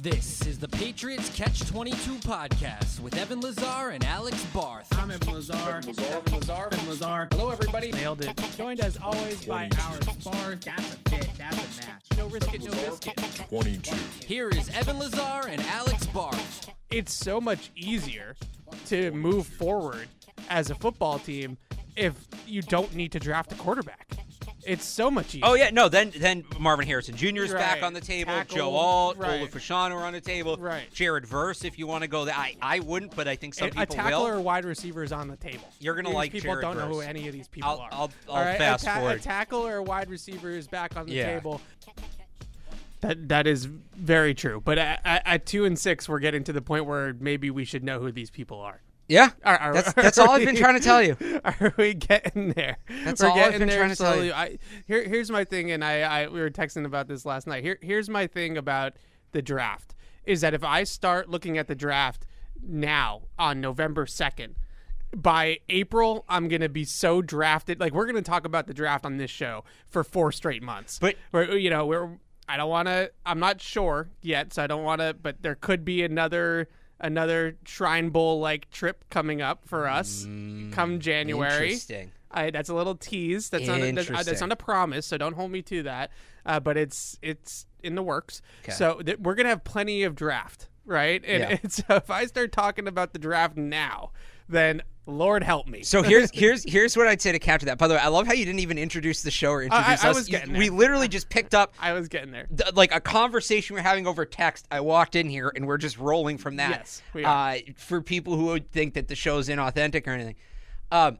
This is the Patriots Catch 22 podcast with Evan Lazar and Alex Barth. I'm Evan Lazar. Evan Lazar. Evan Lazar. Hello, everybody. Nailed it. Joined as always by our bar. That's a fit. That's a match. No risk it, no biscuit. 22. Here is Evan Lazar and Alex Barth. It's so much easier to move forward as a football team if you don't need to draft a quarterback. It's so much easier. Oh yeah, no. Then then Marvin Harrison Jr. is back on the table. Tackle, Joe Alt, right. Olu Fashanu are on the table. Right. Jared Verse, if you want to go there. I, I wouldn't, but I think some a, a people tackle will. or wide receiver is on the table. You're gonna These like people Jared don't know who any of these people I'll- are. I'll- I'll All right? fast a, ta- forward. a tackle or a wide receiver is back on the Yeah. table. That that is very true. But at, at, at two and six, we're getting to the point where maybe we should know who these people are. Yeah, Are- are- that's that's all I've been we- trying to tell you. Are we getting there? That's We're all I've been trying to tell you. I, here, here's my thing, and I, I we were texting about this last night. Here, here's my thing about the draft is that if I start looking at the draft now on November second, by April I'm gonna be so drafted. Like we're gonna talk about the draft on this show for four straight months. But- we're, you know, we're I don't want to. I'm not sure yet, so I don't want to. But there could be another another Shrine Bowl like trip coming up for us come January. Interesting. I, that's a little tease. That's not a, that's, uh, that's not a promise, so don't hold me to that. Uh, but it's it's in the works. Okay. So th- we're gonna have plenty of draft, right? And, Yeah. and so if I start talking about the draft now, then Lord help me. So here's here's here's what I'd say to counter that. By the way, I love how you didn't even introduce the show or introduce I us. was getting we literally just picked up I was getting there. th- like a conversation we're having over text. I walked in here and we're just rolling from that. Yes, we are. Uh, for people who would think that the show's inauthentic or anything, um,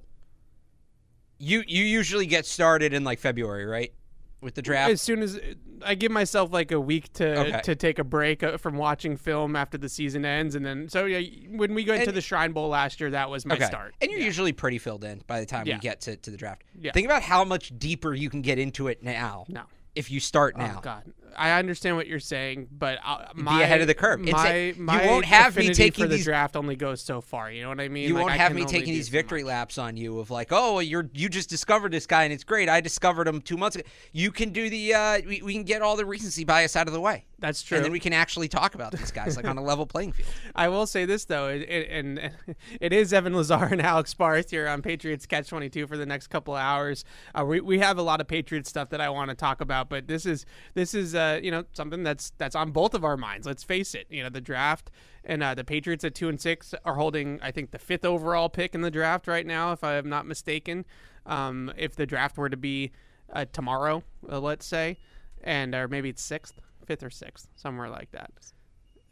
you you usually get started in like February, right, with the draft. As soon as I give myself like a week to Okay. to take a break uh, from watching film after the season ends, and then so yeah, when we went to the Shrine Bowl last year, that was my start. And you're usually pretty filled in by the time Yeah. we get to, to the draft. Yeah. Think about how much deeper you can get into it now. No. If you start now. Oh God, I understand what you're saying, but uh, my, ahead of the curve. It's My, you my won't have me taking for the these- draft only goes so far. You know what I mean? You Like, won't have me taking these victory much. laps on you of like, oh, you're you just discovered this guy and it's great. I discovered him two months ago. You can do the uh, we, we can get all the recency bias out of the way. That's true. And then we can actually talk about these guys like on a level playing field. I will say this though, it, it, and it is Evan Lazar and Alex Barth here on Patriots Catch Twenty Two for the next couple of hours. Uh, we we have a lot of Patriots stuff that I want to talk about, but this is this is uh, you know something that's that's on both of our minds. Let's face it, you know the draft and uh, the Patriots at two and six are holding I think the fifth overall pick in the draft right now, if I am not mistaken. Um, if the draft were to be uh, tomorrow, uh, let's say, and or maybe it's sixth, fifth or sixth, somewhere like that. It's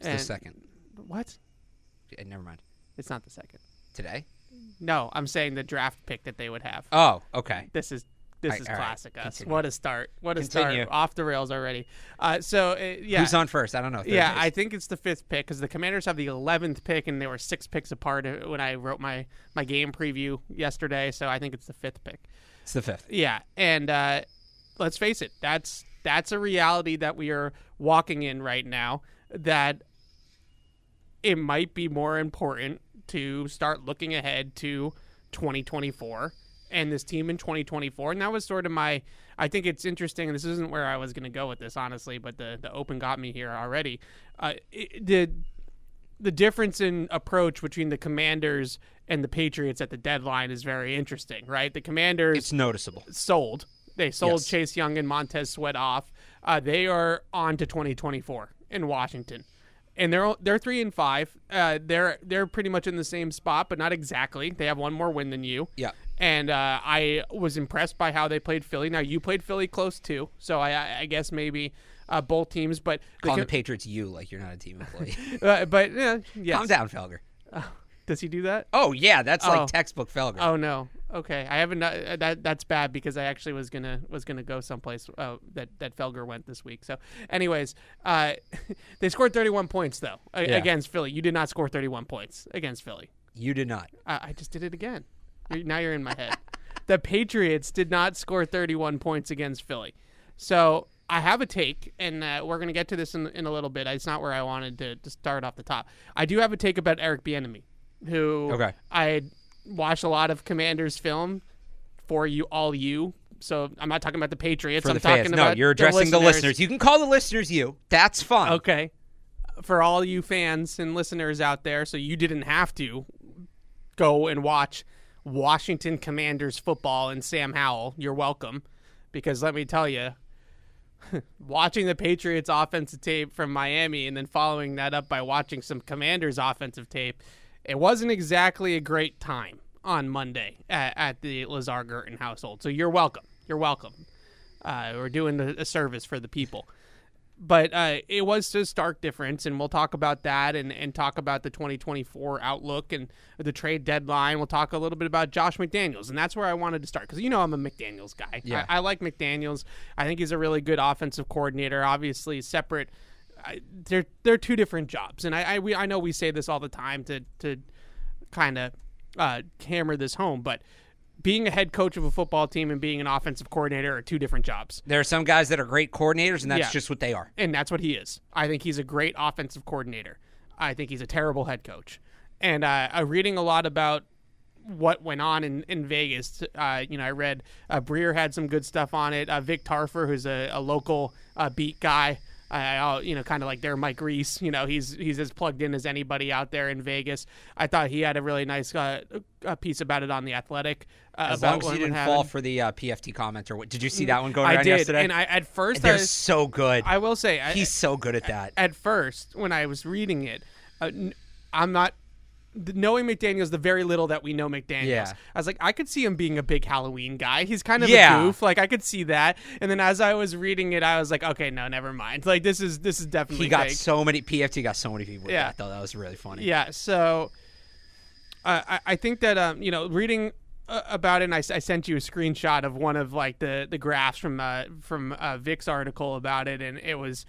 And- the second. What? Eh, Never mind. It's not the second. Today? No, I'm saying the draft pick that they would have. Oh, okay. This is this right, is all right. classic us. Continue. What a start! What a Continue. start! Off the rails already. Uh, so uh, yeah, Who's on first? I don't know. Yeah, base. I think it's the fifth pick because the Commanders have the eleventh pick, and they were six picks apart uh, when I wrote my my game preview yesterday. So I think it's the fifth pick. it's the fifth. Yeah, and uh, let's face it, that's that's a reality that we are walking in right now. That it might be more important to start looking ahead to 2024 and this team in 2024. And that was sort of my. I think it's interesting. This isn't where I was going to go with this, honestly, but the the open got me here already. Uh, it, the the difference in approach between the Commanders and the Patriots at the deadline is very interesting, right? The Commanders It's noticeable. sold. They sold Yes. Chase Young and Montez Sweat off. Uh, they are on to 2024 in Washington, and they're they're three and five. Uh, they're they're pretty much in the same spot, but not exactly. They have one more win than you. Yeah. And uh, I was impressed by how they played Philly. Now you played Philly close too, so I, I- guess maybe uh, both teams. But the Calling co- the Patriots you like you're not a team employee. uh, but yeah, yes. Calm down, Felger. Does he do that? Oh yeah, that's Oh. like textbook Felger. Oh no. Okay, I haven't. Uh, that that's bad because I actually was gonna was gonna go someplace uh, that that Felger went this week. So, anyways, uh, they scored 31 points though Yeah. against Philly. You did not score 31 points against Philly. You did not. I, I just did it again. Now you're in my head. the Patriots did not score 31 points against Philly. So I have a take, and uh, we're going to get to this in, in a little bit. It's not where I wanted to, to start off the top. I do have a take about Eric Bieniemy, who Okay. I watch a lot of Commanders film for you, all you. So I'm not talking about the Patriots. For I'm the talking fans. about No, you're addressing the listeners. You can call the listeners you. That's fine. Okay. for all you fans and listeners out there, so you didn't have to go and watch Washington Commanders football and Sam Howell. You're welcome, because let me tell you, watching the Patriots offensive tape from Miami and then following that up by watching some Commanders offensive tape, it wasn't exactly a great time on Monday at, at the Lazar Gurton household. So you're welcome. You're welcome. Uh, we're doing a service for the people but uh, it was a stark difference, and we'll talk about that and, and talk about the 2024 outlook and the trade deadline. We'll talk a little bit about Josh McDaniels, and that's where I wanted to start because you know I'm a McDaniels guy. Yeah. I, I like McDaniels. I think he's a really good offensive coordinator. Obviously, separate. I, they're they're two different jobs, and I I, we, I know we say this all the time to to kind of uh, hammer this home, but being a head coach of a football team and being an offensive coordinator are two different jobs. There are some guys that are great coordinators, and that's Yeah. just what they are. and that's what he is. I think he's a great offensive coordinator. I think he's a terrible head coach. And uh, I'm reading a lot about what went on in, in Vegas. Uh, you know, I read uh, Breer had some good stuff on it. Uh, Vic Tafur, who's a, a local uh, beat guy, I, I, you know, kind of like their Mike Reiss. You know, he's he's as plugged in as anybody out there in Vegas. I thought he had a really nice uh, piece about it on the Athletic. Uh, As about long as you didn't fall for the uh, PFT comment or what? Did you see that one going I around did, yesterday? and I at first I, They're was- so good. I will say I, He's so good at that. at first when I was reading it, uh, I'm not knowing McDaniels the very little that we know McDaniels. Yeah. I was like, I could see him being a big Halloween guy. He's kind of Yeah. a goof. Like I could see that. And then as I was reading it, I was like, okay, no, never mind. Like this is this is definitely He got fake. so many PFT got so many people. Yeah. that, though that was really funny. Yeah, so uh, I, I think that um, you know, reading uh, about it, and I sent you a screenshot of one of like the the graphs from uh, from uh, Vic's article about it, and it was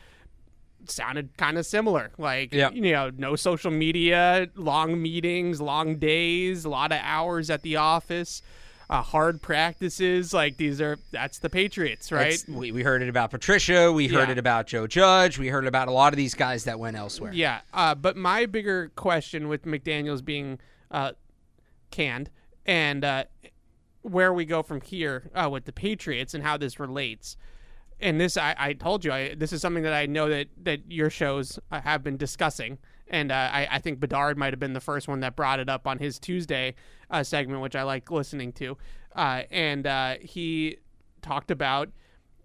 sounded kind of similar. Like, Yeah. you know, no social media, long meetings, long days, a lot of hours at the office. Uh, hard practices like these are that's the Patriots, right? It's- we, we heard it about Patricia. We heard Yeah. it about Joe Judge. We heard about a lot of these guys that went elsewhere. Yeah, uh, but my bigger question with McDaniels being uh, canned and uh, where we go from here uh, with the Patriots and how this relates. And this, I, I told you, I, this is something that I know that, that your shows uh, have been discussing. And uh, I, I think Bedard might have been the first one that brought it up on his Tuesday uh, segment, which I like listening to. Uh, and uh, he talked about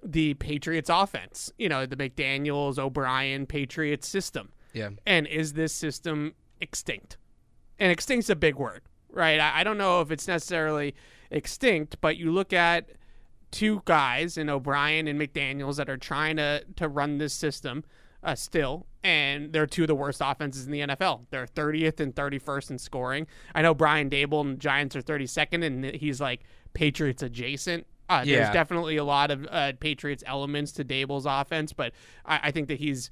the Patriots offense, you know, the McDaniels, O'Brien, Patriots system. Yeah. And is this system extinct? And extinct's a big word, right? I, I don't know if it's necessarily extinct, but you look at two guys in O'Brien and McDaniels that are trying to to run this system uh, still, and they're two of the worst offenses in the NFL. They're 30th and 31st in scoring. I know Brian Daboll and Giants are 32nd, and he's like Patriots adjacent. Uh, Yeah. There's definitely a lot of uh, Patriots elements to Daboll's offense, but I, I think that he's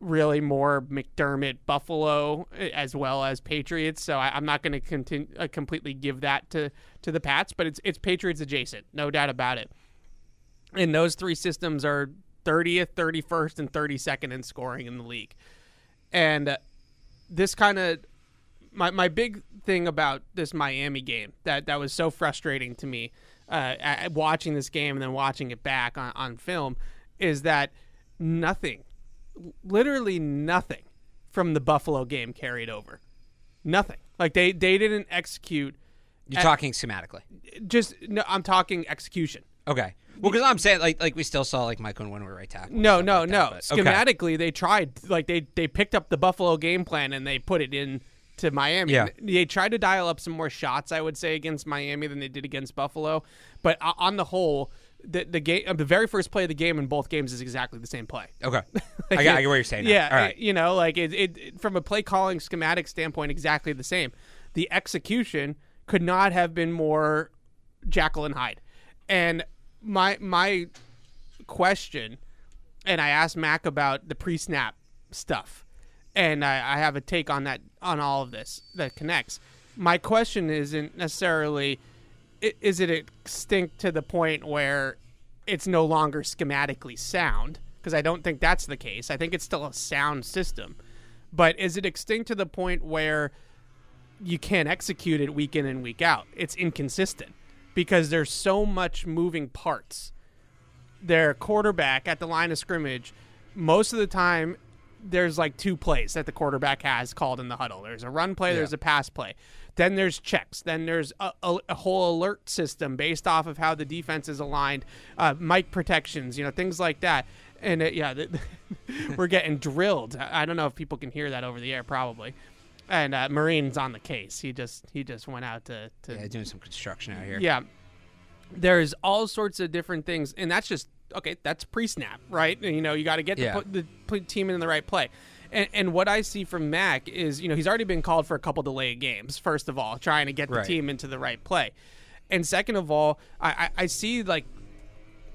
really more McDermott Buffalo uh, as well as Patriots. So I, I'm not going to continue uh, completely give that to to the Pats, but it's it's Patriots adjacent, no doubt about it. And those three systems are 30th, 31st, and 32nd in scoring in the league. And uh, this kind of my my big thing about this Miami game that that was so frustrating to me uh, at, watching this game and then watching it back on, on film is that nothing, literally nothing, from the Buffalo game carried over. Nothing. Like they they didn't execute. You're Uh, talking schematically. Just no, I'm talking execution. Okay. Well, because I'm saying like like we still saw like Michael Onwenu right tackle. and No, no, like no. that, but- okay. Schematically, they tried like they they picked up the Buffalo game plan and they put it in to Miami. Yeah. They tried to dial up some more shots, I would say, against Miami than they did against Buffalo. But o- on the whole, the the game, uh, the very first play of the game in both games is exactly the same play. Okay. I, get, I get what you're saying. now. Yeah, All right. it- you know, like it, it, it- from a play calling schematic standpoint, exactly the same. The execution could not have been more Jekyll and Hyde. And my my question, and I asked Mac about the pre-snap stuff, and I, I have a take on that on all of this that connects. My question isn't necessarily is it extinct to the point where it's no longer schematically sound because I don't think that's the case. I think it's still a sound system. But is it extinct to the point where you can't execute it week in and week out? It's inconsistent because there's so much moving parts. Their quarterback at the line of scrimmage, most of the time, there's like two plays that the quarterback has called in the huddle. There's a run play, there's a pass play. Then there's checks. Then there's a, a, a whole alert system based off of how the defense is aligned, uh, mic protections, you know, things like that. And it, yeah, th- we're getting drilled. I don't know if people can hear that over the air, probably. And uh, Marine's on the case. He just he just went out to to Yeah, doing some construction out here. yeah. There's all sorts of different things, and that's just okay. That's pre-snap, right? You know, you got to get Yeah. the, the team in the right play. And, and what I see from Mac is, you know, he's already been called for a couple delayed games. First of all, trying to get the Right. team into the right play, and second of all, I, I, I see like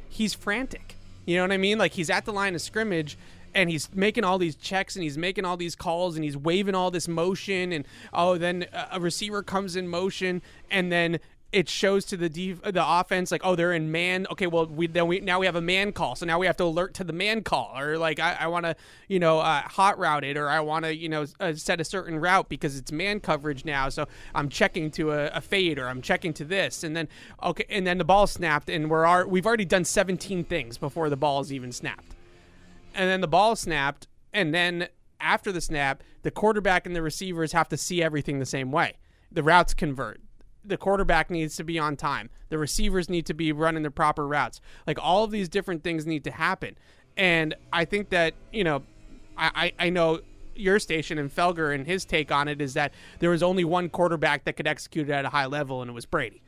he's frantic. You know what I mean? Like he's at the line of scrimmage and he's making all these checks and he's making all these calls and he's waving all this motion and oh then a- a receiver comes in motion and then it shows to the def- the offense like oh they're in man okay well we then we now we have a man call so now we have to alert to the man call or like I, I want to you know uh, hot route it or I want to you know uh, set a certain route because it's man coverage now so I'm checking to a, a fade or I'm checking to this and then okay and then the ball snapped and we're ar- we've already done 17 things before the ball is even snapped. And then the ball snapped and then after the snap the quarterback and the receivers have to see everything the same way. The routes convert the quarterback needs to be on time the receivers need to be running the proper routes like all of these different things need to happen and i think that you know i i, know your station and felger and his take on it is that there was only one quarterback that could execute it at a high level and it was brady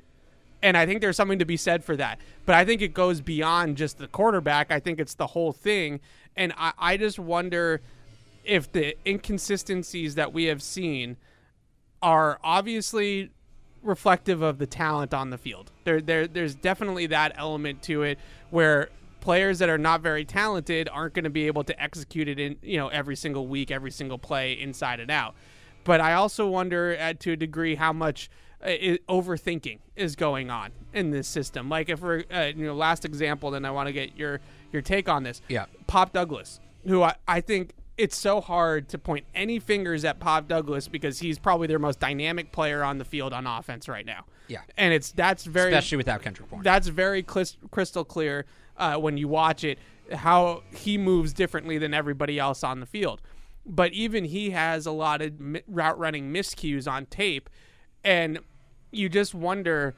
and I think there's something to be said for that. But I think it goes beyond just the quarterback. I think it's the whole thing. And I, I just wonder if the inconsistencies that we have seen are obviously reflective of the talent on the field. There, there, there's definitely that element to it where players that are not very talented aren't going to be able to execute it in you know every single week, every single play inside and out. But I also wonder, uh, to a degree, how much uh, overthinking is going on in this system. Like if we're, uh, you know, last example, then I want to get your your take on this. Yeah. Pop Douglas, who I, I think it's so hard to point any fingers at Pop Douglas because he's probably their most dynamic player on the field on offense right now. Yeah. and it's that's very Especially without Kendrick Bourne. that's very crystal clear uh, when you watch it how he moves differently than everybody else on the field. But even he has a lot of mi- route running miscues on tape, and you just wonder.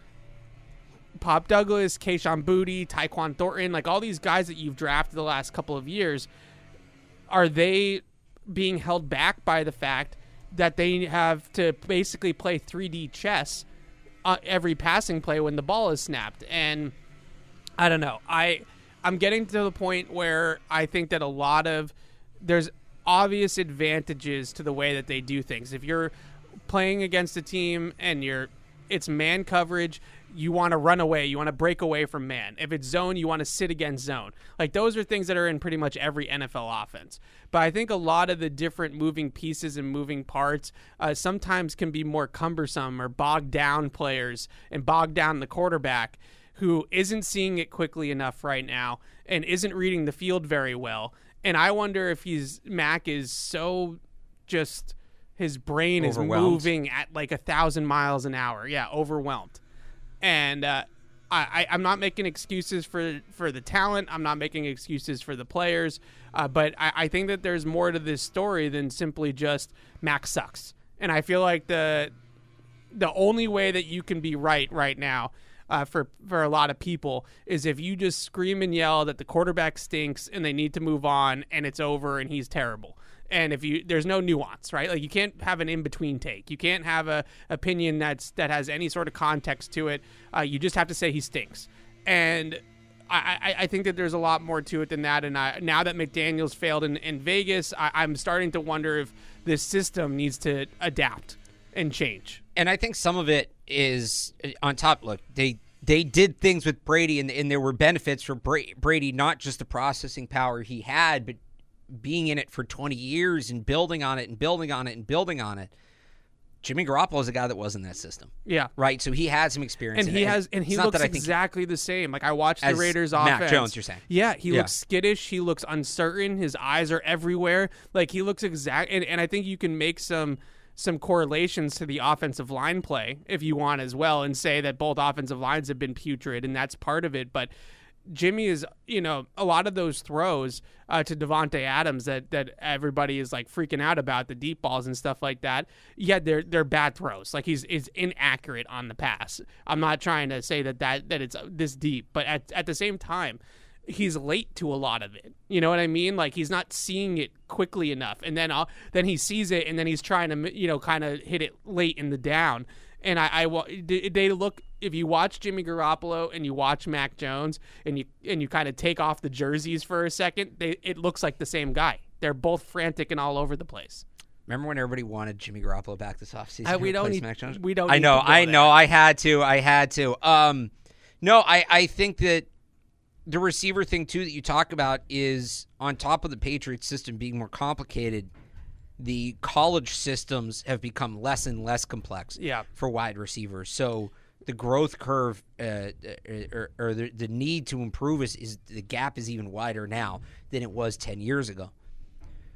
Pop Douglas, Kayshon Boutte, Tyquan Thornton, like all these guys that you've drafted the last couple of years, are they being held back by the fact that they have to basically play 3D chess uh, every passing play when the ball is snapped? And I don't know. I I'm getting to the point where I think that a lot of there's obvious advantages to the way that they do things. If you're playing against a team and you're it's man coverage, you want to run away, you want to break away from man. If it's zone, you want to sit against zone. Like those are things that are in pretty much every NFL offense. But I think a lot of the different moving pieces and moving parts uh, sometimes can be more cumbersome or bog down players and bog down the quarterback who isn't seeing it quickly enough right now and isn't reading the field very well. And I wonder if he's Mac is so just his brain is moving at like a thousand miles an hour. Yeah, overwhelmed. And uh, I, I'm not making excuses for for the talent. I'm not making excuses for the players. Uh, but I, I think that there's more to this story than simply just Mac sucks. And I feel like the the only way that you can be right right now uh, for for a lot of people is if you just scream and yell that the quarterback stinks and they need to move on and it's over and he's terrible. And if you there's no nuance, right? Like you can't have an in between take. You can't have a opinion that's that has any sort of context to it. Uh, you just have to say he stinks. And I, I, I think that there's a lot more to it than that. And I, now that McDaniels failed in, in Vegas, I, I'm starting to wonder if this system needs to adapt and change. and I think some of it is uh, on top. Look, they they did things with Brady, and, and there were benefits for Brady, not just the processing power he had, but being in it for 20 years and building on it and building on it and building on it. Jimmy Garoppolo is a guy that was in that system, Yeah. right? So he had some experience, and he has and he looks that I think exactly the same. Like I watched the Raiders Mac offense. Jones, you're saying. Yeah, he Yeah. looks skittish. He looks uncertain. His eyes are everywhere. Like he looks exact. And, and I think you can make some some correlations to the offensive line play if you want as well, and say that both offensive lines have been putrid, and that's part of it. But Jimmy is, you know, a lot of those throws uh, to Davante Adams that that everybody is like freaking out about the deep balls and stuff like that. Yeah, they're they're bad throws. Like he's is inaccurate on the pass. I'm not trying to say that that that it's this deep, but at at the same time, he's late to a lot of it. You know what I mean? Like he's not seeing it quickly enough, and then uh, then he sees it, and then he's trying to you know kind of hit it late in the down. And I, I they look if you watch Jimmy Garoppolo and you watch Mac Jones and you and you kind of take off the jerseys for a second, they, it looks like the same guy. They're both frantic and all over the place. Remember when everybody wanted Jimmy Garoppolo back this offseason? I, we don't need, Mac Jones? We don't. I know. I there. know. I had to. I had to. Um, no, I I think that the receiver thing too that you talk about is on top of the Patriots system being more complicated the college systems have become less and less complex yeah. for wide receivers. So the growth curve uh, or, or the, the, need to improve is, is, the gap is even wider now than it was 10 years ago.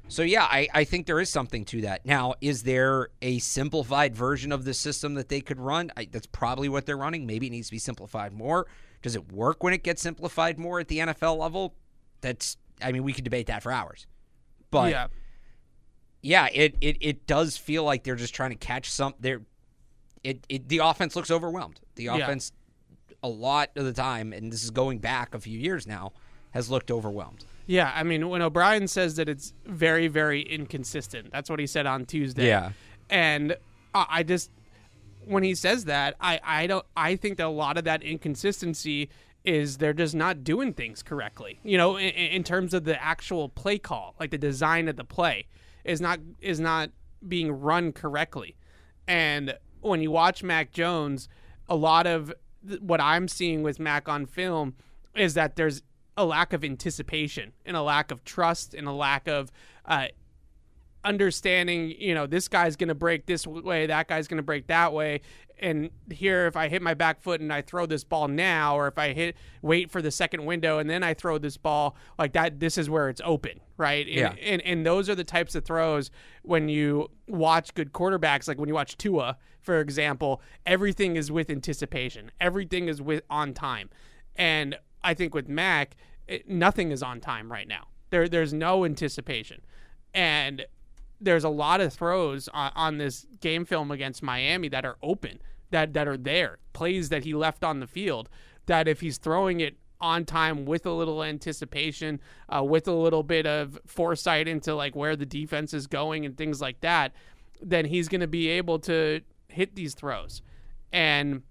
So yeah, I, I think there is something to that. Now, is there a simplified version of the system that they could run? I, that's probably what they're running. Maybe it needs to be simplified more. Does it work when it gets simplified more at the NFL level? That's I mean, we could debate that for hours. But yeah yeah, it, it it does feel like they're just trying to catch some. They're it, it the offense looks overwhelmed. The offense yeah. a lot of the time, and this is going back a few years now, has looked overwhelmed. Yeah, I mean, when O'Brien says that it's very, very inconsistent, that's what he said on Tuesday. Yeah, and I just when he says that, I I don't I think that a lot of that inconsistency is they're just not doing things correctly. You know, in, in terms of the actual play call, like the design of the play is not is not being run correctly. And when you watch Mac Jones, a lot of th- what I'm seeing with Mac on film is that there's a lack of anticipation and a lack of trust and a lack of uh, understanding. You know, this guy's going to break this way, that guy's going to break that way, and here if I hit my back foot and I throw this ball now, or if I hit wait for the second window and then I throw this ball like that, this is where it's open, right? Yeah. And, and, and those are the types of throws when you watch good quarterbacks, like when you watch Tua, for example, everything is with anticipation, everything is with on time, and I think with Mac, it, nothing is on time right now. There, there's no anticipation, and there's a lot of throws on, on, this game film against Miami that are open, that that are there, plays that he left on the field. That if he's throwing it on time with a little anticipation, uh, with a little bit of foresight into like where the defense is going and things like that, then he's going to be able to hit these throws. And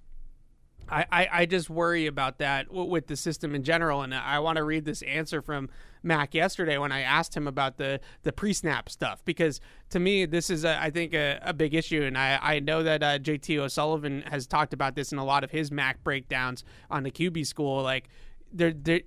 I, I, just worry about that with the system in general. And I want to read this answer from Mac yesterday when I asked him about the the pre snap stuff because to me this is a, I think a, a, big issue. And I I know that uh, JT O'Sullivan has talked about this in a lot of his Mac breakdowns on the QB school. Like there there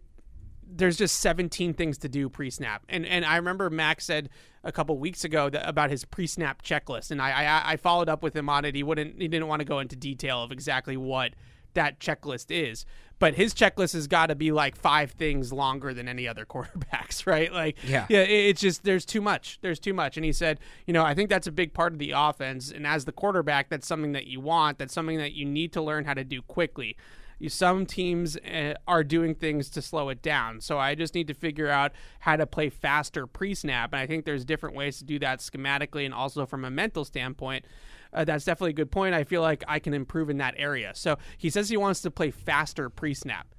there's just 17 things to do pre-snap. And and I remember Mac said a couple weeks ago that, about his pre-snap checklist. And I, I I followed up with him on it. He wouldn't he didn't want to go into detail of exactly what that checklist is. But his checklist has got to be like five things longer than any other quarterbacks, right? Like, yeah, yeah, it's just there's too much. There's too much. And he said, you know, I think that's a big part of the offense. And as the quarterback, that's something that you want. That's something that you need to learn how to do quickly. Some teams uh, are doing things to slow it down. So I just need to figure out how to play faster pre snap. And I think there's different ways to do that schematically and also from a mental standpoint uh, that's definitely a good point. I feel like I can improve in that area. So he says he wants to play faster pre snap.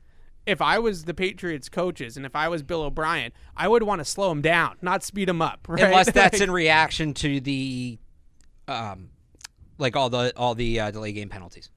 If I was the Patriots coaches and if I was Bill O'Brien, I would want to slow him down, not speed him up. Right? Unless that's in reaction to the, um, like all the all the uh, delay game penalties.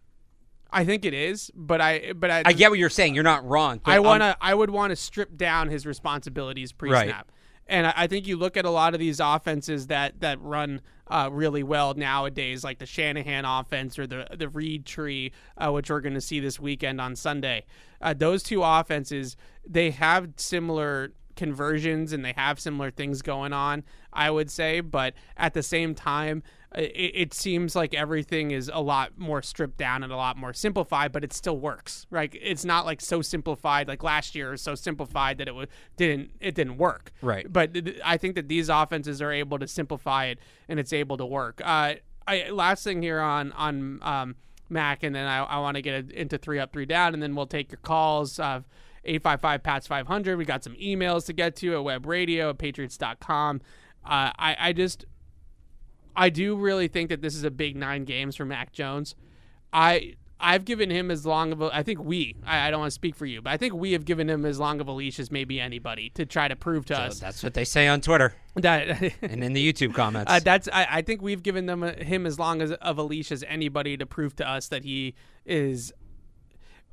I think it is, but I but I, I get what you're saying. You're not wrong. I want to I would want to strip down his responsibilities pre-snap. Right. And I think you look at a lot of these offenses that that run uh, really well nowadays, like the Shanahan offense or the the Reid tree, uh, which we're going to see this weekend on Sunday. Uh, those two offenses, they have similar conversions and they have similar things going on. I would say, but at the same time, it, it, seems like everything is a lot more stripped down and a lot more simplified, but it still works. Right? It's not like so simplified like last year was so simplified that it was, didn't it didn't work. Right. But I think that these offenses are able to simplify it and it's able to work. Uh, I, last thing here on on um, Mac, and then I, I want to get into three up, three down, and then we'll take your calls. Uh, 855 PATS 500. We got some emails to get to at web radio at patriots.com. Uh, I, I just, I do really think that this is a big nine games for Mac Jones. I, I've given him as long of a. I think we. I, I don't want to speak for you, but I think we have given him as long of a leash as maybe anybody to try to prove to So us that's what they say on Twitter that and in the YouTube comments. uh, that's I, I think we've given them a, him as long as of a leash as anybody to prove to us that he is.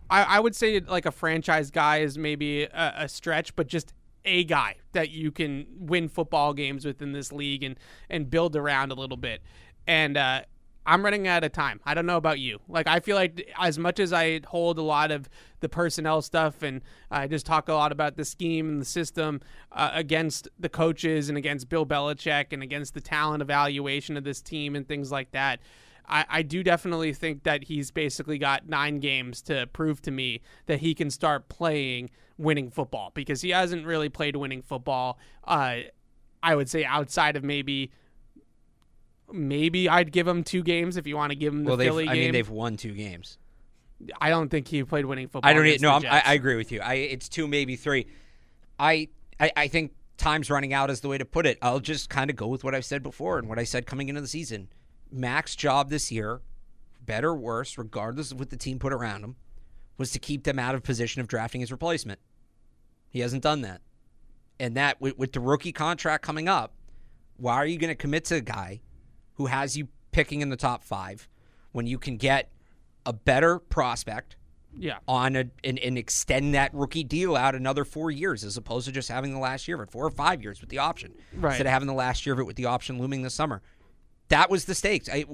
I, I would say like a franchise guy is maybe a, a stretch, but just a guy that you can win football games within this league and and build around a little bit. And uh, I'm running out of time. I don't know about you. Like I feel like as much as I hold a lot of the personnel stuff and I just talk a lot about the scheme and the system uh, against the coaches and against Bill Belichick and against the talent evaluation of this team and things like that. I, I do definitely think that he's basically got nine games to prove to me that he can start playing winning football because he hasn't really played winning football. Uh, I would say outside of maybe maybe I'd give him two games if you want to give him the well, Philly I mean, they've won two games. I don't think he played winning football. I don't. No, I'm, I, I agree with you. I it's two, maybe three. I, I I think time's running out is the way to put it. I'll just kind of go with what I've said before and what I said coming into the season. Mac's job this year, better or worse, regardless of what the team put around him, was to keep them out of position of drafting his replacement. He hasn't done that, and that with, with the rookie contract coming up, why are you going to commit to a guy who has you picking in the top five when you can get a better prospect? Yeah. on a and, and extend that rookie deal out another four years as opposed to just having the last year of it, four or five years with the option. Right. Instead of having the last year of it with the option looming this summer. That was the stakes. I,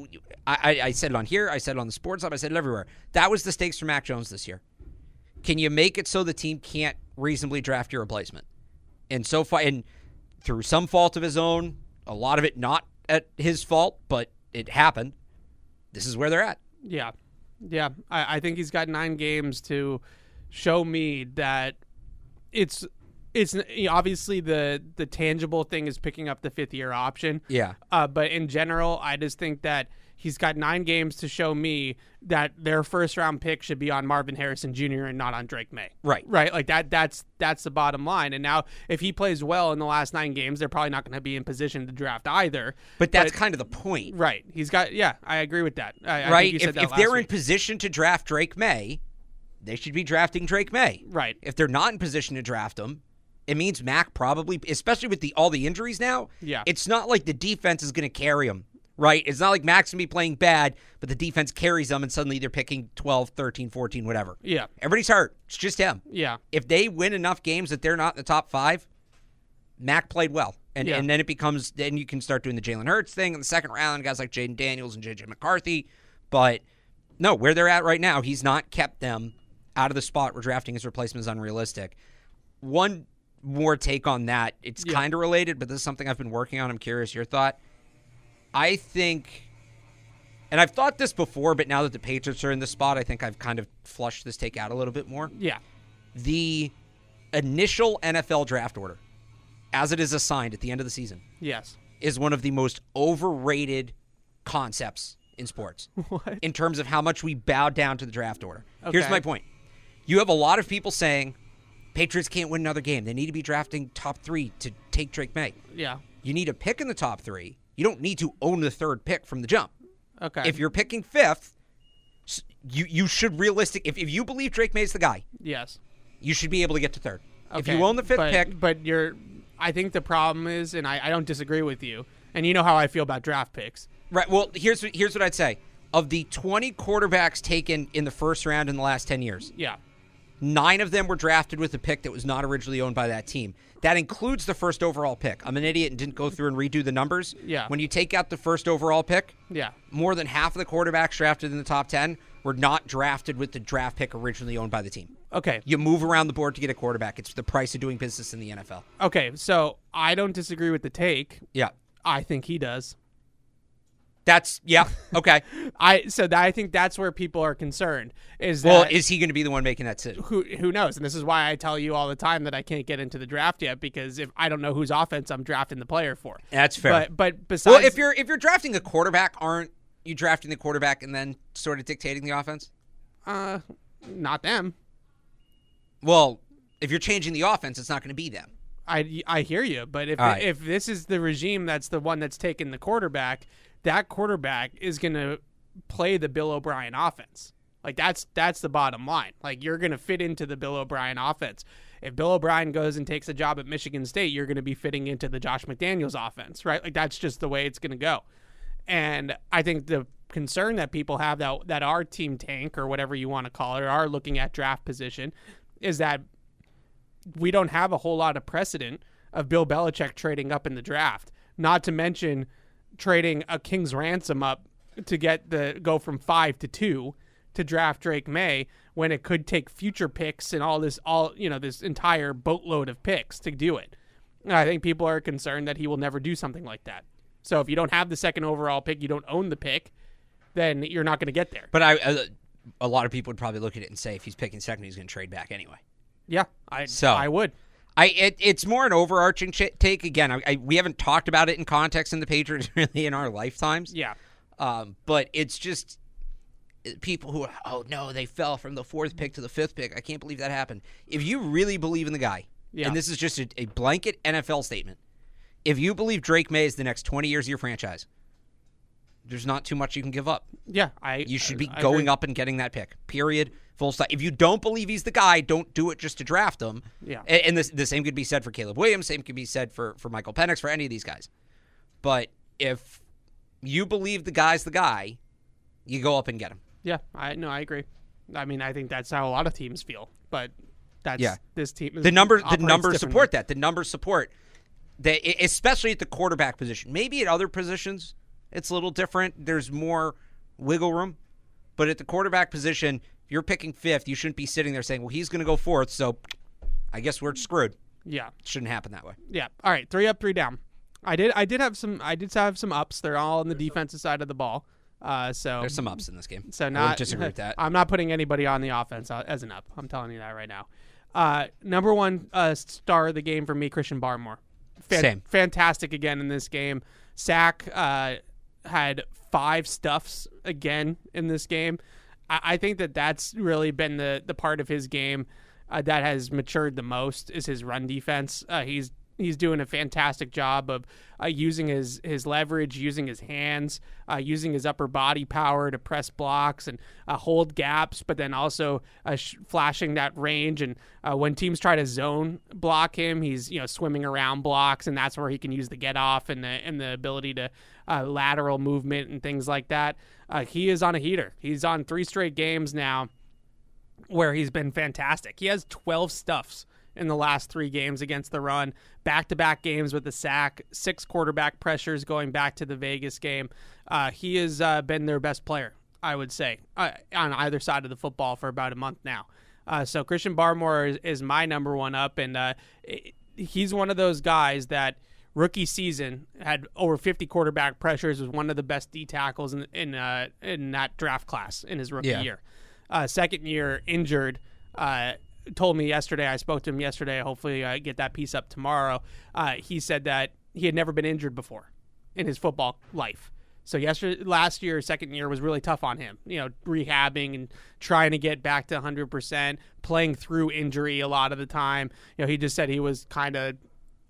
I, I said it on here. I said it on the sports hub. I said it everywhere. That was the stakes for Mac Jones this year. Can you make it so the team can't reasonably draft your replacement? And so far, and through some fault of his own, a lot of it not at his fault, but it happened. This is where they're at. Yeah, yeah. I, I think he's got nine games to show me that it's it's you know, obviously the the tangible thing is picking up the fifth year option. Yeah. Uh, but in general, I just think that he's got nine games to show me that their first round pick should be on Marvin Harrison Jr. and not on Drake Maye. Right. Right. Like that. That's that's the bottom line. And now, if he plays well in the last nine games, they're probably not going to be in position to draft either. But that's kind of the point. Right. He's got. Yeah, I agree with that. I, I think right? you said If, that if they're in position to draft Drake Maye, they should be drafting Drake Maye. Right. If they're not in position to draft him, it means Mac probably, especially with the all the injuries now. Yeah. It's not like the defense is going to carry him. Right? It's not like Mac's going to be playing bad, but the defense carries them and suddenly they're picking 12, 13, 14, whatever. Yeah. Everybody's hurt. It's just him. Yeah. If they win enough games that they're not in the top five, Mac played well. And, Yeah. and then it becomes, then you can start doing the Jalen Hurts thing in the second round, guys like Jayden Daniels and JJ McCarthy. But no, where they're at right now, he's not kept them out of the spot where drafting his replacement is unrealistic. One more take on that. It's Yeah. kind of related, but this is something I've been working on. I'm curious your thought. I think, and I've thought this before, but now that the Patriots are in the spot, I think I've kind of flushed this take out a little bit more Yeah. the initial NFL draft order, as it is assigned at the end of the season, Yes. is one of the most overrated concepts in sports What? in terms of how much we bow down to the draft order. Okay. Here's my point. You have a lot of people saying Patriots can't win another game. They need to be drafting top three to take Drake Maye. Yeah. You need a pick in the top three. You don't need to own the third pick from the jump. Okay. If you're picking fifth, you you should realistic. If, if you believe Drake Maye's the guy, yes. you should be able to get to third. Okay. If you own the fifth but, pick, but you're. I think the problem is, and I, I don't disagree with you, and you know how I feel about draft picks. Right. Well, here's here's what I'd say. Of the 20 quarterbacks taken in the first round in the last 10 years, Yeah. Nine of them were drafted with a pick that was not originally owned by that team. That includes the first overall pick. I'm an idiot and didn't go through and redo the numbers. Yeah. When you take out the first overall pick, Yeah. more than half of the quarterbacks drafted in the top 10 were not drafted with the draft pick originally owned by the team. Okay. You move around the board to get a quarterback. It's the price of doing business in the NFL. Okay. So I don't disagree with the take. Yeah. I think he does. That's yeah. Okay. I so that I think that's where people are concerned. Is well, is he going to be the one making that decision? who who knows? And this is why I tell you all the time that I can't get into the draft yet because if I don't know whose offense I'm drafting the player for. That's fair. But but besides, Well, if you're if you're drafting a quarterback, aren't you drafting the quarterback and then sort of dictating the offense? uh, not them. Well, If you're changing the offense, it's not going to be them. I, I hear you, but if right. if this is the regime that's the one that's taking the quarterback, that quarterback is going to play the Bill O'Brien offense. Like that's that's the bottom line. Like you're going to fit into the Bill O'Brien offense. If Bill O'Brien goes and takes a job at Michigan State, you're going to be fitting into the Josh McDaniels offense, right? Like that's just the way it's going to go. And I think the concern that people have that that our team tank or whatever you want to call it, are looking at draft position, is that we don't have a whole lot of precedent of Bill Belichick trading up in the draft. Not to mention trading a king's ransom up to get the go from five to two to draft Drake Maye when it could take future picks and all this all you know this entire boatload of picks to do it. And I think people are concerned that he will never do something like that. So if you don't have the second overall pick, you don't own the pick, then you're not going to get there. But I, uh, a lot of people would probably look at it and say if he's picking second, he's going to trade back anyway. Yeah, I So- I would. I it, it's more an overarching ch- take. Again, I, I, we haven't talked about it in context in the Patriots really in our lifetimes. Yeah. Um, but it's just uh, people who are, oh no, they fell from the fourth pick to the fifth pick. I can't believe that happened. If you really believe in the guy, Yeah. and this is just a, a blanket NFL statement, if you believe Drake Maye is the next 20 years of your franchise, there's not too much you can give up. Yeah, I You should be I going up and getting that pick. Period. Full stop. If you don't believe he's the guy, don't do it just to draft him. Yeah. And, and this, the same could be said for Caleb Williams. Same could be said for for Michael Penix. For any of these guys. But if you believe the guy's the guy, you go up and get him. Yeah, I no, I agree. I mean, I think that's how a lot of teams feel, but that's Yeah. this team. The numbers, the numbers support that. The numbers support that, especially at the quarterback position. Maybe at other positions, it's a little different. There's more wiggle room, but at the quarterback position, if you're picking fifth, you shouldn't be sitting there saying, "Well, he's going to go fourth, so I guess we're screwed." Yeah, It shouldn't happen that way. yeah. All right, three up, three down. I did, I did have some, I did have some ups. They're all on the defensive side of the ball. Uh, so There's some ups in this game. So I not would disagree with that. I'm not putting anybody on the offense uh, as an up. I'm telling you that right now. Uh, number one uh, star of the game for me, Christian Barmore. Fan- Same. Fantastic again in this game. Sack uh, had five stuffs again in this game. I, I think that that's really been the the part of his game uh, that has matured the most is his run defense. Uh, he's he's doing a fantastic job of uh, using his his leverage, using his hands, uh, using his upper body power to press blocks and uh, hold gaps, but then also uh, sh- flashing that range. And uh, when teams try to zone block him, he's you know swimming around blocks, and that's where he can use the get off and the and the ability to uh, lateral movement and things like that. He is on a heater. He's on three straight games now where he's been fantastic. He has 12 stuffs in the last three games against the run, back to back games with the sack, six quarterback pressures going back to the Vegas game. Uh, he has uh, been their best player, I would say, uh, on either side of the football for about a month now. Uh, so Christian Barmore is, is my number one up, and uh, he's one of those guys that rookie season had over 50 quarterback pressures, was one of the best D tackles in in, uh, in that draft class in his rookie Yeah. year uh, second year injured. Uh, told me yesterday. I spoke to him yesterday. Hopefully, I get that piece up tomorrow. Uh, he said that he had never been injured before in his football life. So yesterday, last year, second year was really tough on him. You know, rehabbing and trying to get back to 100%, playing through injury a lot of the time. You know, he just said he was kind of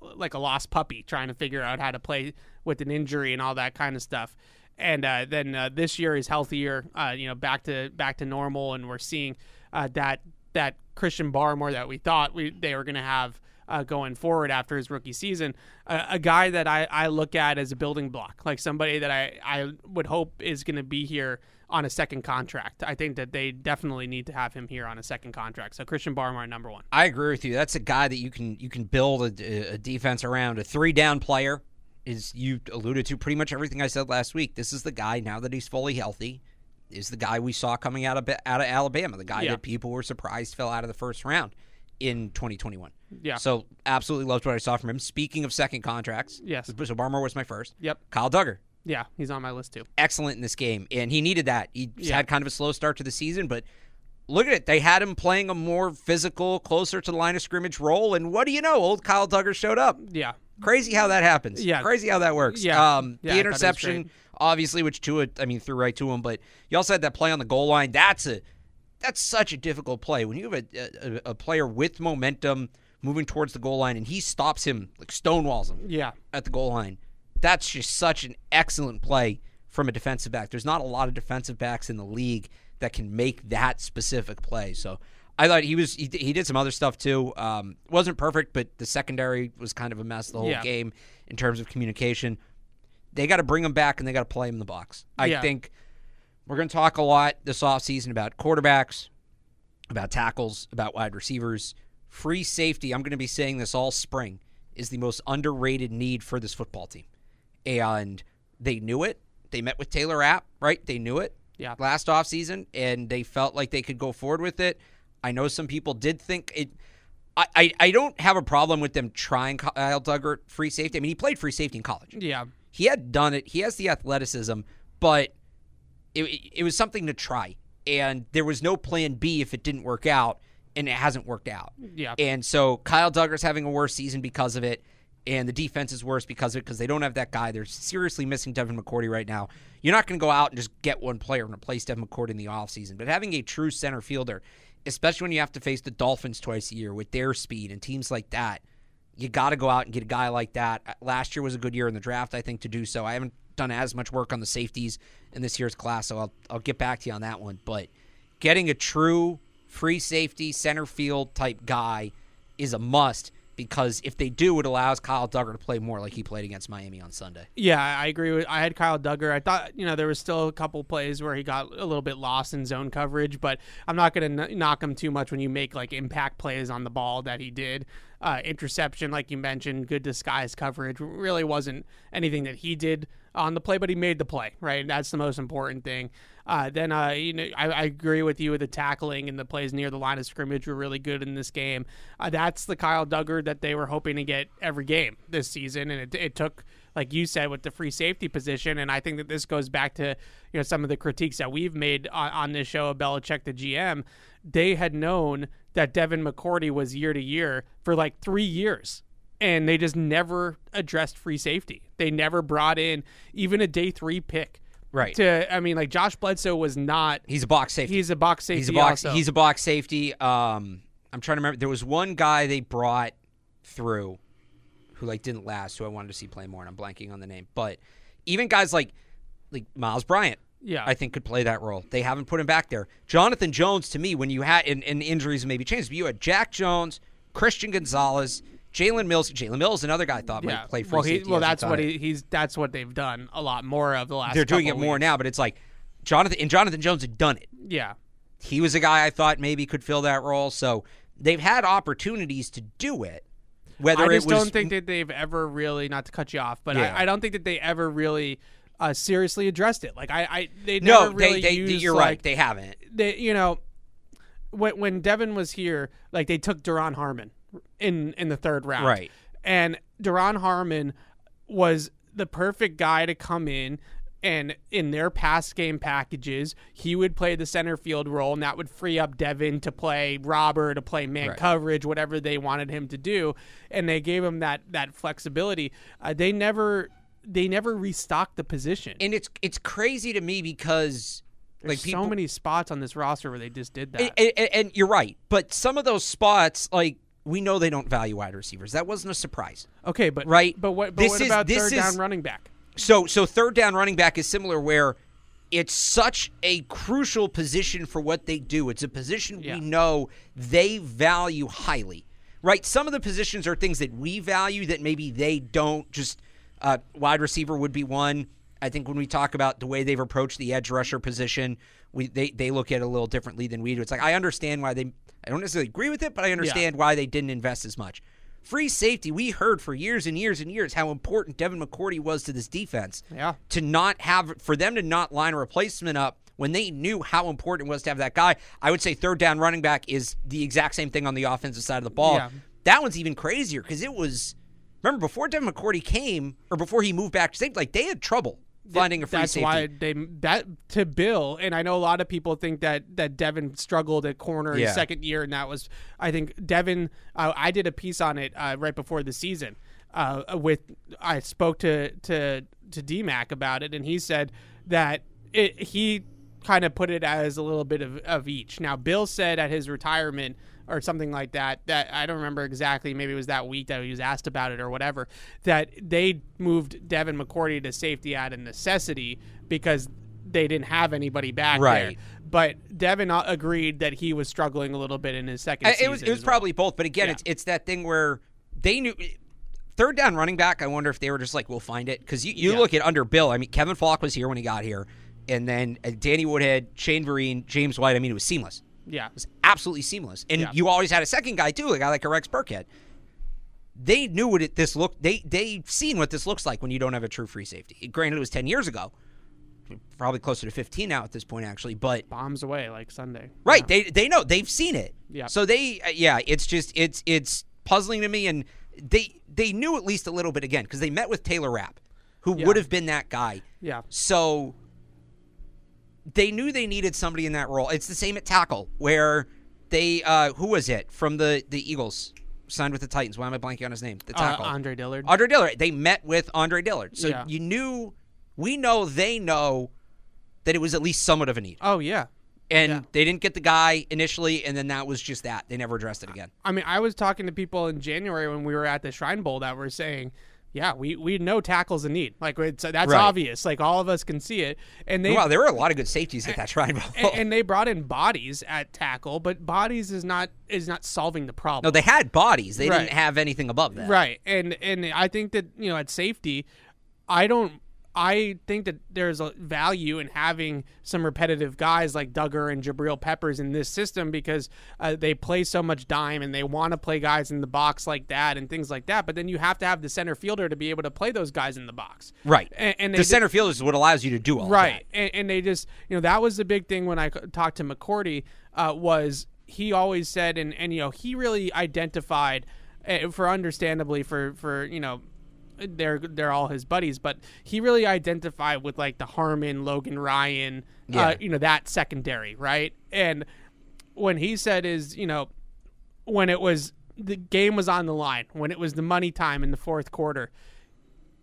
like a lost puppy trying to figure out how to play with an injury and all that kind of stuff. And uh, then uh, this year is healthier, uh, you know, back to back to normal, and we're seeing uh, that that Christian Barmore that we thought we they were going to have uh, going forward after his rookie season, uh, a guy that I, I look at as a building block, like somebody that I, I would hope is going to be here on a second contract. I think that they definitely need to have him here on a second contract. So Christian Barmore, number one. I agree with you. That's a guy that you can you can build a, a defense around. A three down player is you alluded to pretty much everything I said last week. This is the guy now that he's fully healthy. Is the guy we saw coming out of out of Alabama, the guy Yeah. that people were surprised fell out of the first round in 2021. Yeah. So absolutely loved what I saw from him. Speaking of second contracts, Yes. So Barmore was my first. Yep. Kyle Dugger, Yeah, he's on my list too. excellent in this game, and he needed that. He Yeah. had kind of a slow start to the season, but look at it. They had him playing a more physical, closer to the line of scrimmage role, and what do you know? Old Kyle Dugger showed up. Yeah. Crazy how that happens. Yeah. Crazy how that works. Yeah. Um, Yeah, the interception, obviously, which Tua, I mean, threw right to him, but you also had that play on the goal line. That's a that's such a difficult play when you have a, a, a player with momentum moving towards the goal line and he stops him like stonewalls him Yeah. at the goal line. That's just such an excellent play from a defensive back. There's not a lot of defensive backs in the league that can make that specific play. So I thought he was he, he did some other stuff too. Um, wasn't perfect, but the secondary was kind of a mess the whole Yeah. game in terms of communication. They got to bring him back and they got to play him in the box. I Yeah. think we're going to talk a lot this offseason about quarterbacks, about tackles, about wide receivers. Free safety, I'm going to be saying this all spring, is the most underrated need for this football team. And they knew it. They met with Taylor Rapp, right? They knew it Yeah. last offseason, and they felt like they could go forward with it. I know some people did think it. I, I, I don't have a problem with them trying Kyle uh, Dugger free safety. I mean, he played free safety in college. Yeah. He had done it. He has the athleticism, but it, it was something to try. And there was no plan B if it didn't work out, and it hasn't worked out. Yeah. And so Kyle Dugger's having a worse season because of it, and the defense is worse because of it because they don't have that guy. They're seriously missing Devin McCourty right now. You're not going to go out and just get one player and replace Devin McCourty in the offseason, but having a true center fielder, especially when you have to face the Dolphins twice a year with their speed and teams like that, you got to go out and get a guy like that. Uh, Last year was a good year in the draft, I think, to do so. I haven't done as much work on the safeties in this year's class, so I'll I'll get back to you on that one. But getting a true free safety center field type guy is a must because if they do, it allows Kyle Dugger to play more like he played against Miami on Sunday. Yeah, I agree with. I had Kyle Dugger. I thought you know there was still a couple plays where he got a little bit lost in zone coverage, but I'm not going to knock him too much when you make like impact plays on the ball that he did. Uh, interception, like you mentioned, good disguise coverage. Really wasn't anything that he did on the play, but he made the play. Right, that's the most important thing. Uh, then uh, you know I, I agree with you with the tackling and the plays near the line of scrimmage were really good in this game. Uh, that's the Kyle Dugger that they were hoping to get every game this season, and it, it took like you said with the free safety position. And I think that this goes back to you know some of the critiques that we've made on, on this show of Belichick the GM. They had known that Devin McCourty was year to year for like three years. And they just never addressed free safety. They never brought in even a day three pick. Right. To I mean, like Josh Bledsoe was not. He's a box safety. He's a box safety. He's a box. also. He's a box safety. Um, I'm trying to remember. There was one guy they brought through who like didn't last, who I wanted to see play more, and I'm blanking on the name. But even guys like like Myles Bryant, yeah. I think could play that role. They haven't put him back there. Jonathan Jones, to me, when you had and, and injuries maybe changed, but you had Jack Jones, Christian Gonzalez, Jalen Mills. Jalen Mills, another guy I thought yeah. might play free well, he, safety. well, that's what he, he's. That's what they've done a lot more of the last. They're doing it couple more weeks. now, but it's like Jonathan and Jonathan Jones had done it. Yeah. he was a guy I thought maybe could fill that role. So they've had opportunities to do it. Whether I just it was don't think that they've ever really not to cut you off, but Yeah. I, I don't think that they ever really uh, seriously addressed it. Like I, I they no, never really they, they used, you're like, right, they haven't. They, you know, when when Devin was here, like they took Duron Harmon in in the third round, Right. And Duron Harmon was the perfect guy to come in. And in their pass game packages, he would play the center field role, and that would free up Devin to play Robert, to play man Right. coverage, whatever they wanted him to do. And they gave him that that flexibility. Uh, they never they never restocked the position. And it's it's crazy to me because There's like people so many spots on this roster where they just did that. and, and- and you're right, but some of those spots like we know they don't value wide receivers. That wasn't a surprise. okay, but Right. But what? But This what is- about this third is- down running back? So so third down running back is similar where it's such a crucial position for what they do. It's a position Yeah. we know they value highly. Right? Some of the positions are things that we value that maybe they don't just uh, wide receiver would be one. I think when we talk about the way they've approached the edge rusher position, we they, they look at it a little differently than we do. It's like I understand why they I don't necessarily agree with it, but I understand why they didn't invest as much. Free safety, we heard for years and years and years how important Devin McCourty was to this defense. Yeah. To not have for them to not line a replacement up when they knew how important it was to have that guy. I would say third down running back is the exact same thing on the offensive side of the ball. Yeah. That one's even crazier because it was remember before Devin McCourty came or before he moved back to safety, like they had trouble finding a free That's safety. why they that to Bill, and I know a lot of people think that that Devin struggled at corner Yeah. his second year, and that was I think Devin. Uh, I did a piece on it uh, right before the season. Uh, with I spoke to to to DMAC about it, and he said that it, he kind of put it as a little bit of, of each. Now, Bill said at his retirement or something like that, that I don't remember exactly, maybe it was that week that he was asked about it or whatever, that they moved Devin McCourty to safety out of necessity because they didn't have anybody back Right. there. But Devin uh, agreed that he was struggling a little bit in his second season. It was it was well. probably both, but again, Yeah. it's it's that thing where they knew third down running back. I wonder if they were just like, we'll find it because you, you Yeah. look at under Bill. I mean, Kevin Faulk was here when he got here, and then uh, Danny Woodhead, Shane Vereen, James White. I mean, it was seamless. Yeah. It was absolutely seamless, and Yeah. you always had a second guy too, a guy like a Rex Burkhead. They knew what it, this looked. They they seen what this looks like when you don't have a true free safety. Granted, it was ten years ago, probably closer to fifteen now at this point, actually. But Bombs away like Sunday. Right. They they know they've seen it. Yeah. So they uh, yeah, it's just it's it's puzzling to me and they they knew at least a little bit again because they met with Taylor Rapp, who Yeah. would have been that guy. Yeah. So they knew they needed somebody in that role. It's the same at tackle where they uh who was it from the the Eagles signed with the Titans. Why am I blanking on his name? The Uh, tackle. Andre Dillard. Andre Dillard. They met with Andre Dillard. So Yeah. you knew we know they know that it was at least somewhat of a need oh, yeah. and Yeah. they didn't get the guy initially, and then that was just that. They never addressed it again. I mean, I was talking to people in January when we were at the Shrine Bowl that were saying, yeah, we, we know tackles a need. Like, it's, that's Right. obvious. Like, all of us can see it. And they. wow, there were a lot of good safeties at that Shrine Bowl. and, and they brought in bodies at tackle, but bodies is not is not solving the problem. no, they had bodies. They Right. didn't have anything above that. Right. And and I think that, you know, at safety, I don't I think that there's a value in having some repetitive guys like Dugger and Jabril Peppers in this system because uh, they play so much dime and they want to play guys in the box like that and things like that. But then you have to have the center fielder to be able to play those guys in the box. Right. And, and the center fielder is what allows you to do all right and, and they just you know that was the big thing when I talked to McCourty uh, was he always said and, and you know he really identified uh, for understandably for for you know they're they're all his buddies but he really identified with like the harmon logan ryan Yeah. uh, you know that secondary right and when he said is you know when it was the game was on the line when it was the money time in the fourth quarter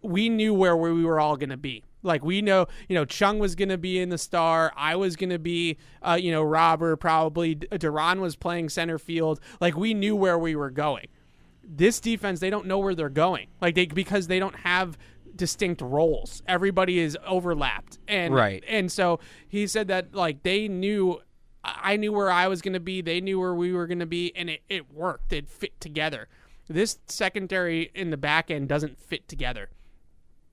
we knew where we were all going to be. Like we know, you know, Chung was going to be in the star. I was going to be, uh, you know, Robert probably. Duron was playing center field. Like we knew where we were going. This defense, they don't know where they're going. Like they because they don't have distinct roles. Everybody is overlapped, and Right. And so he said that like they knew. I knew where I was going to be. They knew where we were going to be, and it, it worked. It fit together. This secondary in the back end doesn't fit together.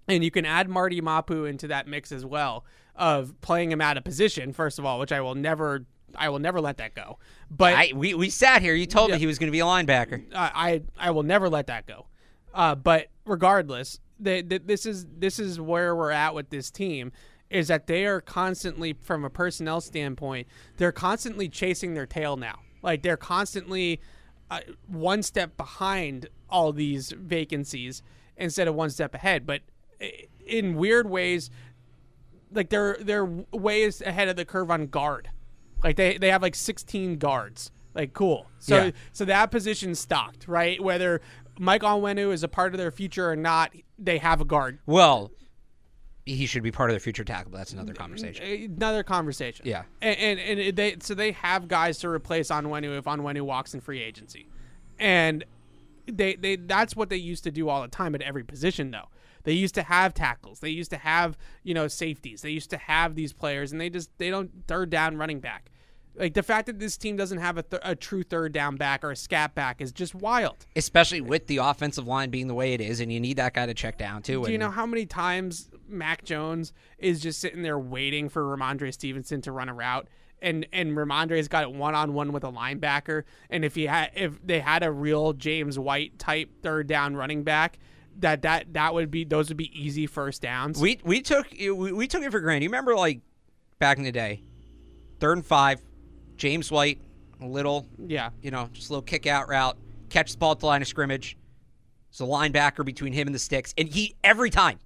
And you can add Marte Mapu into that mix as well of playing him out of position, first of all, which I will never I will never let that go. But I, we, we sat here. You told Yeah. me he was going to be a linebacker. I I I will never let that go. Uh, but regardless, they, they, this is this is where we're at with this team is that they are constantly from a personnel standpoint, they're constantly chasing their tail now. Like they're constantly uh, one step behind all these vacancies instead of one step ahead. But in weird ways, like they're they're ways ahead of the curve on guard. Like they they have like 16 guards. Like cool. So Yeah. so that position's stocked, right? Whether Mike Onwenu is a part of their future or not, they have a guard. Well, he should be part of their future tackle, but that's another conversation. Another conversation. Yeah. and and, and they so they have guys to replace Onwenu if Onwenu walks in free agency, and they they that's what they used to do all the time at every position though. They used to have tackles. They used to have you know safeties. They used to have these players, and they just they don't third down running back. Like the fact that this team doesn't have a, th- a true third down back or a scat back is just wild. Especially with the offensive line being the way it is, and you need that guy to check down too. Do you know how many times Mac Jones is just sitting there waiting for Rhamondre Stevenson to run a route? And and Rhamondre's got it one on one with a linebacker. And if he had if they had a real James White type third down running back, that that that would be those would be easy first downs. We we took we, we took it for granted. You remember like back in the day, third and five, James White, a little, yeah. you know, just a little kick out route, catch the ball at the line of scrimmage. It's a linebacker between him and the sticks, and he every time,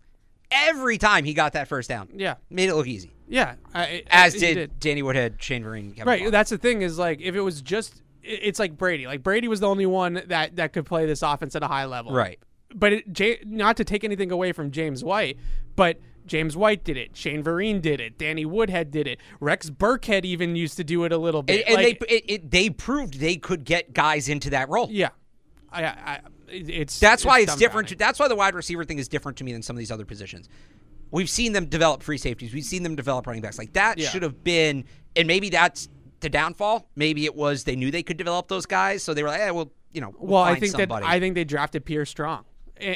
every time he got that first down, Yeah. made it look easy. Yeah. I, As he did, Danny Woodhead, Shane Vereen, Kevin Right. That's the thing is like if it was just it's like Brady. Like Brady was the only one that that could play this offense at a high level. Right. but it, not to take anything away from James White, but James White did it. Shane Vereen did it. Danny Woodhead did it. Rex Burkhead even used to do it a little bit. and Like, they it, it, they proved they could get guys into that role. yeah, I, I, it's That's why it's different. That's why the wide receiver thing is different to me than some of these other positions. We've seen them develop free safeties. We've seen them develop running backs. Like that Yeah. should have been, and maybe that's the downfall. Maybe it was they knew they could develop those guys, so they were like, "Eh, well, you know, we'll Well, I think somebody. that I think they drafted Pierre Strong,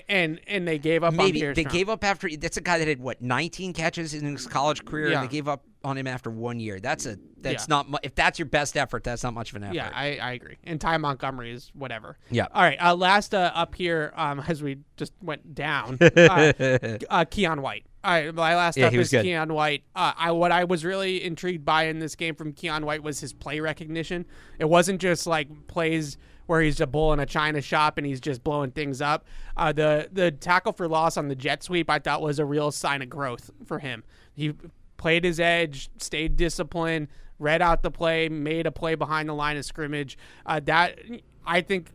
and and, they gave up on maybe they gave up after. That's a guy that had what 19 catches in his college career, Yeah. and they gave up on him after one year. That's a that's Yeah. not if that's your best effort, that's not much of an effort. Yeah, I, I agree. And Ty Montgomery is whatever. Yeah. All right. Uh, last uh, up here, um, as we just went down, uh, uh, Keion White. All right, my last Yeah, up he was is good. Keion White. Uh, I what I was really intrigued by in this game from Keion White was his play recognition. It wasn't just like plays where he's a bull in a china shop and he's just blowing things up. Uh, the the tackle for loss on the jet sweep I thought was a real sign of growth for him. He played his edge, stayed disciplined, read out the play, made a play behind the line of scrimmage. Uh, that I think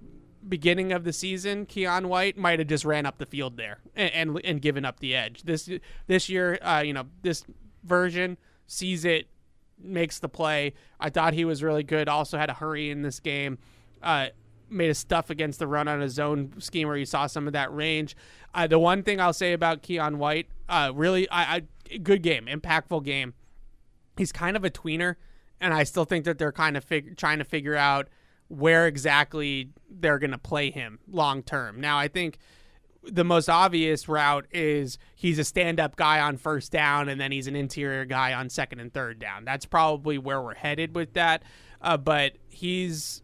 beginning of the season, Keion White might have just ran up the field there and and, and given up the edge. This this year, uh, you know, this version sees it, makes the play. I thought he was really good. Also had a hurry in this game. Uh, made a stuff against the run on a zone scheme where you saw some of that range. Uh, the one thing I'll say about Keion White, uh, really, I, I good game, impactful game. He's kind of a tweener, and I still think that they're kind of fig- trying to figure out where exactly they're going to play him long term. Now, I think the most obvious route is he's a stand up guy on first down and then he's an interior guy on second and third down. That's probably where we're headed with that. Uh, but he's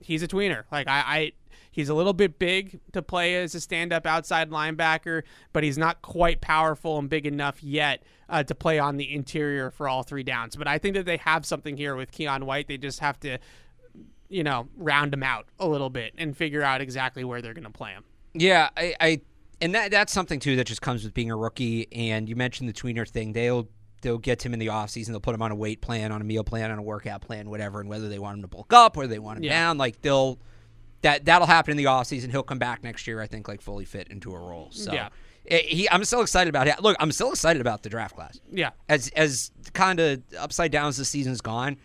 he's a tweener. Like I, I he's a little bit big to play as a stand up outside linebacker, but he's not quite powerful and big enough yet uh, to play on the interior for all three downs. But I think that they have something here with Keion White. They just have to you know, round him out a little bit and figure out exactly where they're going to play him. Yeah, I, I and that that's something too that just comes with being a rookie. And you mentioned the tweener thing. They'll they'll get him in the offseason. They'll put him on a weight plan, on a meal plan, on a workout plan, whatever. And whether they want him to bulk up or they want him Yeah. down, like they'll that that'll happen in the offseason. He'll come back next year, I think, like fully fit into a role. So Yeah. eh, he, I'm still excited about it. Look, I'm still excited about the draft class. Yeah. As as kind of upside down as the season's gone,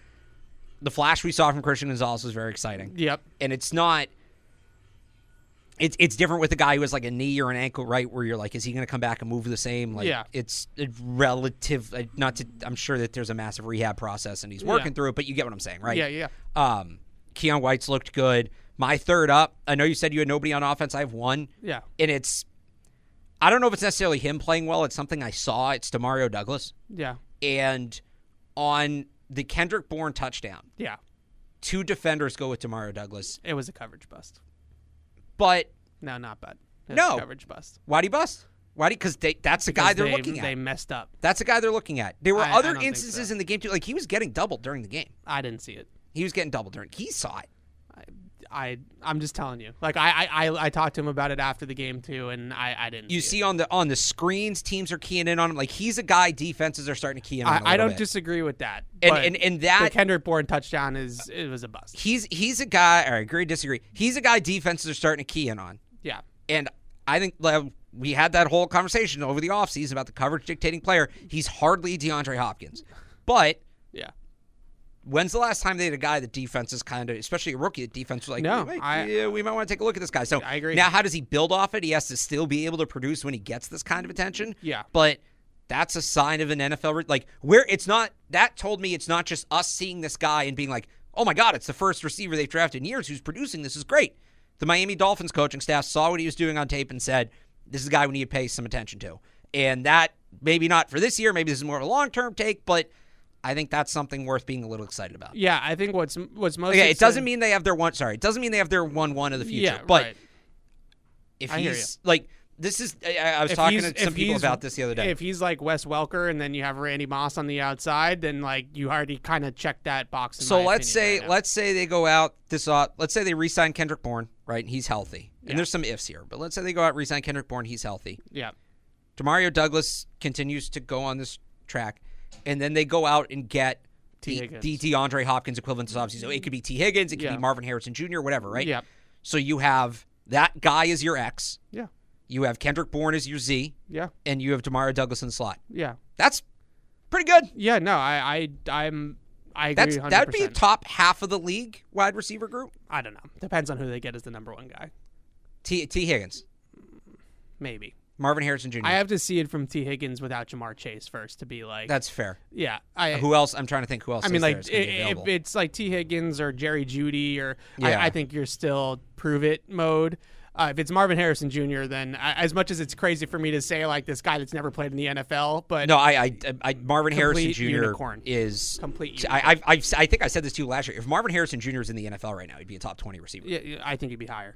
the flash we saw from Christian Gonzalez was very exciting Yep. and it's not it's it's different with a guy who has like a knee or an ankle right where you're like is he going to come back and move the same like Yeah. it's relative not to i'm sure that there's a massive rehab process and he's working Yeah. through it but you get what i'm saying right Yeah, yeah. um keion white's looked good my third up i know you said you had nobody on offense i have one Yeah. and it's i don't know if it's necessarily him playing well it's something i saw it's demario douglas Yeah. and on the kendrick bourne touchdown Yeah. two defenders go with demario douglas It was a coverage bust. But No, not but No. coverage bust. Why'd he bust? Why'd he? Because that's the guy they're they, looking at. They messed up. That's the guy they're looking at. There were I- I other don't instances so. in the game too. Like he was getting doubled during the game. I didn't see it. He was getting doubled during. He saw it. I I'm just telling you. Like I I, I, I talked to him about it after the game too, and I, I didn't. You see, see on the on the screens, teams are keying in on him. Like he's a guy defenses are starting to key in it. on. a I, I don't bit. disagree with that. And- and- and the that- Kendrick Bourne touchdown is it was a bust. He's he's a guy. Or agree, disagree. He's a guy defenses are starting to key in on. Yeah. And I think like, we had that whole conversation over the offseason about the coverage dictating player. He's hardly DeAndre Hopkins, but. When's the last time they had a guy that defense is kind of, especially a rookie, that defense was like, No, "Wait, I- yeah, we might want to take a look at this guy. So I agree. Now, how does he build off it? He has to still be able to produce when he gets this kind of attention. Yeah. but that's a sign of an NFL. re- Like where it's not. That told me it's not just us seeing this guy and being like, oh my god, it's the first receiver they've drafted in years who's producing. This is great. The Miami Dolphins coaching staff saw what he was doing on tape and said, this is a guy we need to pay some attention to. And that maybe not for this year. Maybe this is more of a long term take, but. I think that's something worth being a little excited about. Yeah, I think what's what's most Okay, it doesn't mean they have their one. Sorry, it doesn't mean they have their one one of the future. Yeah, but right. if I he's like, this is. I, I was If talking to some people about this the other day. If he's like Wes Welker, and then you have Randy Moss on the outside, then like you already kind of checked that box. in so let's say right let's say they go out this. Uh, let's say they re-sign Kendrick Bourne, right? And he's healthy. Yeah. And there's some ifs here, but let's say they go out re-sign Kendrick Bourne. He's healthy. yeah, Demario Douglas continues to go on this track, and then they go out and get. T. the, Higgins. the DeAndre Hopkins equivalent to obviously. So it could be Tee Higgins, it could Yeah. be Marvin Harrison Jr., whatever, right? Yeah. So you have that guy is your X. yeah, You have Kendrick Bourne as your Z, Yeah, and you have Demario Douglas in the slot. yeah, That's pretty good. yeah. No, I, I, I'm, I agree. That's 100%. that would be a top half of the league wide receiver group. I don't know. Depends on who they get as the number one guy. T T Higgins, Maybe. Marvin Harrison Jr. I have to see it from Tee Higgins without Ja'Marr Chase first to be like, That's fair. yeah. I Who else? I'm trying to think who else. I mean, like that's gonna be i- if it's like Tee Higgins or Jerry Jeudy, or Yeah. I, I think you're still prove it mode. Uh, if it's Marvin Harrison Jr., then I, as much as it's crazy for me to say like this guy that's never played in the NFL, but no, I, I, I Marvin Harrison Jr. unicorn. is Complete I, I, I, I think I said this to you last year. If Marvin Harrison Jr. is in the NFL right now, he'd be a top 20 receiver. yeah, I think he'd be higher.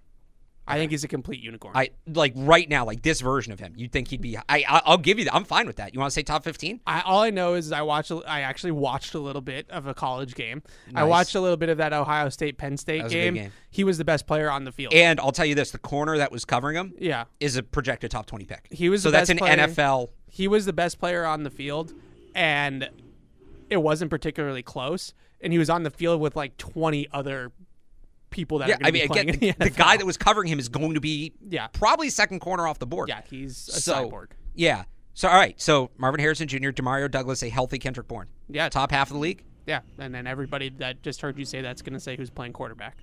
I think he's a complete unicorn. I like right now, like this version of him. You'd think he'd be. I, I I'll give you that. I'm fine with that. You want to say top 15? I, all I know is I watched. I actually watched a little bit of a college game. I watched a little bit of that Ohio State Penn State was a good game. game. He was the best player on the field. And I'll tell you this: the corner that was covering him yeah, is a projected top 20 pick. He was so that's an player. NFL. he was the best player on the field, and it wasn't particularly close. And he was on the field with like twenty other people that Yeah, are going I to mean, be playing again, in the, guy that was covering him is going to be Yeah. probably second corner off the board. yeah, he's a so cyborg. yeah. So all right, so Marvin Harrison Jr., Demario Douglas, a healthy Kendrick Bourne, Yeah, top half of the league. yeah, and then everybody that just heard you say that's going to say who's playing quarterback.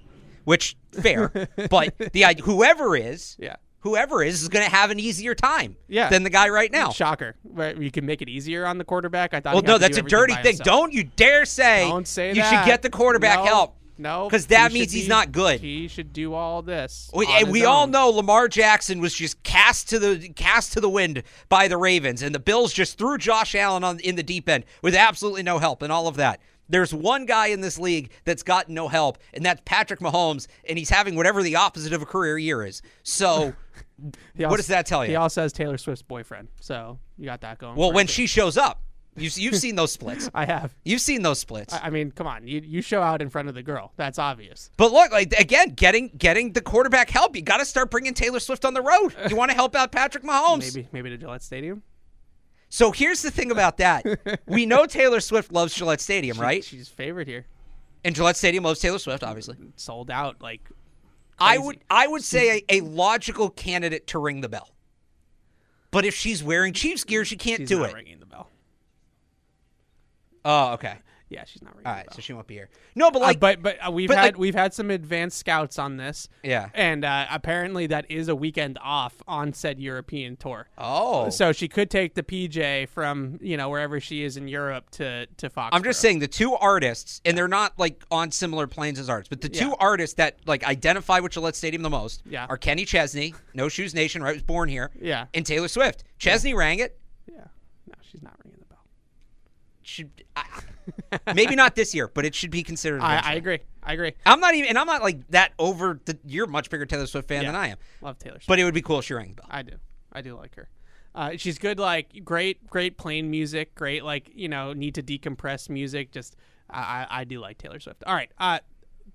Which fair, but the whoever is, Yeah. whoever is, is going to have an easier time Yeah. than the guy right now. Shocker! Right, You can make it easier on the quarterback. I thought. Well, no, that's a dirty thing. himself. Don't you dare say Don't say you that. should get the quarterback No, help. No, 'Cause that he means he's be- not good. He should do all this. We, and we all know Lamar Jackson was just cast to the cast to the wind by the Ravens, and the Bills just threw Josh Allen on in the deep end with absolutely no help and all of that. There's one guy in this league that's gotten no help, and that's Patrick Mahomes, and he's having whatever the opposite of a career year is. So, He what also- does that tell you? He also has Taylor Swift's boyfriend, so you got that going. Well, when she shows up, you've, you've seen those splits. I have. You've seen those splits. I I mean, come on, you you show out in front of the girl. That's obvious. But look, like again, getting getting the quarterback help. You got to start bringing Taylor Swift on the road. You want to help out Patrick Mahomes. Maybe maybe to Gillette Stadium. So here's the thing about that. we know Taylor Swift loves Gillette Stadium, right? She's favorite here. And Gillette Stadium loves Taylor Swift, obviously. Sold out. Like I would I would say a, a logical candidate to ring the bell. But if she's wearing Chiefs gear, she can't she's do not it. ringing the bell. Oh, okay. Yeah, she's not ringing All right, so she won't be here. No, but Uh, like, but but uh, we've but, had like- we've had some advanced scouts on this. Yeah. And uh, apparently that is a weekend off on said European tour. oh, So she could take the PJ from you know wherever she is in Europe to to Fox. I'm just saying the two artists, and they're not like on similar planes as ours, but the two Yeah. artists that like identify with Gillette Stadium the most Yeah. are Kenny Chesney, No Shoes Nation, right? Was born here, Yeah. and Taylor Swift. Chesney rang it. Yeah. No, she's not ringing. Should I, maybe not this year, but it should be considered. I, I agree. I agree. I'm not even, and I'm not like that over. The, you're a much bigger Taylor Swift fan Yeah. than I am, Love Taylor Swift. but it would be cool if she rang the bell. I do. I do like her. Uh, she's good, like great, great plain music, great, like you know, need to decompress music. Just, I, I, I do like Taylor Swift. All right, uh,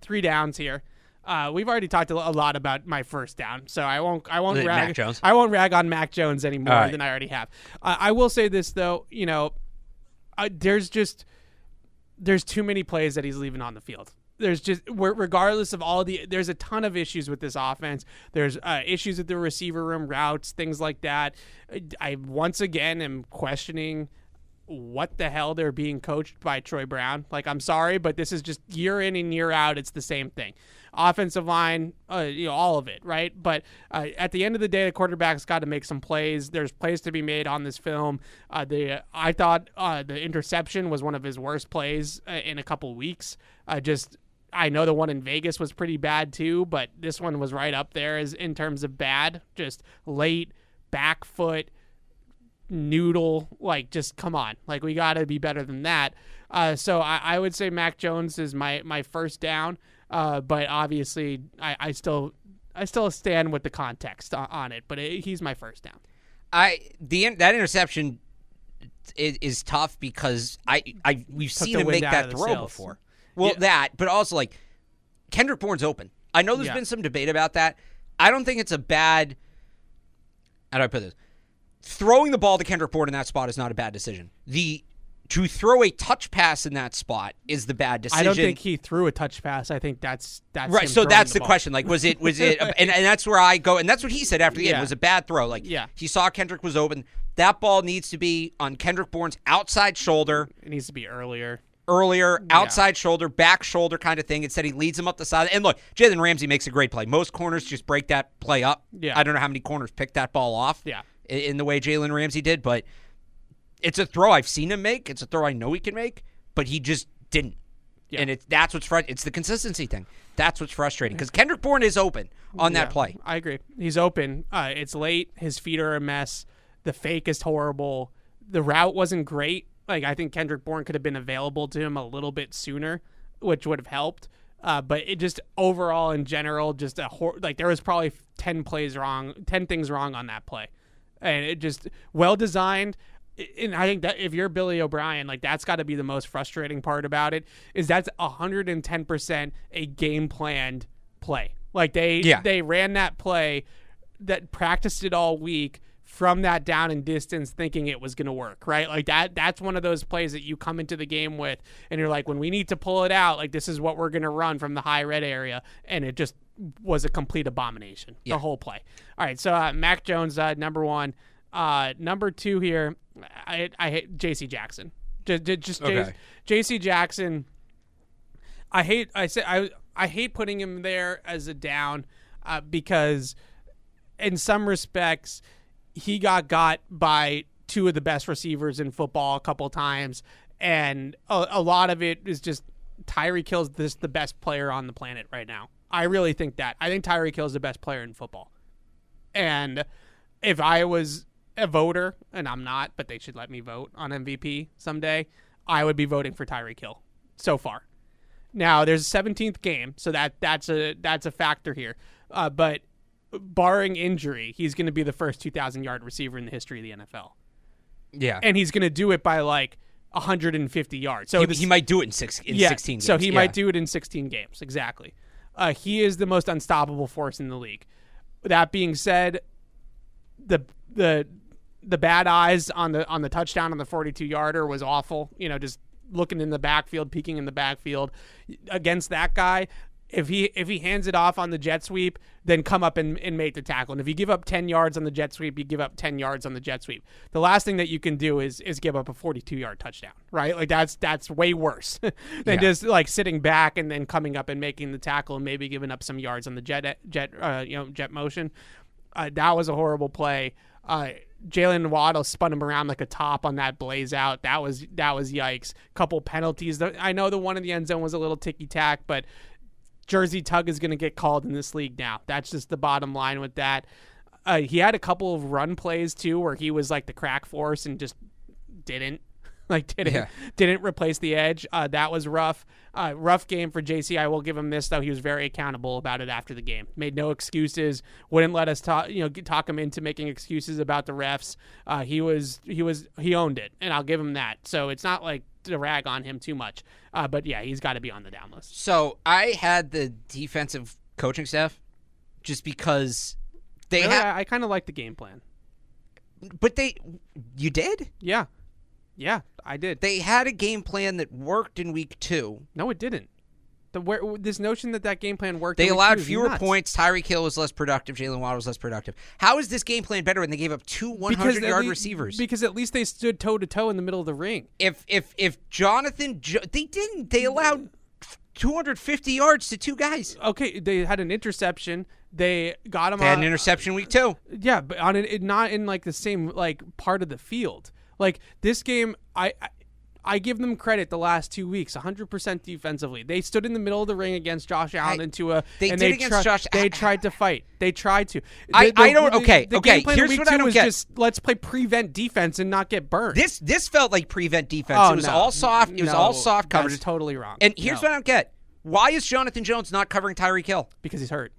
three downs here. Uh, we've already talked a lot about my first down, so I won't, I won't Mac rag, Jones? I won't rag on Mac Jones any more All right. than I already have. Uh, I will say this though, you know, uh, there's just there's too many plays that he's leaving on the field. There's just regardless of all the there's a ton of issues with this offense. There's uh, issues with the receiver room routes, things like that. I once again am questioning what the hell they're being coached by Troy Brown. Like I'm sorry, but this is just year in and year out. It's the same thing. Offensive line, uh, you know, all of it, right? But uh, at the end of the day, the quarterback's got to make some plays. There's plays to be made on this film. Uh, the I thought uh, the interception was one of his worst plays uh, in a couple weeks. Just I know the one in Vegas was pretty bad too, but this one was right up there as in terms of bad. Just late back foot noodle. Like, just come on. Like, we got to be better than that. Uh, so I, I would say Mac Jones is my my first down. Uh, but obviously, I, I still I still stand with the context on, on it. But it, he's my first down. I the that interception is, is tough because I I we've seen him make that throw sails. before. Well, Yeah. that, but also like Kendrick Bourne's open. I know there's Yeah. been some debate about that. I don't think it's a bad. How do I put this? Throwing the ball to Kendrick Bourne in that spot is not a bad decision. The to throw a touch pass in that spot is the bad decision. I don't think he threw a touch pass. I think that's that's Right, so that's the, ball. question. Like, was it was it, and, and that's where I go, and that's what he said after the end. Yeah. It was a bad throw. Like, Yeah. he saw Kendrick was open. That ball needs to be on Kendrick Bourne's outside shoulder It needs to be earlier. earlier, outside shoulder, back shoulder kind of thing. Instead, he leads him up the side. And look, Jalen Ramsey makes a great play. Most corners just break that play up. Yeah. I don't know how many corners pick that ball off. Yeah. In the way Jalen Ramsey did, but it's a throw I've seen him make. It's a throw I know he can make, but he just didn't. Yeah. And it's that's what's fr- it's the consistency thing. That's what's frustrating because Kendrick Bourne is open on that Yeah, play. I agree. He's open. Uh, it's late. His feet are a mess. The fake is horrible. The route wasn't great. Like I think Kendrick Bourne could have been available to him a little bit sooner, which would have helped. Uh, but it just overall in general, just a hor- like there was probably ten plays wrong, ten things wrong on that play, and it just well designed. And I think that if you're Billy O'Brien, like that's got to be the most frustrating part about it is that's 110 percent a game planned play. Like they Yeah. they ran that play that practiced it all week from that down and distance thinking it was going to work right like that that's one of those plays that you come into the game with and you're like when we need to pull it out like this is what we're going to run from the high red area and it just was a complete abomination Yeah. the whole play all right so uh, mac jones uh, number one uh, number two here i, I hate jc jackson just, just Okay. jc jackson I hate I say I I hate putting him there as a down uh, because in some respects he got got by two of the best receivers in football a couple times and a, a lot of it is just Tyreek Hill's this the best player on the planet right now. I really think that. I think Tyreek is the best player in football. And if I was a voter, and I'm not, but they should let me vote on MVP someday, I would be voting for Tyreek Hill so far. Now there's a 17th game, so that that's a that's a factor here. Uh, but barring injury, he's going to be the first 2,000 yard receiver in the history of the NFL, Yeah, and he's going to do it by like 150 yards. So he, this, he might do it in six in yeah, sixteen. Games. So he Yeah. might do it in 16 games. Exactly. Uh, he is the most unstoppable force in the league. That being said, the the the bad eyes on the on the touchdown on the 42 yarder was awful. You know, just looking in the backfield, peeking in the backfield against that guy. If he if he hands it off on the jet sweep, then come up and, and make the tackle. And if you give up ten yards on the jet sweep, you give up ten yards on the jet sweep. The last thing that you can do is is give up a forty two yard touchdown, right? Like that's that's way worse than Yeah. just like sitting back and then coming up and making the tackle and maybe giving up some yards on the jet jet uh, you know jet motion. Uh, that was a horrible play. Uh, Jaylen Waddle spun him around like a top on that blaze out. That was that was yikes. Couple penalties. I know the one in the end zone was a little ticky tack, but Jersey tug is going to get called in this league now. That's just the bottom line with that. Uh, he had a couple of run plays too, where he was like the crack force and just didn't like didn't Yeah. didn't replace the edge. Uh, that was rough. Uh, rough game for JC. I will give him this though. He was very accountable about it after the game. Made no excuses. Wouldn't let us talk. You know, talk him into making excuses about the refs. Uh, he was he was he owned it, and I'll give him that. So it's not like rag on him too much. Uh, but yeah, he's got to be on the down list. So I had the defensive coaching staff just because they Really, had, I, I kind of like the game plan. but they, you did. Yeah, yeah, I did. They had a game plan that worked in week two. no, it didn't. The where, this notion that that game plan worked. They allowed two fewer points. Tyreek Hill was less productive. Jaylen Waddle was less productive. How is this game plan better when they gave up two Because 100 at yard lea- receivers? Because at least they stood toe to toe in the middle of the ring. if if if Jonathan, jo- they didn't. They allowed 250 yards to two guys. Okay, they had an interception. They got him. They had on, an interception week two. Yeah, but on it, it not in like the same like part of the field. Like this game, I. I I give them credit the last two weeks, 100% defensively. They stood in the middle of the ring against Josh Allen I- and Tua. they and did they against Josh- They tried to fight. They tried to. I- The- I don't- okay, the okay, here's what I don't was get. just let's play prevent defense and not get burned. This this felt like prevent defense. oh, it was no. all soft. It was all soft coverage. That's totally wrong. and here's No, what I don't get: Why is Jonathan Jones not covering Tyreek Hill? because he's hurt.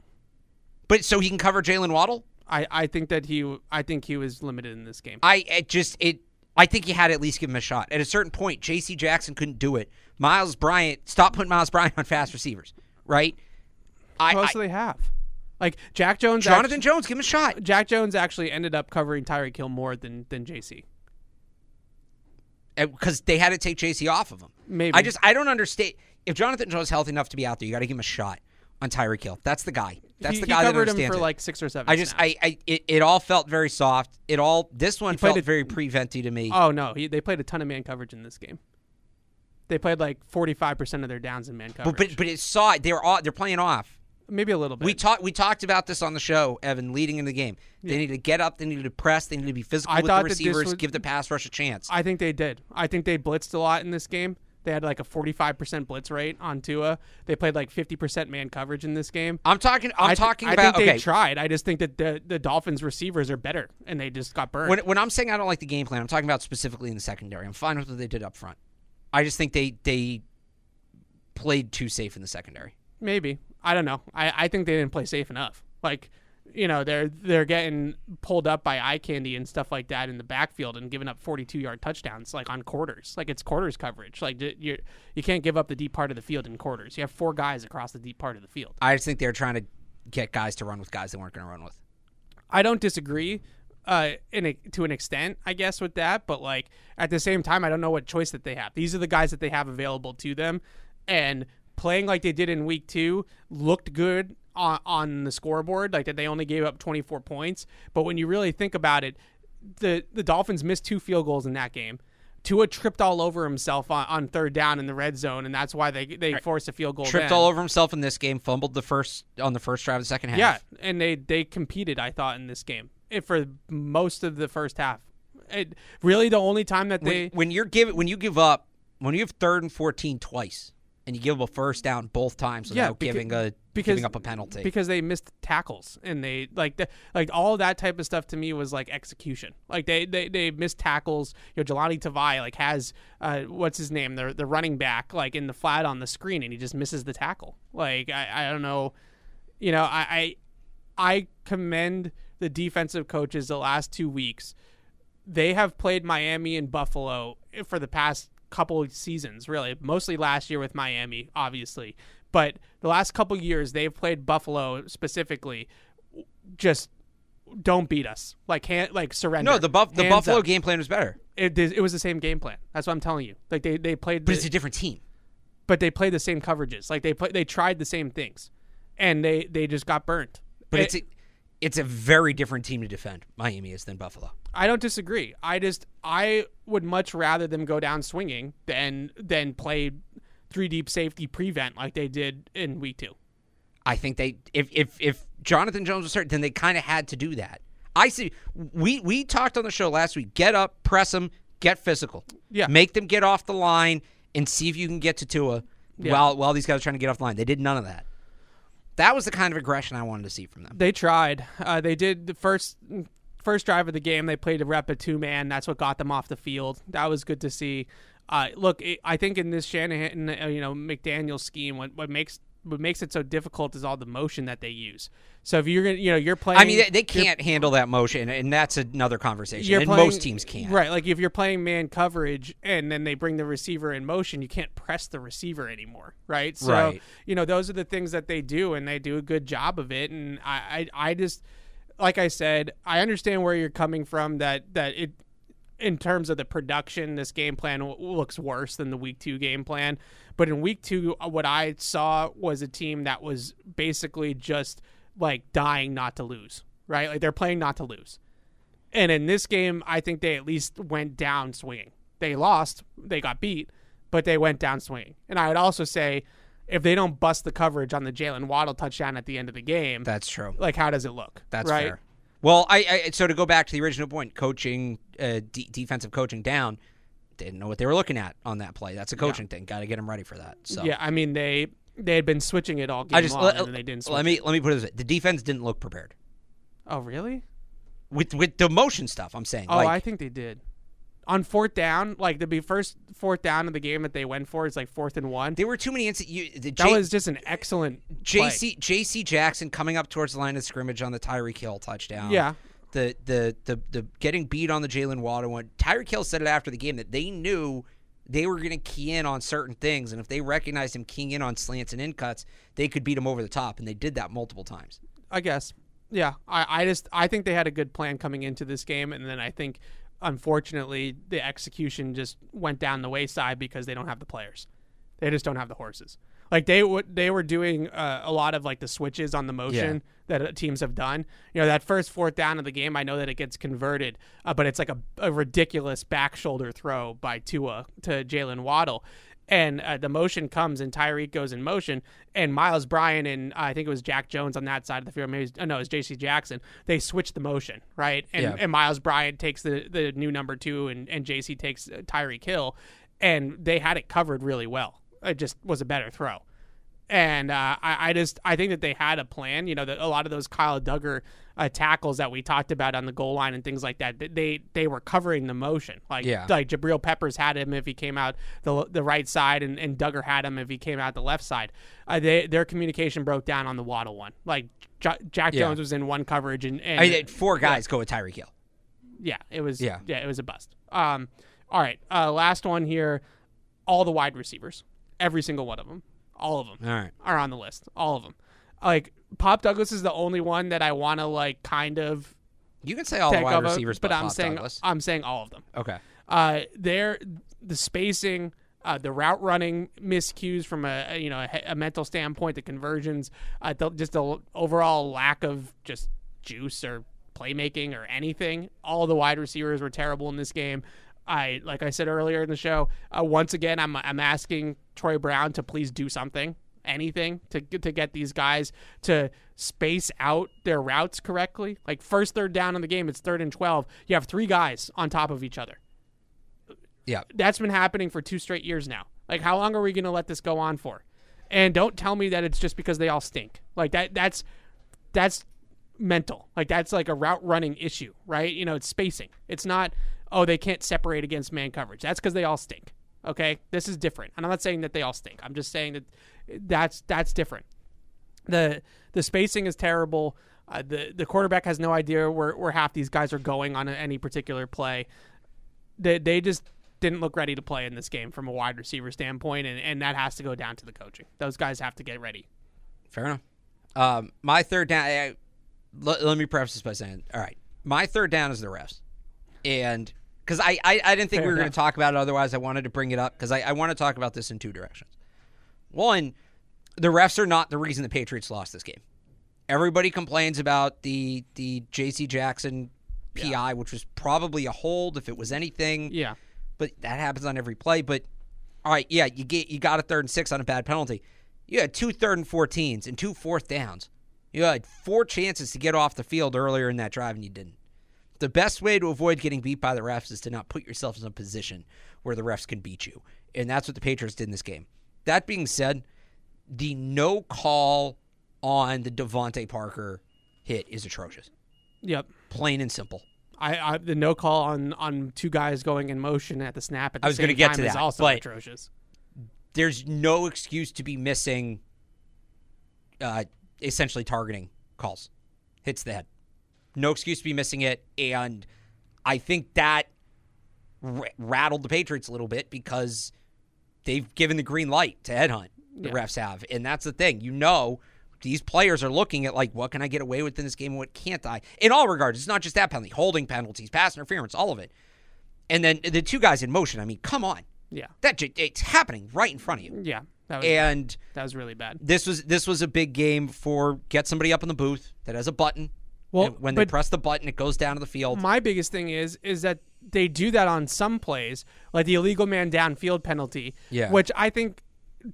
But so he can cover Jaylen Waddle? I, I think that he I think he was limited in this game. I it just it. I think you had to at least give him a shot. At a certain point, J.C. Jackson couldn't do it. Myles Bryant, stop putting Myles Bryant on fast receivers, right? I, else I- they have? Like Jack Jones. Jonathan actu- Jones, give him a shot. Jack Jones actually ended up covering Tyreek Hill more than than JC. because they had to take JC off of him. Maybe. I just I don't understand. If Jonathan Jones is healthy enough to be out there, you got to give him a shot on Tyreek Hill. That's the guy. That's he, the he guy that covered him understands for it. like six or seven. I just snaps. I, I it, it all felt very soft. It all this one felt it- very preventy to me. Oh no, he, they played a ton of man coverage in this game. They played like forty five percent of their downs in man coverage. but, but but it saw they're all they're playing off. maybe a little bit. We talked we talked about this on the show, Evan, leading in the game. They need to get up, they need to press, they need to be physical I with the that receivers, was- give the pass rush a chance. I think they did. I think they blitzed a lot in this game. They had like a forty five percent blitz rate on Tua. They played like fifty percent man coverage in this game. I'm talking I'm I thi- talking I about think they okay. tried. I just think that the the Dolphins receivers are better, and they just got burned. When, when I'm saying I don't like the game plan, I'm talking about specifically in the secondary. I'm fine with what they did up front. I just think they they played too safe in the secondary. Maybe I don't know. I, I think they didn't play safe enough. Like, you know, they're they're getting pulled up by eye candy and stuff like that in the backfield and giving up 42 yard touchdowns like on quarters. Like it's quarters coverage. Like you you can't give up the deep part of the field in quarters. You have four guys across the deep part of the field. I just think they're trying to get guys to run with guys they weren't going to run with. I don't disagree. Uh, in a, to an extent, I guess with that, but like at the same time, I don't know what choice that they have. These are the guys that they have available to them, and playing like they did in week two looked good on, on the scoreboard. Like that, they only gave up 24 points, but when you really think about it, the the Dolphins missed two field goals in that game. Tua tripped all over himself on, on third down in the red zone, and that's why they they forced a field goal. Tripped then. all over himself in this game, fumbled the first on the first drive of the second half. Yeah, and they they competed. I thought in this game it, for most of the first half. It, really, the only time that they when, when you're give when you give up when you have third and 14 twice and you give them a first down both times Yeah, without beca- giving a because giving up a penalty. because they missed tackles and they like the, like all that type of stuff to me was like execution. Like they they, they missed tackles. You know, Jahlani Tavai like has uh, what's his name the the running back like in the flat on the screen and he just misses the tackle. Like I, I don't know, you know I, I I commend the defensive coaches the last two weeks. They have played Miami and Buffalo for the past couple of seasons, really, mostly last year with Miami, obviously. But the last couple years, they've played Buffalo specifically. Just don't beat us, like hand, like surrender. no, the buff the Hands Buffalo up. game plan was better, It, it was the same game plan. That's what I'm telling you. Like they, they played, but the- it's a different team. but they played the same coverages. Like they play, they tried the same things, and they they just got burnt. But It- it's a, it's a very different team to defend. Miami is than Buffalo. I don't disagree. I just I would much rather them go down swinging than than play three deep safety prevent like they did in week two. I think they if if if Jonathan Jones was hurt, then they kind of had to do that. I see. We we talked on the show last week. Get up, press them, get physical. Yeah. make them get off the line and see if you can get to Tua Yeah. while while these guys are trying to get off the line. They did none of that. That was the kind of aggression I wanted to see from them. They tried. Uh, they did the first first drive of the game. They played a rep of two man. That's what got them off the field. That was good to see. Uh, look, it, I think in this Shanahan, uh, you know, McDaniel scheme, what what makes what makes it so difficult is all the motion that they use. So if you're gonna, you know, you're playing. I mean, they, they can't handle that motion, and that's another conversation. and playing- most teams can't. Right, like if you're playing man coverage and then they bring the receiver in motion, you can't press the receiver anymore, right? So Right. you know those are the things that they do, and they do a good job of it. And I, I, I just, like I said, I understand where you're coming from. That that it, in terms of the production, this game plan w- looks worse than the week two game plan. But in week two, uh, what I saw was a team that was basically just like dying not to lose, right? Like they're playing not to lose. And in this game, I think they at least went down swinging. They lost, they got beat, but they went down swinging. And I would also say, if they don't bust the coverage on the Jaylen Waddle touchdown at the end of the game, That's true. like how does it look? That's right? fair. Well, I, I so to go back to the original point, coaching, uh, de- defensive coaching down, didn't know what they were looking at on that play. That's a coaching thing. Got to get them ready for that. So Yeah, I mean they they had been switching it all game I just long, let, and they didn't. Switch let me it. let me put it this way: the defense didn't look prepared Oh really? with with the motion stuff. I'm saying. Oh, like, I think they did. On fourth down, like the first fourth down of the game that they went for is like fourth and one. there were too many instances. You, the That J- was just an excellent. JC JC Jackson coming up towards the line of scrimmage on the Tyreek Hill touchdown. Yeah. The the the the getting beat on the Jaylen Waddle one. Tyreek Hill said it after the game that they knew they were going to key in on certain things, and if they recognized him keying in on slants and in cuts, they could beat him over the top, and they did that multiple times. I guess. Yeah, I, I just I think they had a good plan coming into this game, and then I think unfortunately, the execution just went down the wayside because they don't have the players. They just don't have the horses. Like they would, they were doing uh, a lot of like the switches on the motion that uh, teams have done. You know, that first fourth down of the game, I know that it gets converted, uh, but it's like a, a ridiculous back shoulder throw by Tua to Jaylen Waddle. And uh, the motion comes, and Tyreek goes in motion, and Myles Bryant and I think it was Jack Jones on that side of the field. Maybe was, oh, no, it was J.C. Jackson. They switch the motion, right? And, Yeah. and Myles Bryant takes the, the new number two, and, and J.C. takes uh, Tyreek Hill, and they had it covered really well. It just was a better throw. And uh, I, I just I think that they had a plan. You know, that a lot of those Kyle Dugger uh, tackles that we talked about on the goal line and things like that, they they were covering the motion. Like Yeah. like Jabril Peppers had him if he came out the the right side, and, and Dugger had him if he came out the left side. Uh, they, their communication broke down on the Waddle one. Like J- Jack Yeah. Jones was in one coverage, and, and I mean, four guys go with Tyreek Hill. yeah, it was. Yeah. Yeah, it was a bust. Um, all right, uh, last one here. All the wide receivers, every single one of them, all of them All right. are on the list. All of them. Like Pop Douglas is the only one that I want to like kind of You can say all the wide over, receivers, but but I'm Bob saying Douglas. I'm saying all of them. okay. Uh, they're the spacing, uh, the route running miscues from a, a, you know a, a mental standpoint, the conversions, uh, the, just the overall lack of just juice or playmaking or anything. All the wide receivers were terrible in this game. I like I said earlier in the show. Uh, once again, I'm I'm asking Troy Brown to please do something, anything to to get these guys to space out their routes correctly. Like first third down in the game, it's third and twelve. You have three guys on top of each other Yeah. that's been happening for two straight years now. Like, how long are we going to let this go on for? And don't tell me that it's just because they all stink. Like that. That's that's mental. Like that's like a route running issue, right? You know, it's spacing. It's not. Oh, they can't separate against man coverage. That's because they all stink. Okay, this is different. And I'm not saying that they all stink. I'm just saying that that's that's different. the The spacing is terrible. Uh, the the quarterback has no idea where, where half these guys are going on any particular play they they just didn't look ready to play in this game from a wide receiver standpoint, and, and that has to go down to the coaching. Those guys have to get ready. Fair enough. Um, my third down. I, let, let me preface this by saying, all right, my third down is the refs, and because I, I I didn't think Fair we were going to talk about it. Otherwise, I wanted to bring it up because I, I want to talk about this in two directions. One, the refs are not the reason the Patriots lost this game. Everybody complains about the the J.C. Jackson PI, which was probably a hold if it was anything Yeah, but that happens on every play. But all right, yeah, you get you got a third and six on a bad penalty. You had two third and fourteens and two fourth downs. You had four chances to get off the field earlier in that drive, and you didn't. The best way to avoid getting beat by the refs is to not put yourself in a position where the refs can beat you, and that's what the Patriots did in this game. That being said, the no call on the DeVante Parker hit is atrocious, yep. plain and simple. I, I the no call on on two guys going in motion at the snap at the I was same gonna get time to is that, also but- atrocious. there's no excuse to be missing uh, essentially targeting calls. Hits the head. No excuse to be missing it. And I think that r- rattled the Patriots a little bit because they've given the green light to headhunt. The Yeah. refs have. And that's the thing. You know, these players are looking at, like, what can I get away with in this game and what can't I? In all regards, it's not just that penalty, holding penalties, pass interference, all of it. And then the two guys in motion. I mean, come on. Yeah, That j- it's happening right in front of you. yeah. That was And that was really bad. this was this was a big game for get somebody up in the booth that has a button. Well, And when they press the button, it goes down to the field. My biggest thing is is that they do that on some plays, like the illegal man downfield penalty. Yeah. Which I think,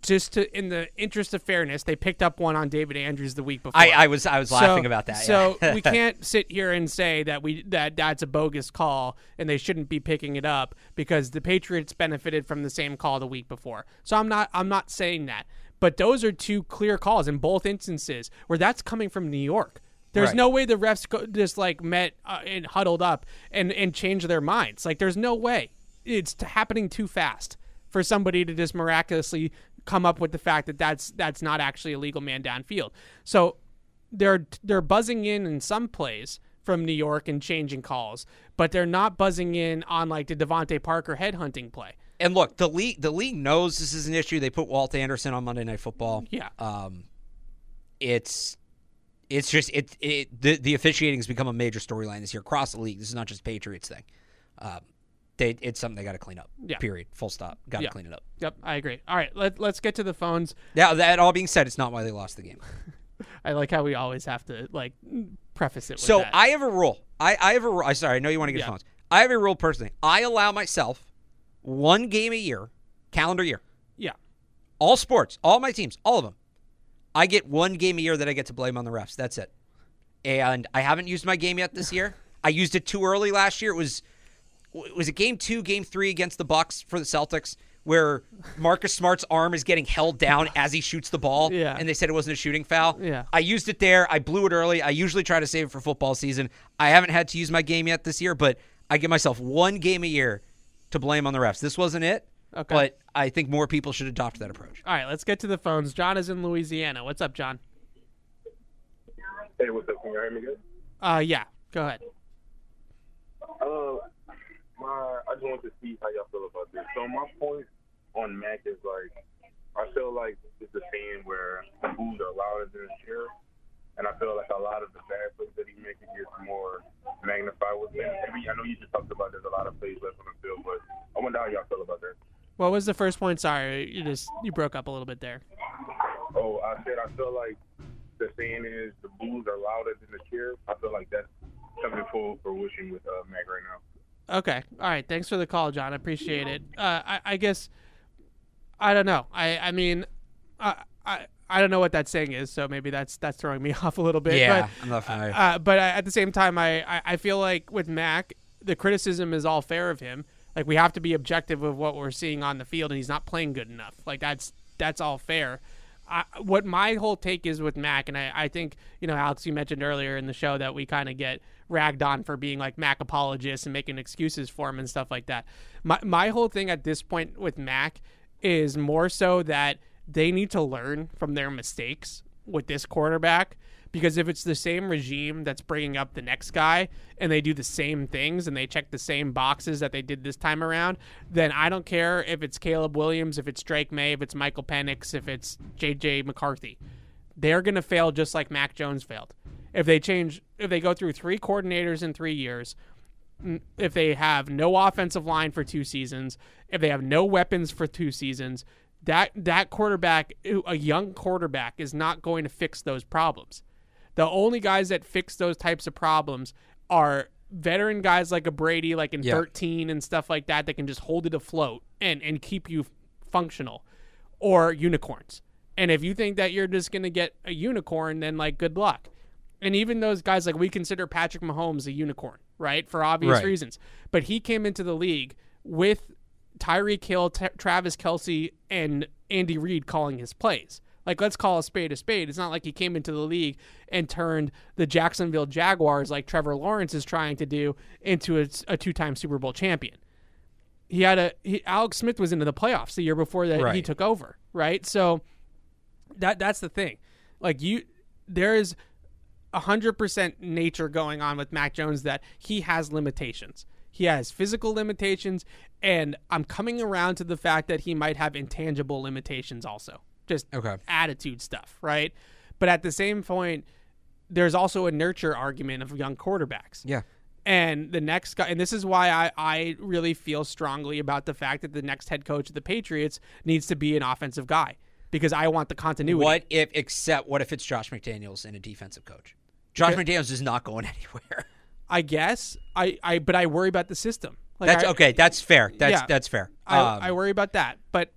just to in the interest of fairness, they picked up one on David Andrews the week before. I, I was I was laughing about that. So yeah. we can't sit here and say that we that that's a bogus call and they shouldn't be picking it up because the Patriots benefited from the same call the week before. So I'm not I'm not saying that. But those are two clear calls in both instances where that's coming from New York. There's Right. no way the refs go, just like met uh, and huddled up and and changed their minds. Like there's no way. It's t- happening too fast for somebody to just miraculously come up with the fact that that's that's not actually a legal man downfield. So they're they're buzzing in in some plays from New York and changing calls, but they're not buzzing in on like the DeVante Parker headhunting play. and look, the league the league knows this is an issue. They put Walt Anderson on Monday Night Football. Yeah. Um, it's it's just it it the the officiating has become a major storyline this year across the league. This is not just Patriots thing. Um, they, it's something they got to clean up. Yeah. Period. Full stop. Got to Yeah. clean it up. Yep, I agree. All right, let, let's get to the phones. Yeah, that all being said, it's not why they lost the game. I like how we always have to like preface it. With So that. I have a rule. I, I have a rule. I sorry, I know you want to get Yeah. phones. I have a rule personally. I allow myself one game a year, calendar year, yeah, all sports, all my teams, all of them. I get one game a year that I get to blame on the refs. That's it. And I haven't used my game yet this year. I used it too early last year. It was was it game two, game three against the Bucks for the Celtics, where Marcus Smart's arm is getting held down as he shoots the ball, Yeah. and they said it wasn't a shooting foul. Yeah. I used it there. I blew it early. I usually try to save it for football season. I haven't had to use my game yet this year, but I give myself one game a year to blame on the refs. This wasn't it, Okay. but I think more people should adopt that approach. All right, let's get to the phones. John is in Louisiana. What's up, John? Hey, what's up? Can you hear me good? Uh, yeah, go ahead. Uh, my, I just want to see how y'all feel about this. So my point on Mac is like, I feel like it's a thing where the boos are louder than the cheer, and I feel like a lot of the bad plays that he makes gets more magnified with him. Maybe I know you just talked about there's a lot of plays left on the field, but I wonder how y'all feel about that. What was the first point? Sorry, you just you broke up a little bit there. Oh, I said I feel like the saying is the boos are louder than the cheer. I feel like that's coming full fruition with uh, Mac right now. Okay. All right. Thanks for the call, John. I appreciate it. Uh, I, I guess I don't know. I I mean, I, I I don't know what that saying is, so maybe that's that's throwing me off a little bit. Yeah, I'm not familiar. But, uh, but at the same time, I, I I feel like with Mac, the criticism is all fair of him. Like we have to be objective of what we're seeing on the field, and he's not playing good enough. Like that's that's all fair. I, what my whole take is with Mac, and I, I think you know, Alex, you mentioned earlier in the show that we kind of get ragged on for being like Mac apologists and making excuses for him and stuff like that. My my whole thing at this point with Mac is more so that they need to learn from their mistakes with this quarterback because if it's the same regime that's bringing up the next guy and they do the same things and they check the same boxes that they did this time around, then I don't care if it's Caleb Williams, if it's Drake Maye, if it's Michael Penix, if it's JJ McCarthy. They're going to fail just like Mac Jones failed. If they change, if they go through three coordinators in three years, if they have no offensive line for two seasons, if they have no weapons for two seasons, that that quarterback, a young quarterback, is not going to fix those problems. The only guys that fix those types of problems are veteran guys like a Brady, like in Yeah. 13 and stuff like that, that can just hold it afloat and, and keep you functional, or unicorns. And if you think that you're just going to get a unicorn, then like good luck. And even those guys, like we consider Patrick Mahomes a unicorn, right? For obvious Right. reasons. But he came into the league with Tyreek Hill, T- Travis Kelce, and Andy Reid calling his plays. Like, let's call a spade a spade. It's not like he came into the league and turned the Jacksonville Jaguars, like Trevor Lawrence is trying to do, into a, a two-time Super Bowl champion. He had a he, Alex Smith was into the playoffs the year before that he took over, right? So that that's the thing. Like you, there is hundred percent nature going on with Mac Jones that he has limitations. He has physical limitations, and I'm coming around to the fact that he might have intangible limitations also. Just Okay. attitude stuff, right? But at the same point, there's also a nurture argument of young quarterbacks. Yeah. And the next guy, and this is why I, I really feel strongly about the fact that the next head coach of the Patriots needs to be an offensive guy because I want the continuity. What if, except, what if it's Josh McDaniels and a defensive coach? Josh McDaniels is not going anywhere. I guess I, I but I worry about the system. Like That's I, okay. That's fair. That's Yeah. that's fair. I, Um, I worry about that. But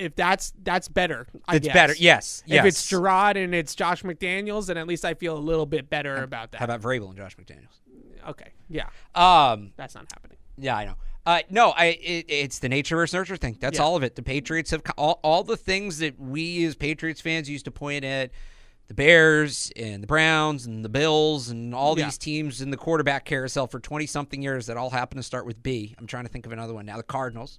if that's that's better, I it's guess. better. Yes. Yes. If it's Gerard and it's Josh McDaniels, then at least I feel a little bit better about that. How about Vrabel and Josh McDaniels? okay, yeah, Um. that's not happening. Yeah, I know. Uh, no, I it, it's the nature versus nurture thing. That's Yeah. all of it. The Patriots have all, all the things that we as Patriots fans used to point at the Bears and the Browns and the Bills and all Yeah. these teams in the quarterback carousel for 20 something years that all happen to start with B. I'm trying to think of another one now. The Cardinals.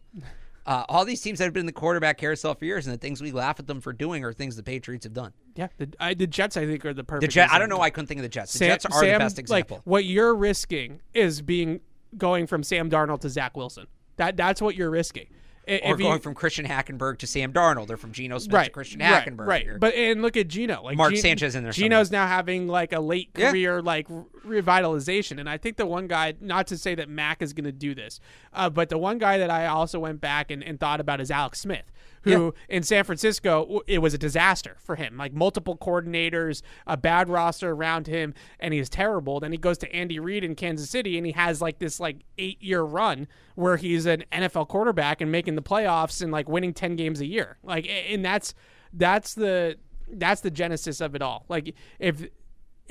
Uh, all these teams that have been in the quarterback carousel for years, and the things we laugh at them for doing are things the Patriots have done. Yeah, the, I, the Jets I think are the perfect. The. Jet, I don't know why I couldn't think of the Jets. The Sam- Jets are Sam, the best example. Like what you're risking is being going from Sam Darnold to Zach Wilson. That that's what you're risking. Or you- going from Christian Hackenberg to Sam Darnold, or from Geno Smith right, to Christian Hackenberg. right. or- But and look at Geno, like Mark Gen- Sanchez in there Geno's now having like a late Yeah. career like revitalization, and I think the one guy, not to say that Mac is going to do this, uh, but the one guy that I also went back and, and thought about is Alex Smith, who in San Francisco it was a disaster for him, like multiple coordinators, a bad roster around him, and he's terrible. Then he goes to Andy Reid in Kansas City, and he has like this like eight year run where he's an NFL quarterback and making the playoffs and like winning ten games a year, like and that's that's the that's the genesis of it all. Like if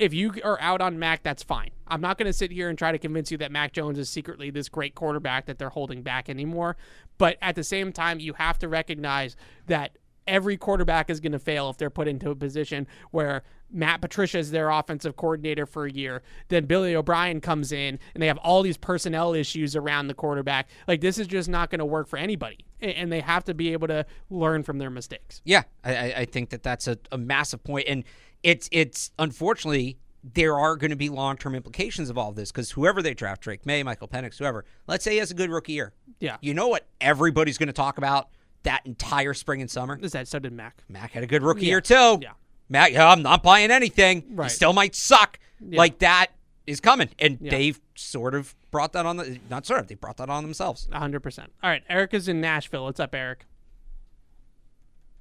if you are out on Mac, that's fine. I'm not going to sit here and try to convince you that Mac Jones is secretly this great quarterback that they're holding back anymore. But at the same time, you have to recognize that every quarterback is going to fail if they're put into a position where Matt Patricia is their offensive coordinator for a year. Then Billy O'Brien comes in and they have all these personnel issues around the quarterback. Like, this is just not going to work for anybody. And they have to be able to learn from their mistakes. Yeah, I, I- think that that's a, a massive point, and it's it's unfortunately there are going to be long term implications of all this because whoever they draft, Drake Maye, Michael Penix, whoever, let's say he has a good rookie year. Yeah. You know what everybody's going to talk about that entire spring and summer? Is that so did Mac? Mac had a good rookie Yeah. year too. Yeah. Mac, yeah, I'm not buying anything. He still might suck. Yeah. Like that is coming, and Yeah. they've sort of brought that on the not sort of they brought that on themselves. 100%. All right. Eric is in Nashville. What's up, Eric?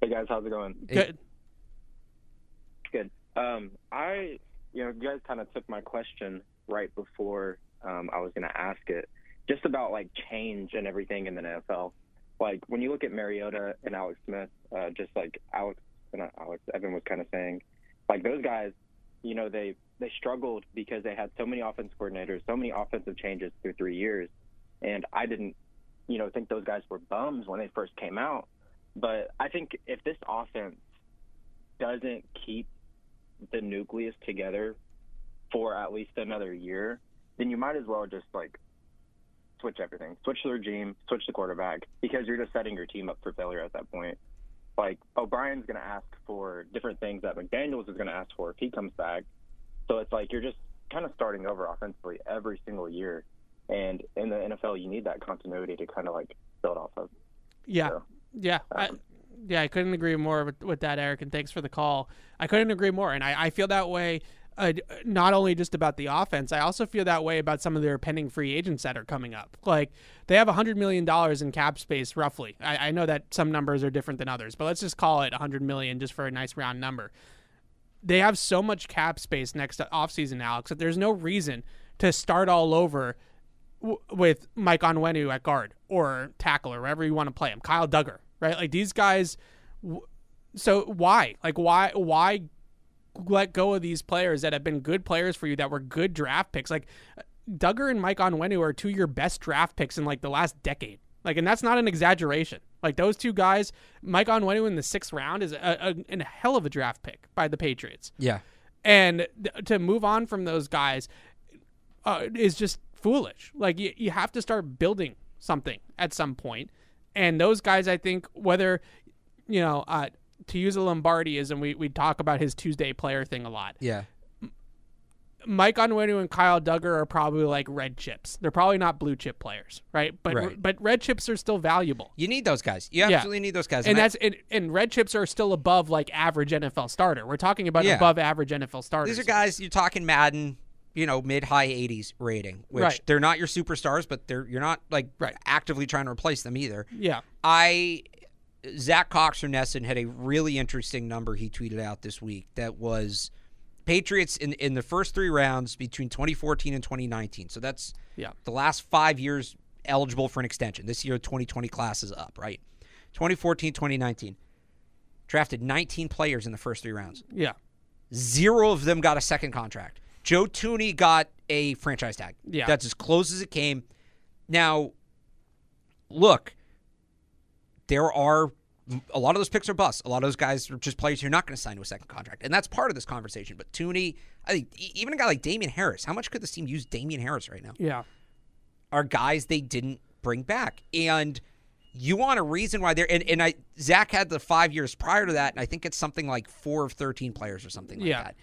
Hey guys, how's it going? Good. Good. Um, I, you know, you guys kind of took my question right before um, I was going to ask it, just about like change and everything in the NFL. Like when you look at Mariota and Alex Smith, uh, just like Alex, not Alex, Evan was kind of saying, like those guys, you know, they they struggled because they had so many offensive coordinators, so many offensive changes through three years, and I didn't, you know, think those guys were bums when they first came out. But I think if this offense doesn't keep the nucleus together for at least another year, then you might as well just like switch everything, switch the regime, switch the quarterback, because you're just setting your team up for failure at that point. Like O'Brien's going to ask for different things that McDaniels is going to ask for if he comes back. So it's like you're just kind of starting over offensively every single year. And in the NFL, you need that continuity to kind of like build off of. Yeah. So, Yeah. Um, yeah, I couldn't agree more with, with that, Eric, and thanks for the call. I couldn't agree more. And I, I feel that way uh, not only just about the offense, I also feel that way about some of their pending free agents that are coming up. Like, they have $100 million in cap space, roughly. I, I know that some numbers are different than others, but let's just call it 100 million just for a nice round number. They have so much cap space next offseason, Alex, that there's no reason to start all over w- with Mike Onwenu at guard or tackle or wherever you want to play him. Kyle Dugger, right? Like these guys. So why? Like why? Why let go of these players that have been good players for you that were good draft picks? Like Dugger and Mike Onwenu are two of your best draft picks in like the last decade. Like, and that's not an exaggeration. Like those two guys, Mike Onwenu in the sixth round is a, a, a hell of a draft pick by the Patriots Yeah. and th- to move on from those guys uh, is just foolish. Like you, you have to start building something at some point, and those guys, I think, whether you know, uh, to use a Lombardiism, we we talk about his Tuesday player thing a lot. Yeah. Mike Onwenu and Kyle Dugger are probably like red chips. They're probably not blue chip players, right? But Right. but red chips are still valuable. You need those guys. You Yeah. need those guys. And I- that's and, and red chips are still above like average NFL starter. We're talking about Yeah. above average NFL starters. These are guys you're talking Madden, you know, mid high 80s rating, which Right. they're not your superstars, but they're you're not like Right. actively trying to replace them either. Yeah. I Zach Cox from NESN had a really interesting number he tweeted out this week that was Patriots in in the first three rounds between 2014 and 2019. So that's Yeah. the last five years eligible for an extension. This year, 2020 class is up, right? 2014, 2019. Drafted 19 players in the first three rounds. Yeah. Zero of them got a second contract. Joe Thuney got a franchise tag. Yeah. That's as close as it came. Now, look, there are a lot of those picks are busts. A lot of those guys are just players who are not going to sign to a second contract, and that's part of this conversation. But Thuney, I think even a guy like Damien Harris, how much could this team use Damien Harris right now? Yeah. Are guys they didn't bring back, and you want a reason why they're and, and I Zach had the five years prior to that, and I think it's something like four of thirteen players or something like Yeah. that.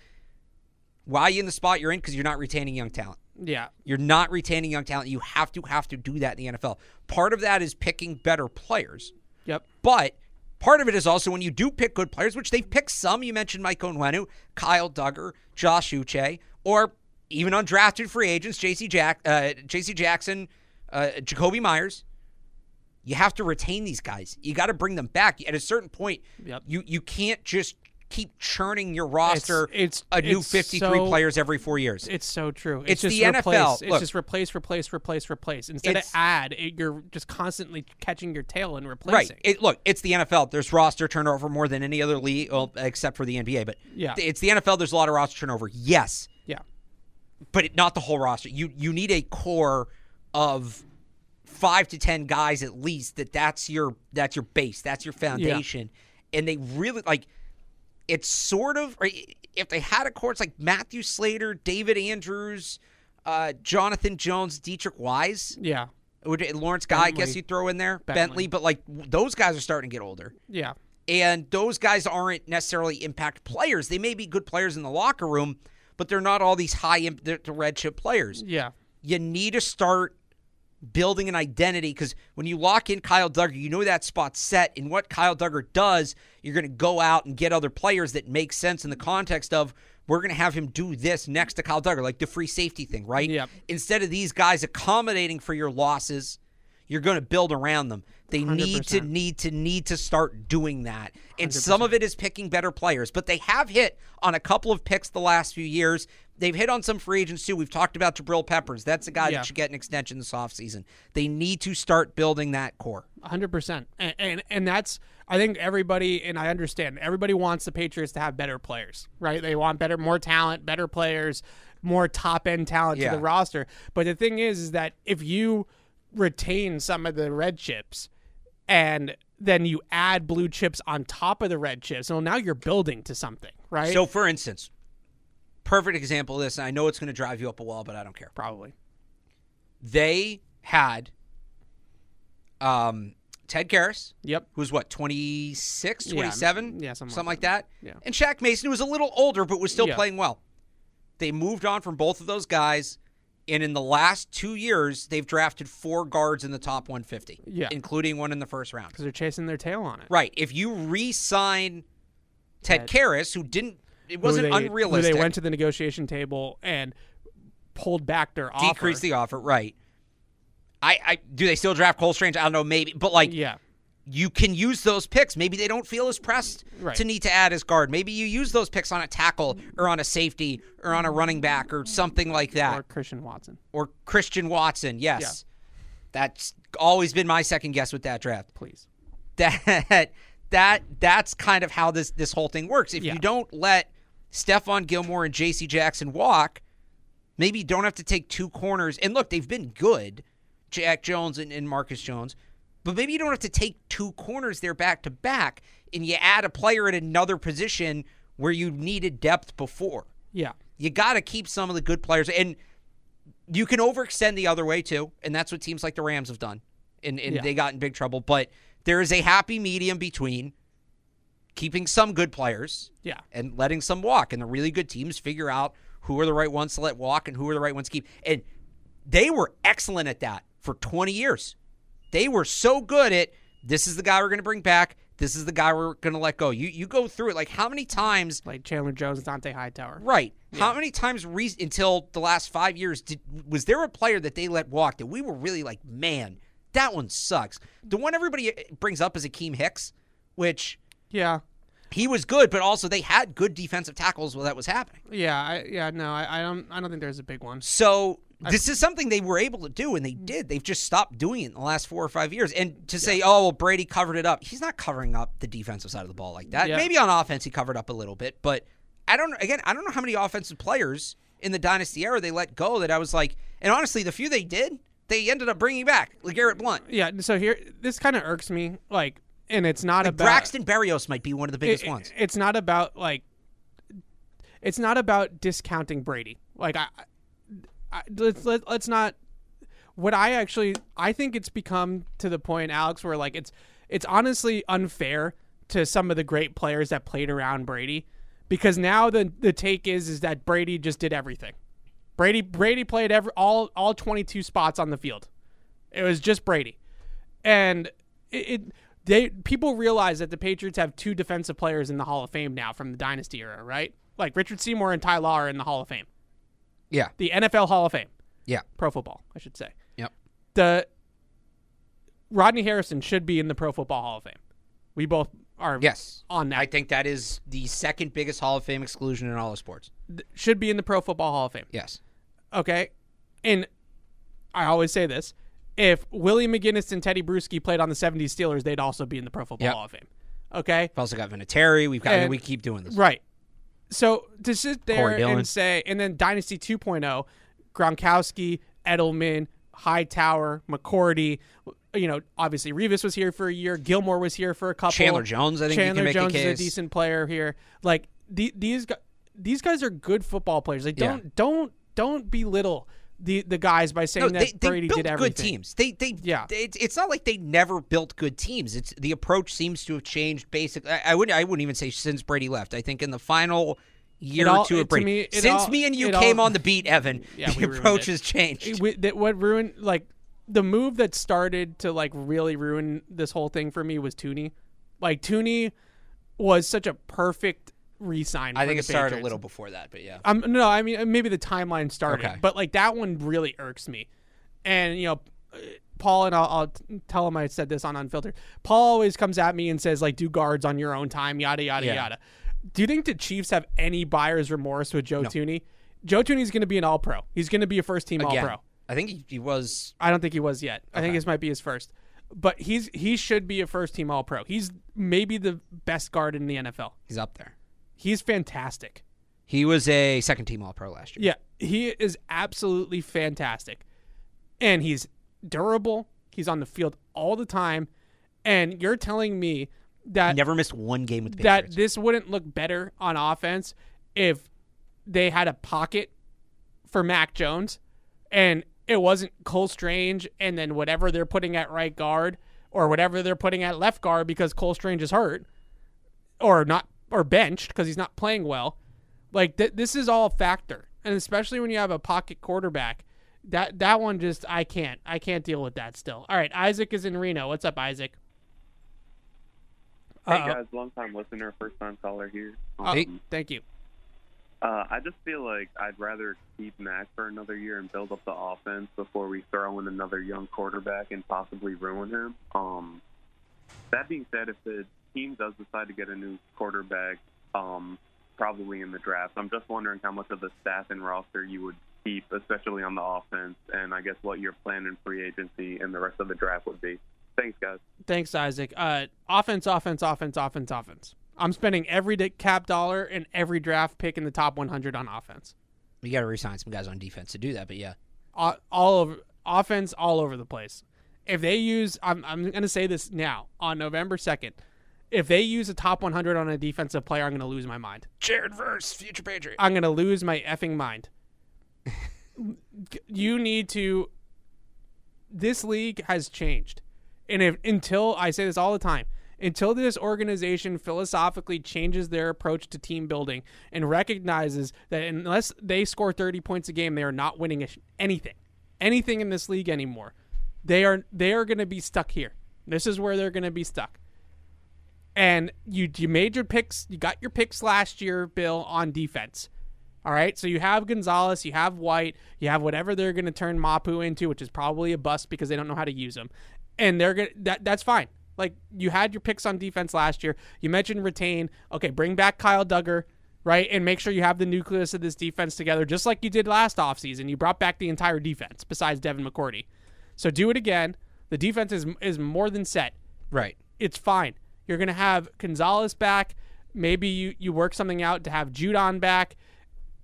Why are you in the spot you're in? Because you're not retaining young talent. Yeah. You're not retaining young talent. You have to have to do that in the NFL. Part of that is picking better players. Yep. But part of it is also when you do pick good players, which they've picked some. You mentioned Mike Onwenu, Kyle Dugger, Josh Uche, or even undrafted free agents, J.C. Jack, uh, J.C. Jackson, uh, Jakobi Meyers. You have to retain these guys. You got to bring them back. At a certain point, Yep. you you can't just keep churning your roster it's- a new it's 53 so- players every four years. It's so true. It's just the NFL. replace. It's Look. just replace, replace, replace, replace. Instead of It's- add, it, you're just constantly catching your tail and Right. replacing. It, look, it's the NFL. There's roster turnover more than any other league, well, except for the NBA. But Yeah. it's the NFL. There's a lot of roster turnover. Yes, yeah. but it, not the whole roster. You you need a core of five to ten guys at least. That that's your that's your base. That's your foundation. And they really like. It's sort of if they had a course like Matthew Slater, David Andrews, uh, Jonathan Jones, Deatrich Wise. Yeah. Would Lawrence Guy? I guess you throw in there Bentley. Bentley, but like those guys are starting to get older Yeah. and those guys aren't necessarily impact players. They may be good players in the locker room, but they're not all these high imp- the red chip players. Yeah. You need to start building an identity because when you lock in Kyle Dugger, you know that spot's set. And what Kyle Dugger does, you're going to go out and get other players that make sense in the context of we're going to have him do this next to Kyle Dugger, like the free safety thing, right? Yep. Instead of these guys accommodating for your losses, you're going to build around them. They need to 100%. need to need to start doing that. And some of it is picking better players, but they have hit on a couple of picks the last few years. They've hit on some free agents too. We've talked about Jabril Peppers. That's a guy Yeah. that should get an extension this offseason. They need to start building that core. hundred percent, and, and and that's I think everybody and I understand everybody wants the Patriots to have better players, right? They want better, more talent, better players, more top end talent Yeah. to the roster. But the thing is, is that if you retain some of the red chips and then you add blue chips on top of the red chips, well, now you're building to something, right? So, for instance, perfect example of this, and I know it's going to drive you up a wall, but I don't care. probably, They had um, Ted Karras, yep, who's what 26 Yeah, 27 yeah, something like that Yeah. and Shaq Mason who was a little older but was still Yeah. playing well they moved on from both of those guys and in the last two years they've drafted four guards in the top 150 Yeah. including one in the first round because they're chasing their tail on it. right if you re-sign Ted Ted. Karras who didn't it wasn't they, unrealistic They went to the negotiation table and pulled back their offer. decreased the offer right I, I do they still draft Cole Strange I don't know maybe but like yeah. you can use those picks. Maybe they don't feel as pressed Right. to need to add as guard. Maybe you use those picks on a tackle or on a safety or on a running back or something like that. or Christian Watson. Or, Christian Watson. Yes. That's always been my second guess with that draft. Please. That that that's kind of how this this whole thing works. If Yeah. you don't let Stephon Gilmore and JC Jackson walk, maybe don't have to take two corners. And look, they've been good, Jack Jones and, and Marcus Jones, but maybe you don't have to take two corners there back to back and you add a player at another position where you needed depth before. Yeah. You got to keep some of the good players. And you can overextend the other way too. And that's what teams like the Rams have done. And, and Yeah. they got in big trouble. But there is a happy medium between keeping some good players Yeah. and letting some walk. And the really good teams figure out who are the right ones to let walk and who are the right ones to keep. And they were excellent at that for 20 years. They were so good at this is the guy we're going to bring back. This is the guy we're going to let go. You you go through it like how many times Like Chandler Jones, Dont'a Hightower. Right. How many times re- until the last five years did was there a player that they let walk that we were really like, man, that one sucks. The one everybody uh, brings up is Akiem Hicks, which Yeah. he was good, but also they had good defensive tackles while that was happening. Yeah. I, yeah. No, I, I don't. I don't think there's a big one. So this is something they were able to do, and they did. They've just stopped doing it in the last four or five years. And to say, oh, well, Brady covered it up, he's not covering up the defensive side of the ball like that. Yeah. Maybe on offense he covered up a little bit, but I don't. Again, I don't know how many offensive players in the dynasty era they let go that I was like, and honestly, the few they did, they ended up bringing back Garrett Blount. Yeah. So here, this kind of irks me. Like, and it's not Like about Braxton Berrios might be one of the biggest it- ones. It's not about like. It's not about discounting Brady. Like I, I let's let, let's not. What I actually I think it's become to the point, Alex, where like it's it's honestly unfair to some of the great players that played around Brady, because now the the take is is that Brady just did everything. Brady Brady played every all all 22 spots on the field. It was just Brady, and it, it they people realize that the Patriots have two defensive players in the Hall of Fame now from the dynasty era, right? Like Richard Seymour and Ty Law are in the Hall of Fame, Yeah. the NFL Hall of Fame, Yeah. pro football, I should say. Yep. The Rodney Harrison should be in the Pro Football Hall of Fame. We both are Yes. on that. I think that is the second biggest Hall of Fame exclusion in all of sports. should be in the Pro Football Hall of Fame. Yes. Okay. And I always say this if Willie McGinest and Teddy Bruschi played on the 70s Steelers, they'd also be in the Pro Football Yep. Hall of Fame. Okay. We've also got Vinatieri. We've got. I mean, we keep doing this. Right. So to sit there and say, and then Dynasty 2.0, Gronkowski, Edelman, Hightower, McCourty, you know, obviously Revis was here for a year. Gilmore was here for a couple. Chandler Jones, I think you Chandler can make a Jones case. is a decent player here. Like the, these guys, these guys are good football players. Like don't don't don't belittle the the guys by saying No, that they, they Brady built did everything. good teams. They they Yeah. they- it's, it's not like they never built good teams. It's the approach seems to have changed. Basically, I, I wouldn't I wouldn't even say since Brady left. I think in the final year all- or two of Brady, me, since all- me and you it all- came on the beat, Evan, Yeah, the approach has changed. It- that what ruined like the move that started to like really ruin this whole thing for me was Thuney. Like Thuney was such a perfect re-sign. I think it started a little before that, but yeah. Um, no, I mean maybe the timeline started, Okay. but like that one really irks me. And you know, Paul and I'll, I'll tell him I said this on Unfiltered. Paul always comes at me and says like, "Do guards on your own time," yada yada Yeah. yada. Do you think the Chiefs have any buyer's remorse with Joe Thuney? Joe Thuney's going to be an All Pro. He's going to be a first team All Pro. I think he, he was. I don't think he was yet. I think Okay. this might be his first. But he's he should be a first team All Pro. He's maybe the best guard in the NFL. He's up there. He's fantastic. He was a second team All Pro last year. Yeah, he is absolutely fantastic. And he's durable. He's on the field all the time. And you're telling me that never missed one game with the that this wouldn't look better on offense if they had a pocket for Mac Jones and it wasn't Cole Strange and then whatever they're putting at right guard or whatever they're putting at left guard because Cole Strange is hurt or not or benched because he's not playing well. Like th- this is all a factor, and especially when you have a pocket quarterback, that that one just I can't I can't deal with that still. All right, Isaac is in Reno. What's up, Isaac? Hey Uh-oh. guys, long time listener, first time caller here. Oh, Hey. thank you. Uh, I just feel like I'd rather keep Mac for another year and build up the offense before we throw in another young quarterback and possibly ruin him. Um, that being said, if the team does decide to get a new quarterback, um, probably in the draft, I'm just wondering how much of the staff and roster you would keep, especially on the offense, and I guess what your plan in free agency and the rest of the draft would be. Thanks, guys. Thanks, Isaac. Uh, offense, offense, offense, offense, offense. I'm spending every cap dollar and every draft pick in the top 100 on offense. You got to resign some guys on defense to do that, but yeah. all, all over offense all over the place. If they use, I'm I'm gonna say this now on November second. If they use a top 100 on a defensive player, I'm gonna lose my mind. Jared Verse, future Patriot. I'm gonna lose my effing mind. you need to. This league has changed, and if until I say this all the time, until this organization philosophically changes their approach to team building and recognizes that unless they score 30 points a game, they are not winning anything, anything in this league anymore. They are they are going to be stuck here. This is where they're going to be stuck. And you you made your picks. You got your picks last year, Bill, on defense. All right, so you have Gonzalez, you have White, you have whatever they're going to turn Mapu into, which is probably a bust because they don't know how to use him, and they're gonna that that's fine. Like you had your picks on defense last year. You mentioned retain. Okay, bring back Kyle Dugger, right, and make sure you have the nucleus of this defense together, just like you did last offseason. You brought back the entire defense besides Devin McCourty. So do it again. The defense is is more than set Right. it's fine. You're gonna have Gonzalez back. Maybe you, you work something out to have Judon back.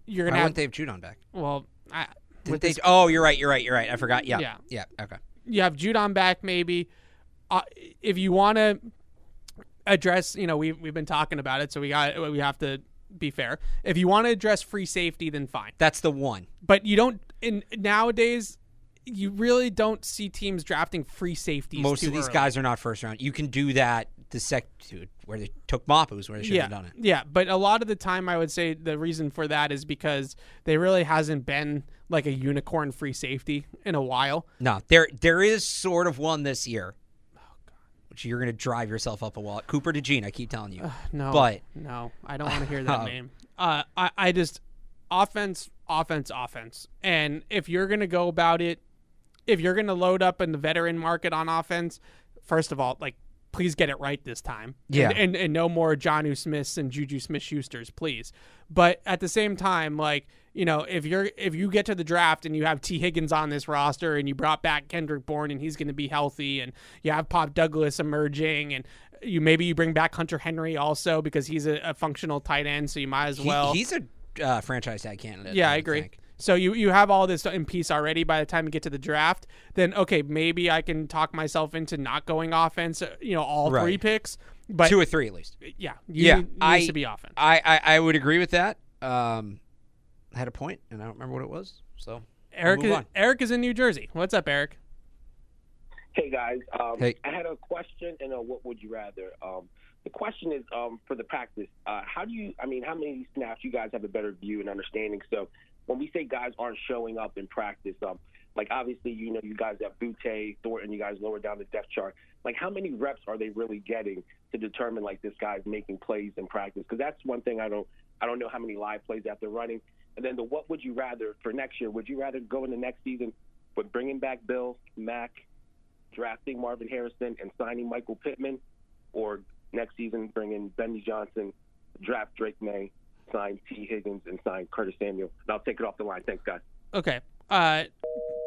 You're gonna have wouldn't they have Judon back? well, I, Didn't with they? this- oh, you're right. You're right. You're right. I forgot. Yeah. Yeah. Yeah. Okay. you have Judon back. Maybe uh, if you want to address, you know, we we've been talking about it, so we got we have to be fair. If you want to address free safety, then fine. That's the one. But you don't. In nowadays, you really don't see teams drafting free safeties. Most of these early. guys are not first round. You can do that the sec dude, where they took Mapus where they should yeah, have done it. Yeah, but a lot of the time, I would say the reason for that is because there really hasn't been like a unicorn free safety in a while. No, there there is sort of one this year. Which you're going to drive yourself up a wall. Cooper DeJean, I keep telling you. No, But- no, I don't want to hear that Oh. name. Uh, I, I just offense, offense, offense, and if you're gonna go about it, if you're gonna load up in the veteran market on offense, first of all, like please get it right this time. Yeah. and and, and no more Jonnu Smiths and Juju Smith Schusters, please. But at the same time, like you know, if you're if you get to the draft and you have Tee Higgins on this roster and you brought back Kendrick Bourne and he's going to be healthy and you have Pop Douglas emerging and you maybe you bring back Hunter Henry also because he's a, a functional tight end, so you might as He- well. he's a uh, franchise tag candidate. yeah, I would agree. think. So you you have all this in piece already by the time you get to the draft. Then okay, maybe I can talk myself into not going offense. uh, You know, all three picks. But Two or three at least. yeah, you Yeah, need, needs I- to be offense. I, I, I would agree with that. Um, I had a point, and I don't remember what it was. So Eric move is. Eric is in New Jersey. What's up, Eric? Hey guys, um, Hey. I had a question and a what would you rather. Um, the question is um, for the practice. Uh, how do you? I mean, how many snaps you guys have a better view and understanding? So when we say guys aren't showing up in practice, um, like obviously you know you guys have Boutte, Thornton, you guys lower down the depth chart. Like how many reps are they really getting to determine like this guy's making plays in practice? Because that's one thing I don't I don't know how many live plays that they're running. And then the what would you rather for next year? Would you rather go in the next season with bringing back Bill Mack? drafting Marvin Harrison and signing Michael Pittman, or next season bring in Benny Johnson, draft Drake Maye, sign Tee Higgins, and sign Curtis Samuel. And I'll take it off the line. Thanks, guys. Okay. Uh,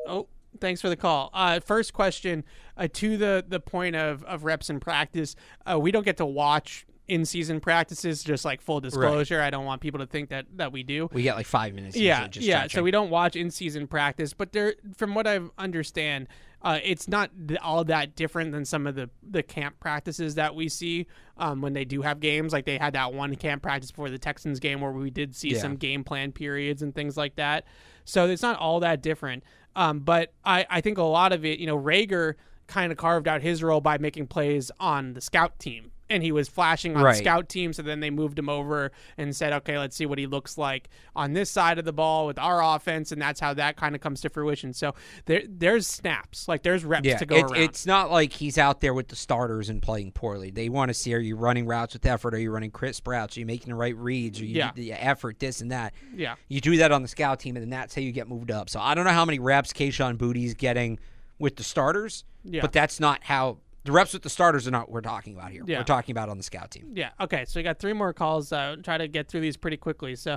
oh, thanks for the call. Uh, first question uh, to the the point of of reps in practice. Uh, we don't get to watch in season practices. Just like full disclosure, I don't want people to think that that we do. we get like five minutes. yeah, just yeah. stretching. So we don't watch in season practice, but there, from what I understand, uh, it's not all that different than some of the the camp practices that we see um, when they do have games. Like they had that one camp practice before the Texans game where we did see Yeah. some game plan periods and things like that. So it's not all that different. Um, but I, I think a lot of it, you know, Reagor kind of carved out his role by making plays on the scout team. And he was flashing on Right. the scout team, so then they moved him over and said, "Okay, let's see what he looks like on this side of the ball with our offense," and that's how that kind of comes to fruition. So there, there's snaps, like there's reps yeah, to go it- around. it's not like he's out there with the starters and playing poorly. They want to see are you running routes with effort? Are you running crisp routes? Are you making the right reads? Are you Yeah. the effort? This and that. yeah, You do that on the scout team, and then that's how you get moved up. So I don't know how many reps Kayshon Boutte's getting with the starters, Yeah. but that's not how the reps with the starters are not what we're talking about here. Yeah. We're talking about on the scout team. yeah. Okay, so we got three more calls. Uh, try to get through these pretty quickly, so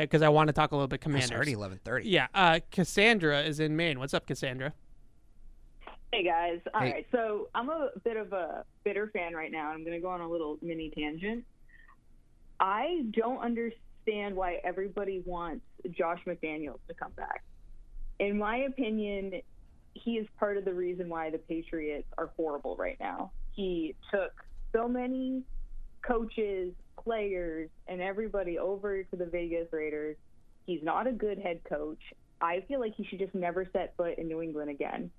because I want to talk a little bit It's commanders. already eleven thirty. Yeah, uh, Cassandra is in Maine. What's up, Cassandra? Hey guys. All right. Hey. So I'm a bit of a bitter fan right now. I'm going to go on a little mini tangent. I don't understand why everybody wants Josh McDaniels to come back. In my opinion, he is part of the reason why the Patriots are horrible right now. He took so many coaches, players, and everybody over to the Vegas Raiders. He's not a good head coach. I feel like he should just never set foot in New England again.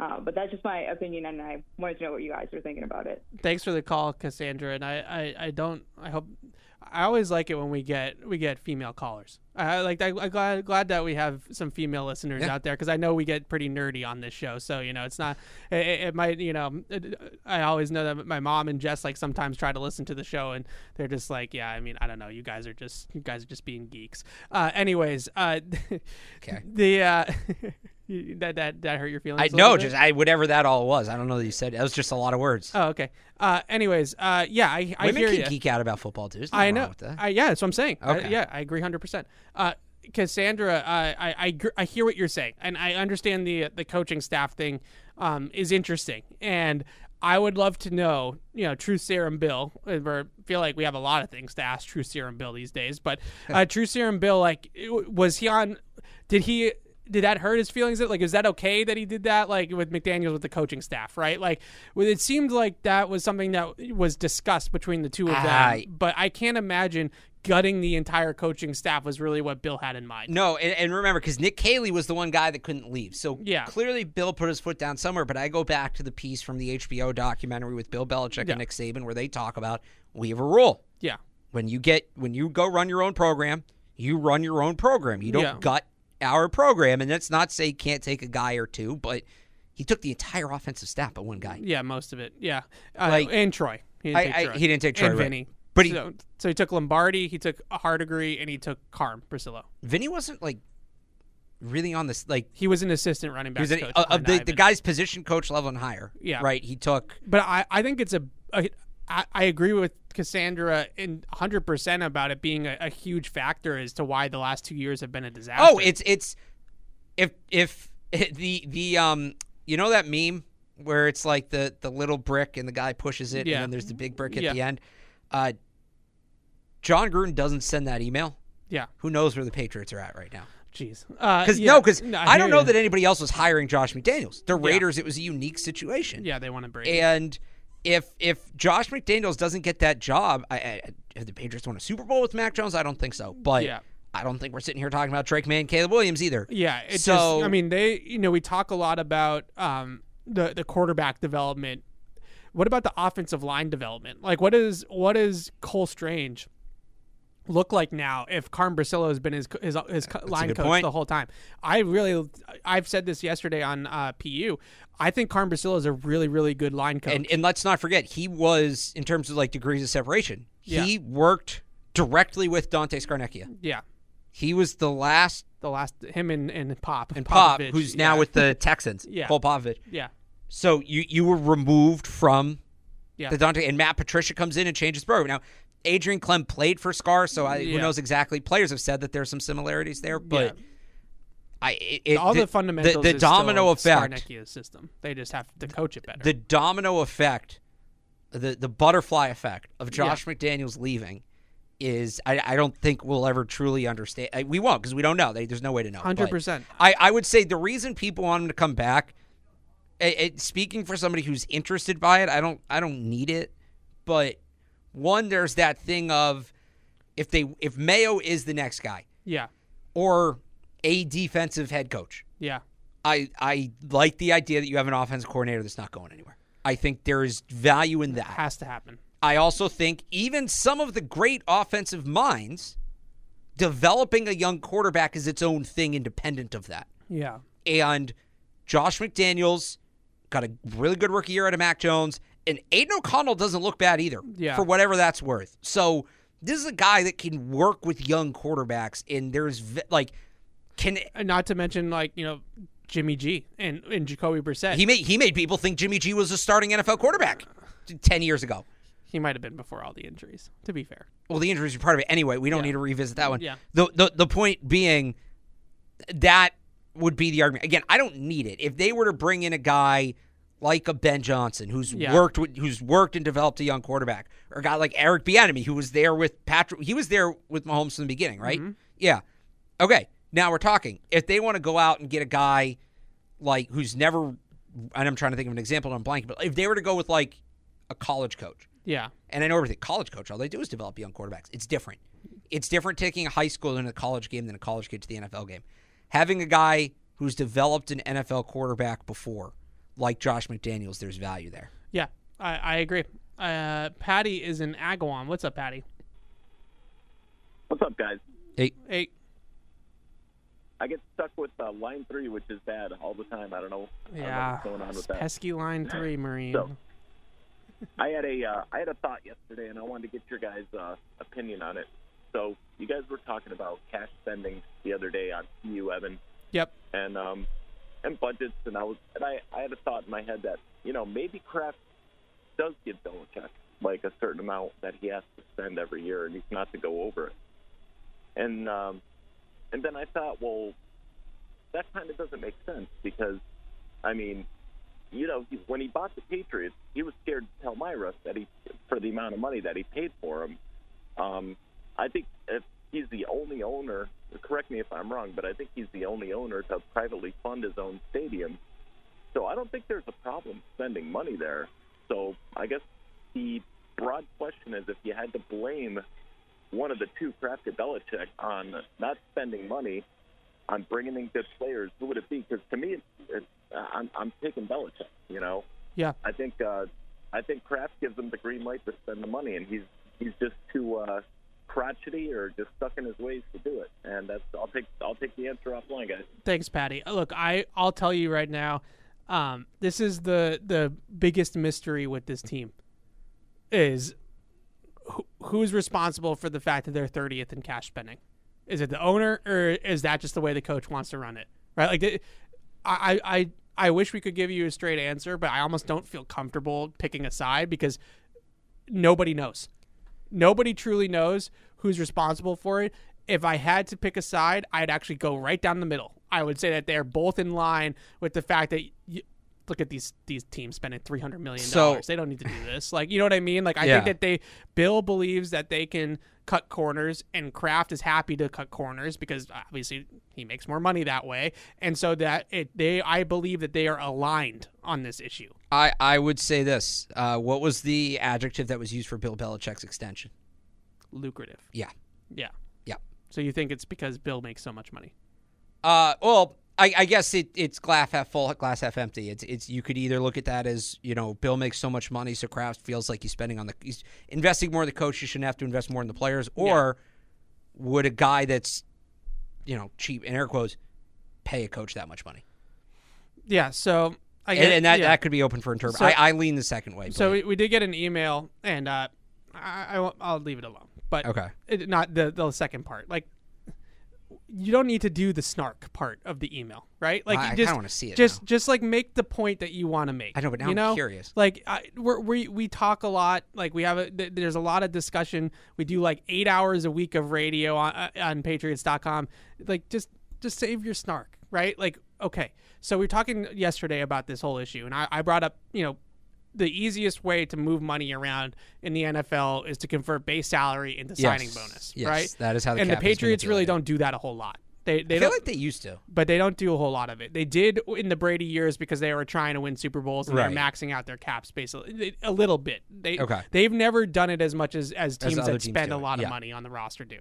Uh, but that's just my opinion, and I wanted to know what you guys were thinking about it. Thanks for the call, Cassandra. And I, I, I don't. I hope. I always like it when we get we get female callers. I like. I, I'm glad glad that we have some female listeners Yeah. out there because I know we get pretty nerdy on this show. So you know, it's not. It, it it might. You know, it, I always know that my mom and Jess like sometimes try to listen to the show and they're just like, yeah. I mean, I don't know. You guys are just you guys are just being geeks. Uh, anyways, uh, Okay. The uh, that that that hurt your feelings. I know, just I whatever that all was. I don't know that you said. That was just a lot of words. Oh, okay. Uh, anyways, uh, yeah, I, I Women hear can you. geek out about football too. I know. I, yeah, that's what I'm saying. I- Okay. yeah, I agree 100%. Uh, Cassandra, uh, I, I I hear what you're saying, and I understand the the coaching staff thing um, is interesting, and I would love to know, you know, True Serum Bill. uh, We feel like we have a lot of things to ask True Serum Bill these days, but uh, True Serum Bill, like, was he on? Did he? Did that hurt his feelings? Like, is that okay that he did that? Like with McDaniels with the coaching staff, right? Like, it seemed like that was something that was discussed between the two of them I- but I can't imagine gutting the entire coaching staff was really what Bill had in mind. No, and, and remember, because Nick Caley was the one guy that couldn't leave. So Yeah. clearly Bill put his foot down somewhere. But I go back to the piece from the HBO documentary with Bill Belichick Yeah. and Nick Saban where they talk about we have a rule. Yeah. When you get when you go run your own program, you run your own program. You don't Yeah. gut our program. And that's not say you can't take a guy or two, but he took the entire offensive staff but one guy. Yeah, most of it. Yeah, uh, Like- and Troy. He didn't I- take I- Troy. he didn't take Troy, and right. Vinny. But he- so, so he took Lombardi, he took Hardegree, and he took Carm Bricillo. Vinny wasn't like really on this like He was an assistant running he back was an, coach uh, of the, the guy's position coach level and higher. Yeah. Right. He took But I, I think it's a, a I, I agree with Cassandra in 100% about it being a, a huge factor as to why the last two years have been a disaster. Oh, it's it's if if the the um you know that meme where it's like the the little brick and the guy pushes it Yeah. and then there's the big brick at Yeah. the end. Uh Jon Gruden doesn't send that email. Yeah. Who knows where the Patriots are at right now? Jeez. Uh, Because yeah, no, because no, I, hear don't know you. that anybody else was hiring Josh McDaniels. The Raiders, it was a unique situation. Yeah, they want to Brady. And if if Josh McDaniels doesn't get that job, I, I, have the Patriots won a Super Bowl with Mac Jones? I don't think so. But Yeah. I don't think we're sitting here talking about Drake Maye and Caleb Williams either. Yeah, so just, I mean, they, you know, we talk a lot about um, the the quarterback development. What about the offensive line development? Like, what is what is Cole Strange look like now if Carm Bricillo has been his his, his line coach point. the whole time? I really, I've said this yesterday on uh, PU. I think Carm Bricillo is a really really good line coach. And and let's not forget, he was in terms of like degrees of separation. Yeah. He worked directly with Dante Scarnecchia. yeah, He was the last the last him and and Pop and Pop, Popovich, who's now yeah. with the Texans. Yeah. Cole Popovich. yeah So you you were removed from yeah the Dante and Matt Patricia comes in and changes program. Now, Adrian Klemm played for Scar, so I, who knows exactly. Players have said that there's some similarities there, but Yeah. I it, it- all the, fundamentals. the, the domino effect. System. They just have to coach it better. the domino effect, the the butterfly effect of Josh McDaniels leaving is I, I don't think we'll ever truly understand. We won't because we don't know. They, there's no way to know. Hundred percent. I, I would say the reason people want him to come back, it, speaking for somebody who's interested by it, I don't I don't need it, but one there's that thing of if they if Mayo is the next guy Yeah, or a defensive head coach, yeah, I I like the idea that you have an offensive coordinator that's not going anywhere. I think there is value in that. has to happen. I also think even some of the great offensive minds developing a young quarterback is its own thing independent of that. Yeah, And Josh McDaniels got a really good rookie year out of Mac Jones, and Aidan O'Connell doesn't look bad either. Yeah. For whatever that's worth. So this is a guy that can work with young quarterbacks, and there's like can and not to mention like you know Jimmy G and and Jacoby Brissett. he made he made people think Jimmy G was a starting NFL quarterback ten years ago. he might have been before all the injuries. To be fair, Well, the injuries are part of it anyway. We don't Yeah. need to revisit that one. Yeah. The, the the point being that would be the argument. Again, I don't need it. If they were to bring in a guy like a Ben Johnson who's Yeah. worked with who's worked and developed a young quarterback, or a guy like Eric Bieniemy who was there with Patrick, he was there with Mahomes from the beginning, right? Mm-hmm. Yeah. Okay. Now we're talking. If they want to go out and get a guy like who's never, and I'm trying to think of an example, I'm blanking, but if they were to go with like a college coach, yeah, and I know everything. College coach, all they do is develop young quarterbacks. It's different. It's different taking a high school in a college game than a college kid to the NFL game. Having a guy who's developed an NFL quarterback before, like Josh McDaniels, there's value there. yeah. I, I agree. Uh, Patty is in Agawam. What's up, Patty? What's up, guys? Hey, Hey, I get stuck with uh, line three, which is bad all the time. I don't know, I don't know yeah, what's going on it's with that. pesky line three, Marine. So- I had a uh, I had a thought yesterday, and I wanted to get your guys' uh, opinion on it. So you guys were talking about cash spending the other day on you, Evan, Yep. and um, and budgets, and I was and I, I had a thought in my head that you know maybe Kraft does give Belichick like a certain amount that he has to spend every year, and he's not to go over it. And um, and then I thought, well, that kind of doesn't make sense because, I mean, you know, he, when he bought the Patriots, he was scared to tell Myra that he, for the amount of money that he paid for him. Um, I think if he's the only owner, correct me if I'm wrong, but I think he's the only owner to privately fund his own stadium. So I don't think there's a problem spending money there. So I guess the broad question is if you had to blame one of the two, Kraft or Belichick, on not spending money on bringing in good players, who would it be? Because to me, it's, it's, I'm, I'm taking Belichick. You know, Yeah. I think uh, I think Kraft gives him the green light to spend the money, and he's he's just too uh, crotchety or just stuck in his ways to do it. And that's I'll take I'll take the answer offline, guys. Thanks, Patty. Uh, Look, I I'll tell you right now, um, this is the the biggest mystery with this team is who, who's responsible for the fact that they're 30th in cash spending. Is it the owner or is that just the way the coach wants to run it? Right? Like I I I wish we could give you a straight answer, but I almost don't feel comfortable picking a side because nobody knows. Nobody truly knows who's responsible for it. If I had to pick a side, I'd actually go right down the middle. I would say that they're both in line with the fact that you, look at these these teams spending three hundred million dollars. So- they don't need to do this. Like you know what I mean? Like I Yeah. think that they Bill believes that they can cut corners, and Kraft is happy to cut corners because obviously he makes more money that way, and so that it they I believe that they are aligned on this issue. I, I would say this. Uh, what was the adjective that was used for Bill Belichick's extension? Lucrative. Yeah. Yeah. Yeah. So you think it's because Bill makes so much money? Uh, well, I, I guess it, it's glass half full, glass half empty. It's it's you could either look at that as you know Bill makes so much money, so Kraft feels like he's spending on the he's investing more in the coach. You shouldn't have to invest more in the players, or would a guy that's you know cheap in air quotes pay a coach that much money? Yeah. So I and, and that yeah. that could be open for interpretation. So- I, I lean the second way. So we, we did get an email, and uh, I, I won't- I'll leave it alone. But Okay. it, not the the second part. Like you don't need to do the snark part of the email, right? Like I- just wanna see it Just just like make the point that you want to make. I know, but now you I'm know? curious. Like I, we're, we we talk a lot. Like we have a th- there's a lot of discussion. We do like eight hours a week of radio on uh, on Patriots.com. Like just just save your snark, right? Like okay. So we were talking yesterday about this whole issue, and I, I brought up you know the easiest way to move money around in the NFL is to convert base salary into Yes. signing bonus, Yes, right? that is how the and the Patriots really don't do that a whole lot. They they I feel like they used to. but they don't do a whole lot of it. They did in the Brady years because they were trying to win Super Bowls and Right. they're maxing out their cap space a, a little bit. They Okay. they've never done it as much as as teams other that teams spend a lot yeah. of money on the roster do.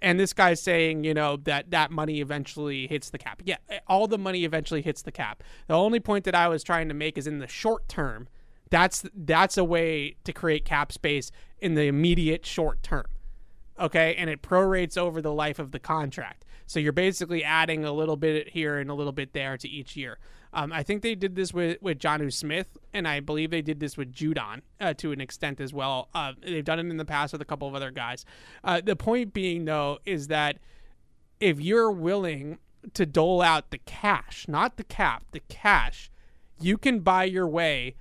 And this guy's saying, you know, that that money eventually hits the cap. Yeah, all the money eventually hits the cap. The only point that I was trying to make is in the short term, that's that's a way to create cap space in the immediate short term okay? And it prorates over the life of the contract. So you're basically adding a little bit here and a little bit there to each year. Um, i think they did this with, with Jonnu smith and i believe they did this with judon uh, to an extent as well. Uh, they've done it in the past with a couple of other guys. Uh, the point being though is that if you're willing to dole out the cash not the cap the cash you can buy your way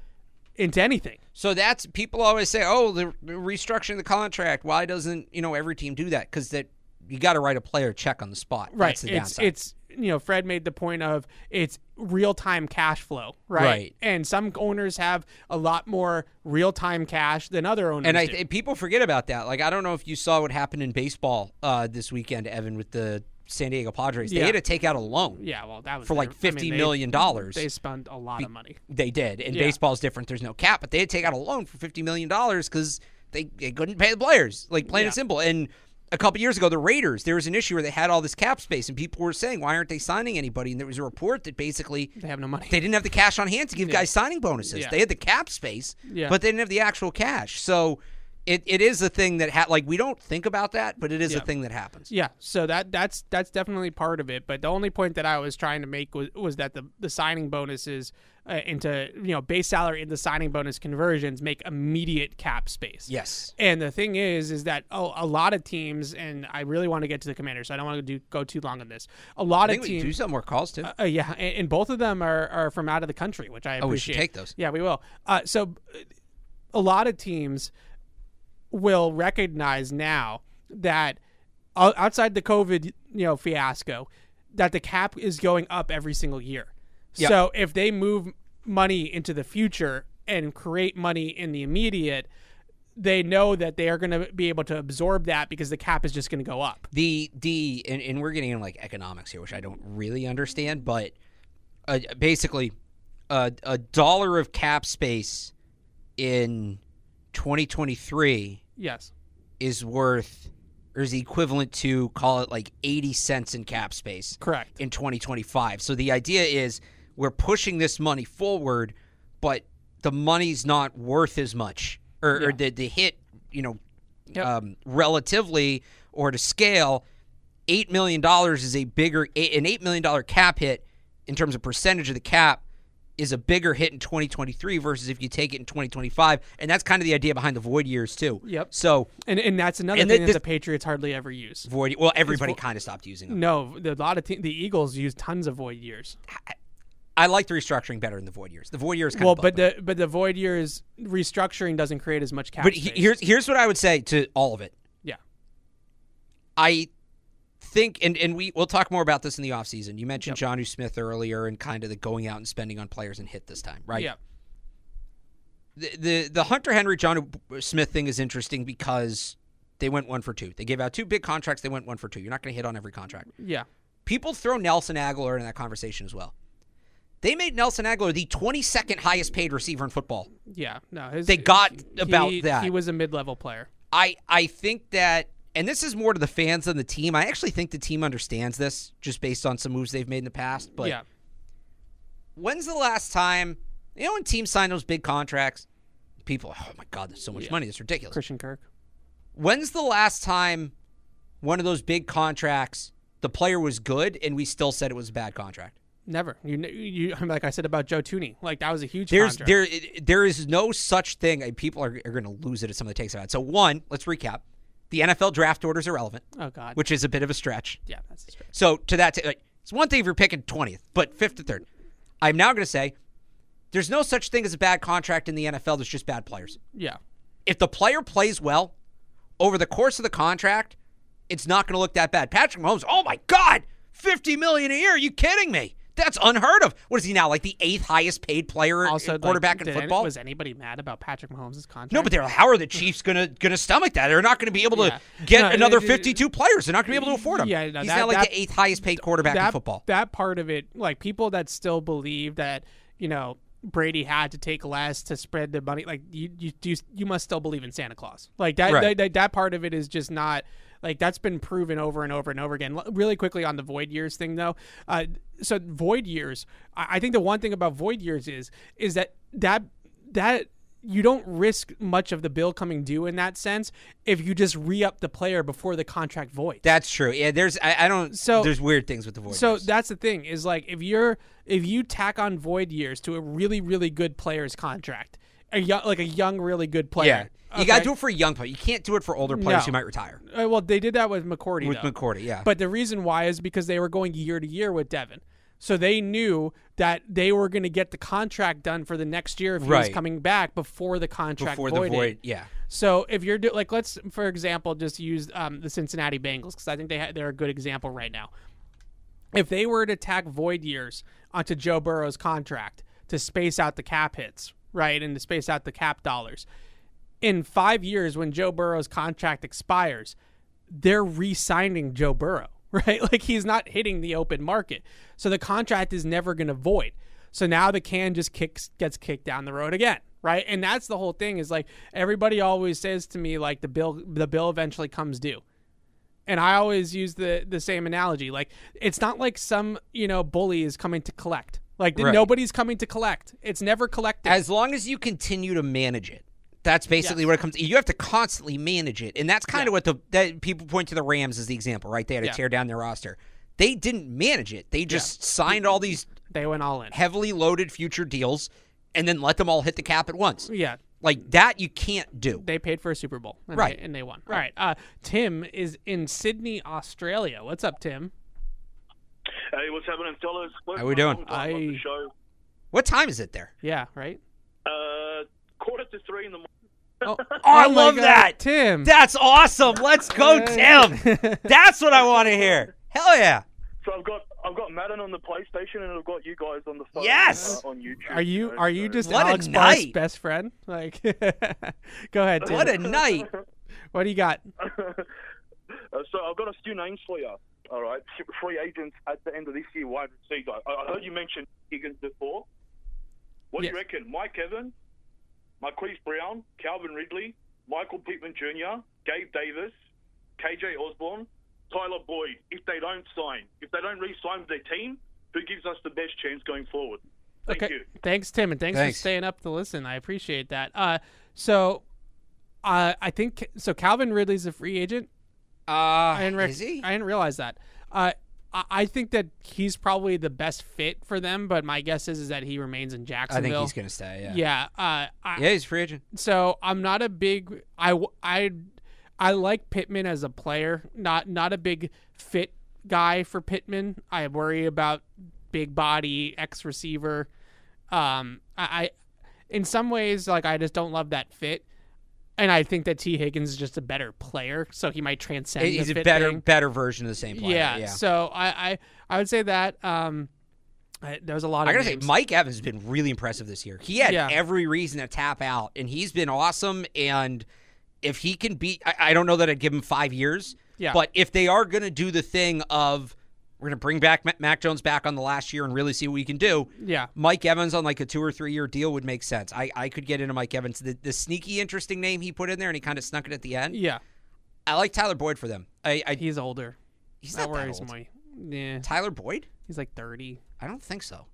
into anything So that's people always say, "Oh, the restructuring the contract. Why doesn't you know every team do that? Because that you got to write a player check on the spot. right That's the it's downside. it's you know fred made the point of it's real-time cash flow right? Right. and some owners have a lot more real-time cash than other owners and I people forget about that. Like I don't know if you saw what happened in baseball uh, this weekend, Evan, with the San Diego Padres. They Yeah. had to take out a loan. yeah well that was for like their- I fifty mean, they- million dollars. they spent a lot of money They did. And Yeah. baseball's different. There's no cap, but they had to take out a loan for fifty million dollars because they, they couldn't pay the players. Like plain Yeah. and simple. And a couple years ago, the Raiders, there was an issue where they had all this cap space, and people were saying, "Why aren't they signing anybody?" And there was a report that basically they have no money they didn't have the cash on hand to give Yeah. guys signing bonuses. They had the cap space, but they didn't have the actual cash. So it, it is a thing that ha- like we don't think about that, but it is Yeah. a thing that happens. Yeah, so that that's that's definitely part of it. But the only point that I was trying to make was, was that the the signing bonuses uh, into you know base salary into signing bonus conversions make immediate cap space. Yes. And the thing is, is that oh, a lot of teams, and I really want to get to the Commanders, so I don't want to do go too long on this. A lot I of teams do some more calls too. uh, yeah, and, and both of them are, are from out of the country, which I appreciate. Oh, we should take those. Yeah, we will. Uh, so, uh, a lot of teams will recognize now that outside the COVID, you know, fiasco, that the cap is going up every single year. Yeah. So if they move money into the future and create money in the immediate, they know that they are going to be able to absorb that because the cap is just going to go up. the the and, and we're getting into like economics here, which I don't really understand, but uh, basically, a a dollar of cap space in 2023 Yes. is worth or is equivalent to call it like 80 cents in cap space. Correct. In 2025. So the idea is we're pushing this money forward, but the money's not worth as much, or, or the the hit, you know, Yep. um, relatively or to scale, eight million dollars is a bigger an eight million dollar cap hit in terms of percentage of the cap is a bigger hit in 2023 versus if you take it in 2025, and that's kind of the idea behind the void years too. Yep. So And and that's another And thing thi- that the Patriots hardly ever use. void. Well, everybody kind of stopped using them. No, the- a lot of te- the Eagles use tons of void years. I like the restructuring better than the void years. The void years kind Well, of but the but the void years restructuring doesn't create as much cap. But he- here's here's what I would say to all of it. Yeah. I think and, and we we'll talk more about this in the offseason. You mentioned Jonnu Smith earlier and kind of the going out and spending on players and hit this time, right? Yeah. The the, the Hunter Henry John Smith thing is interesting because they went one for two. They gave out two big contracts, they went one for two. You're not going to hit on every contract. Yeah. People throw Nelson Agholor in that conversation as well. They made Nelson Agholor the 22nd highest paid receiver in football. Yeah. No, his, They got he- about that. He was a mid-level player. I I think that, and this is more to the fans than the team. I actually think the team understands this just based on some moves they've made in the past. But yeah. when's the last time you know when teams sign those big contracts? People, oh my god, there's so much Yeah. money. It's ridiculous. Christian Kirk. When's the last time one of those big contracts the player was good and we still said it was a bad contract? Never. You, you like I said about Joe Thuney. Like that was a huge. There's contract. there there is no such thing. People are, are going to lose it if somebody takes it out. So one, let's recap. The NFL draft order is irrelevant. Oh God. Which is a bit of a stretch. Yeah, that's a stretch. So to that, t- like, it's one thing if you're picking twentieth, but fifth to third. I'm now going to say there's no such thing as a bad contract in the NFL. There's just bad players. Yeah. If the player plays well over the course of the contract, it's not going to look that bad. Patrick Mahomes, oh my God, fifty million a year? Are you kidding me? That's unheard of. What is he now? Like the eighth highest paid player, Also, like, quarterback in did any- football? was anybody mad about Patrick Mahomes' contract? No, but they're like, how are the Chiefs gonna gonna stomach that? They're not gonna be able to Yeah. get No, another it- it- 52 players. They're not gonna be able to afford him. Yeah, no, he's that- now like that- the eighth highest paid quarterback that, in football. That part of it, like people that still believe that you know Brady had to take less to spread the money, like you you you, you must still believe in Santa Claus. Like that, Right. that, that that part of it is just not like that's been proven over and over and over again. L- Really quickly on the void years thing though, uh, so void years. I, think the one thing about void years is is that that that you don't risk much of the bill coming due in that sense if you just re up the player before the contract void. That's true. Yeah, there's I, I don't. So- there's weird things with the void. So years. that's the thing is like if you're if you tack on void years to a really really good player's contract, a young like a young really good yeah, you got to do it for a young player. You can't do it for older players No. who might retire. Uh, well, they did that with McCourty. With though. McCourty, yeah. But the reason why is because they were going year to year with Devin. So they knew that they were going to get the contract done for the next year if he was coming back before the contract Before the voided. void, yeah. So if you're do, like, let's for example just use um, the Cincinnati Bengals because I think they ha- they're a good example right now. If they were to tack void years onto Joe Burrow's contract to space out the cap hits, right, and to space out the cap dollars, in five years when Joe Burrow's contract expires, they're re-signing Joe Burrow, right? Like he's not hitting the open market, so the contract is never going to void. So now the can just kicks gets kicked down the road again, right? And that's the whole thing. Is like everybody always says to me, like the bill the bill eventually comes due. And I always use the the same analogy. Like it's not like some you know bully is coming to collect. Like Right. nobody's coming to collect. It's never collected. As long as you continue to manage it, that's basically what it comes. You have to constantly manage it, and that's kind of what the that people point to the Rams as the example, right? They had to Yeah. tear down their roster. They didn't manage it. They just signed all these. They went all in. Heavily loaded future deals, and then let them all hit the cap at once. Yeah. Like that, you can't do. They paid for a Super Bowl, and Right. They, and they won. All right. Uh, Tim is in Sydney, Australia. What's up, Tim? Hey, what's happening, fellas? How we doing? Long time on the show. What time is it there? Yeah, right. Uh, quarter to three in the morning. Oh, I my love God, that, Tim. That's awesome. Let's go, Tim. That's what I want to hear. Hell yeah. So I've got I've got Madden on the PlayStation and I've got you guys on the phone. Yes! uh, on YouTube. Are you are you just What a Alex Barth's night. best friend? Like, go ahead, Tim. What a night. What do you got? uh, so I've got a few names for you. All right, free agents at the end of this year, wide receiver. I, I heard you mention Higgins before. What do you reckon? Mike Evans, Marquise Brown, Calvin Ridley, Michael Pittman Jr., Gabe Davis, KJ Osborn, Tyler Boyd. If they don't sign, if they don't re-sign with their team, who gives us the best chance going forward? Thank okay. you. Thanks, Tim, and thanks, Thanks. for staying up to listen. I appreciate that. Uh, so, uh, I think so. Calvin Ridley's a free agent. Uh, I didn't rec- is he? I didn't realize that. Uh, I, think that he's probably the best fit for them, but my guess is, is that he remains in Jacksonville. I think he's gonna stay. Yeah. Yeah. Uh, I, Yeah, he's a free agent. so I'm not a big I I I like Pittman as a player. Not not a big fit guy for Pittman. I worry about big body ex receiver. Um, I, I in some ways like I just don't love that fit. And I think that Tee Higgins is just a better player, so he might transcend. the He's a better thing. better version of the same player. Yeah, Yeah. So I, I I would say that. Um, I, there was a lot of. I gotta names. say, Mike Evans has been really impressive this year. He had Yeah. every reason to tap out, and he's been awesome. And if he can beat, I, I don't know that I'd give him five years. Yeah. But if they are going to do the thing of we're going to bring back Ma- Mac Jones back on the last year and really see what we can do, Yeah. Mike Evans on like a two or three year deal would make sense. I, I could get into Mike Evans. The, the sneaky, interesting name he put in there, and he kind of snuck it at the end. Yeah. I like Tyler Boyd for them. I, I He's older. he's that not that old. me. Yeah. Tyler Boyd? He's like thirty. I don't think so.